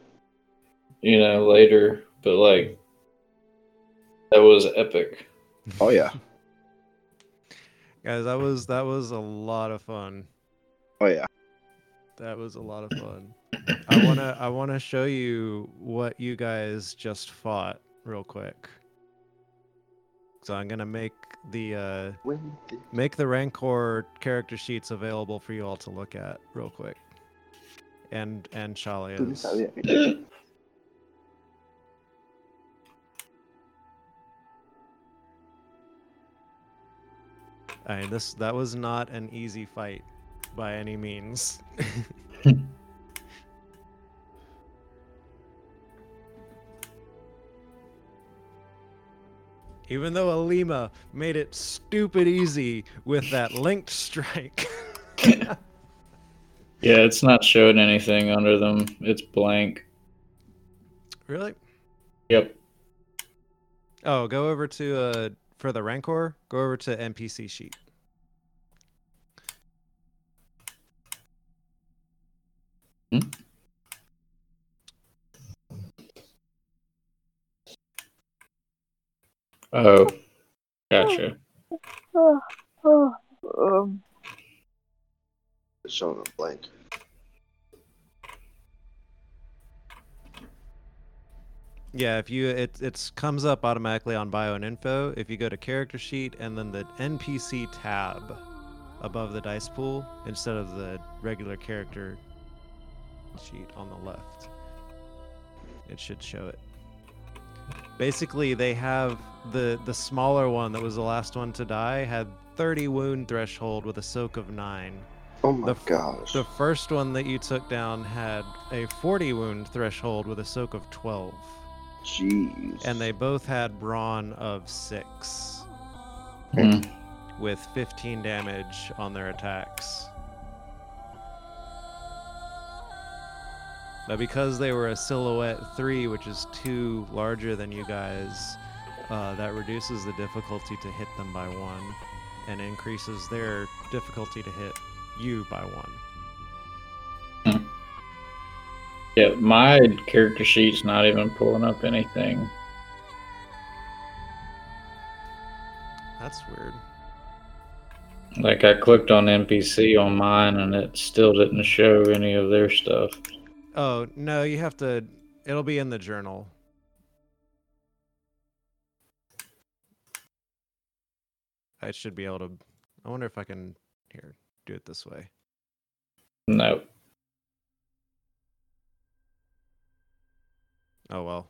C: you know, later. But, like, that was epic.
B: Oh yeah. <laughs>
A: Guys, that was that was a lot of fun.
B: Oh yeah.
A: That was a lot of fun. I wanna I wanna show you what you guys just fought real quick. So I'm gonna make the uh, make the Rancor character sheets available for you all to look at real quick. And and Chalia's. I mean, this that was not an easy fight by any means. <laughs> Even though Alima made it stupid easy with that linked strike. <laughs>
C: Yeah, it's not showing anything under them. It's blank.
A: really?
C: Yep.
A: Oh, go over to uh for the Rancor, go over to NPC sheet.
C: Oh, gotcha.
E: Oh, <sighs> oh, um,
B: It's showing a blank.
A: Yeah, if you it it comes up automatically on bio and info. If you go to character sheet and then the NPC tab above the dice pool instead of the regular character sheet on the left, it should show it. Basically, they have the the smaller one that was the last one to die had 30 wound threshold with a soak of nine.
B: Oh my
A: The f-
B: gosh.
A: The first one that you took down had a 40 wound threshold with a soak of 12
B: Jeez.
A: and they both had brawn of six
C: Hmm.
A: with 15 damage on their attacks. But because they were a silhouette three, which is two larger than you guys, uh, that reduces the difficulty to hit them by one and increases their difficulty to hit you by one.
C: Yeah, my character sheet's not even pulling up anything.
A: That's weird.
C: Like I clicked on NPC on mine and it still didn't show any of their stuff.
A: Oh, no, you have to. It'll be in the journal. I should be able to. I wonder if I can here do it this way.
C: No.
A: Oh well.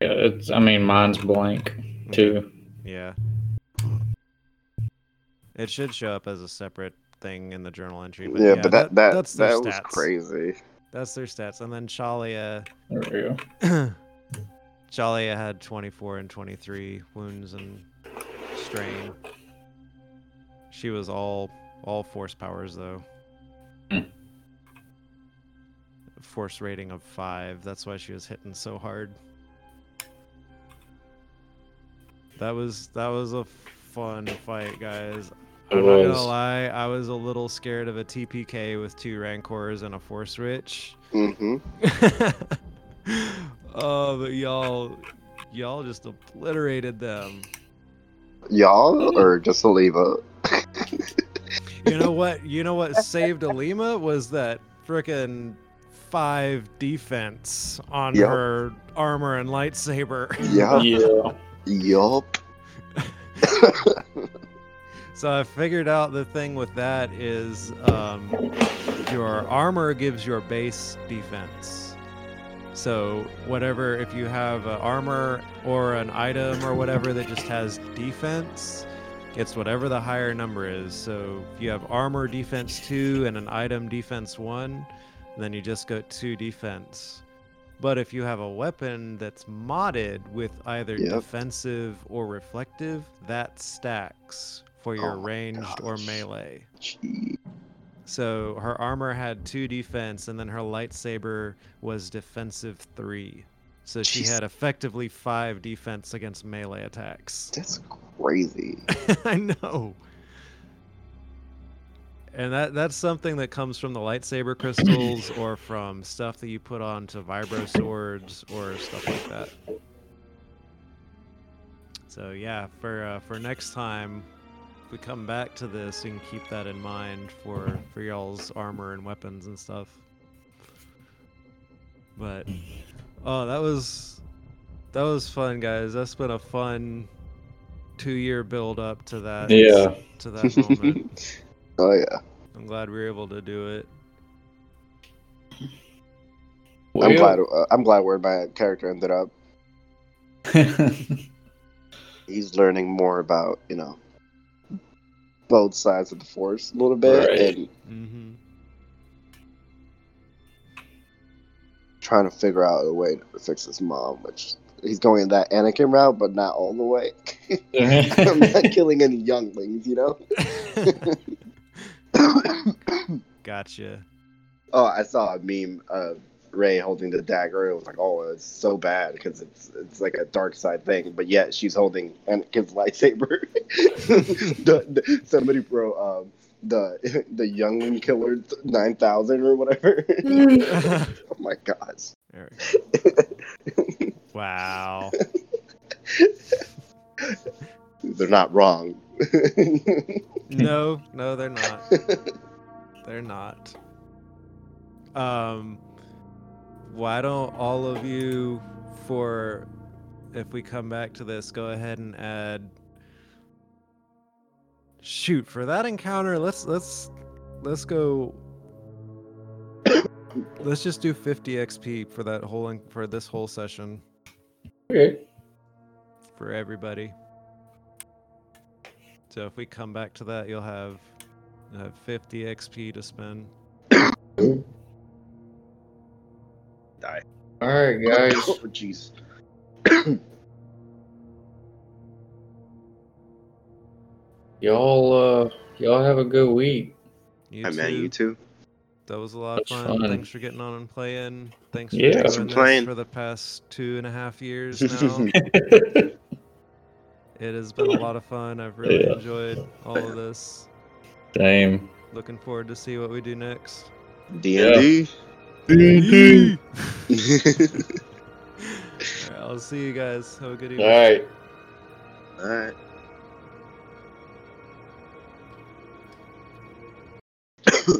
C: Yeah, it's. I mean, mine's blank too.
A: Yeah. It should show up as a separate thing in the journal entry. But
B: yeah, but that that
A: that's their
B: that was crazy.
A: That's their stats. And then Chalia
C: There we go. <clears throat>
A: Chalia had 24 and 23 wounds and strain. She was all all force powers though.
C: Hmm.
A: Force rating of 5. That's why she was hitting so hard. That was that was a fun fight, guys.
C: It
A: I'm not
C: was.
A: gonna lie, I was a little scared of a TPK with two Rancors and a Force Witch.
B: Mm-hmm. <laughs>
A: oh, but y'all, y'all just obliterated them.
B: Y'all or just Alima? <laughs>
A: You know what? You know what saved Alima was that frickin' five defense on
B: Yep.
A: her armor and lightsaber.
B: Yup.
C: Yeah. <laughs>
B: Yup.
A: So I figured out the thing with that is um, your armor gives your base defense. So whatever, if you have an armor or an item or whatever that just has defense, it's whatever the higher number is. So if you have armor defense two and an item defense one, then you just go two defense. But if you have a weapon that's modded with either
B: Yep.
A: defensive or reflective, that stacks for your
B: Oh
A: ranged or melee. So her armor had two defense, and then her lightsaber was defensive three. So she had effectively five defense against melee attacks.
B: That's crazy. <laughs>
A: I know. And that that's something that comes from the lightsaber crystals <coughs> or from stuff that you put onto vibro swords or stuff like that. So yeah, for uh, for next time we come back to this and keep that in mind for for y'all's armor and weapons and stuff. But oh, that was that was fun, guys. That's been a fun two year build up to that
C: Yeah.
A: to that moment. <laughs>
B: oh yeah.
A: I'm glad we were able to do it.
B: I'm glad. Uh, I'm glad where my character ended up. <laughs> He's learning more about you know both sides of the force a little bit
C: Right.
B: and
A: hmm
B: trying to figure out a way to fix his mom, which he's going that Anakin route, but not all the way. <laughs> I'm not killing any younglings, you know. <laughs> <laughs>
A: gotcha.
B: oh, I saw a meme of Rey holding the dagger. It was like, oh, it's so bad because it's it's like a dark side thing, but yet she's holding Anakin's lightsaber. <laughs> the, the, somebody bro, um, the <laughs> the youngling killer nine thousand or whatever. <laughs> oh my gosh.
A: Go. Wow.
B: They're not wrong.
A: No, no, they're not. They're not. Um, why don't all of you, for if we come back to this, go ahead and add. Shoot for that encounter. Let's let's let's go. <coughs> Let's just do 50 XP for that whole for this whole session
C: okay.
A: for everybody. So if we come back to that, you'll have, you'll have 50 XP to spend. <coughs>
C: All right, guys.
B: oh, jeez. <coughs>
C: Y'all, uh, y'all have a good week.
A: You
B: Hi, man. You too.
A: That was a lot of fun.
C: fun.
A: Thanks for getting on and playing. Thanks for
C: Yeah.
A: doing
C: Thanks
B: for playing.
A: for the past two and a half years <laughs> now. it has been a lot of fun. I've really
C: Yeah.
A: enjoyed all of this.
C: Same.
A: Looking forward to see what we do next.
B: D and D.
A: All right, I'll see you guys. Have a good evening.
C: All right.
B: All right. <laughs>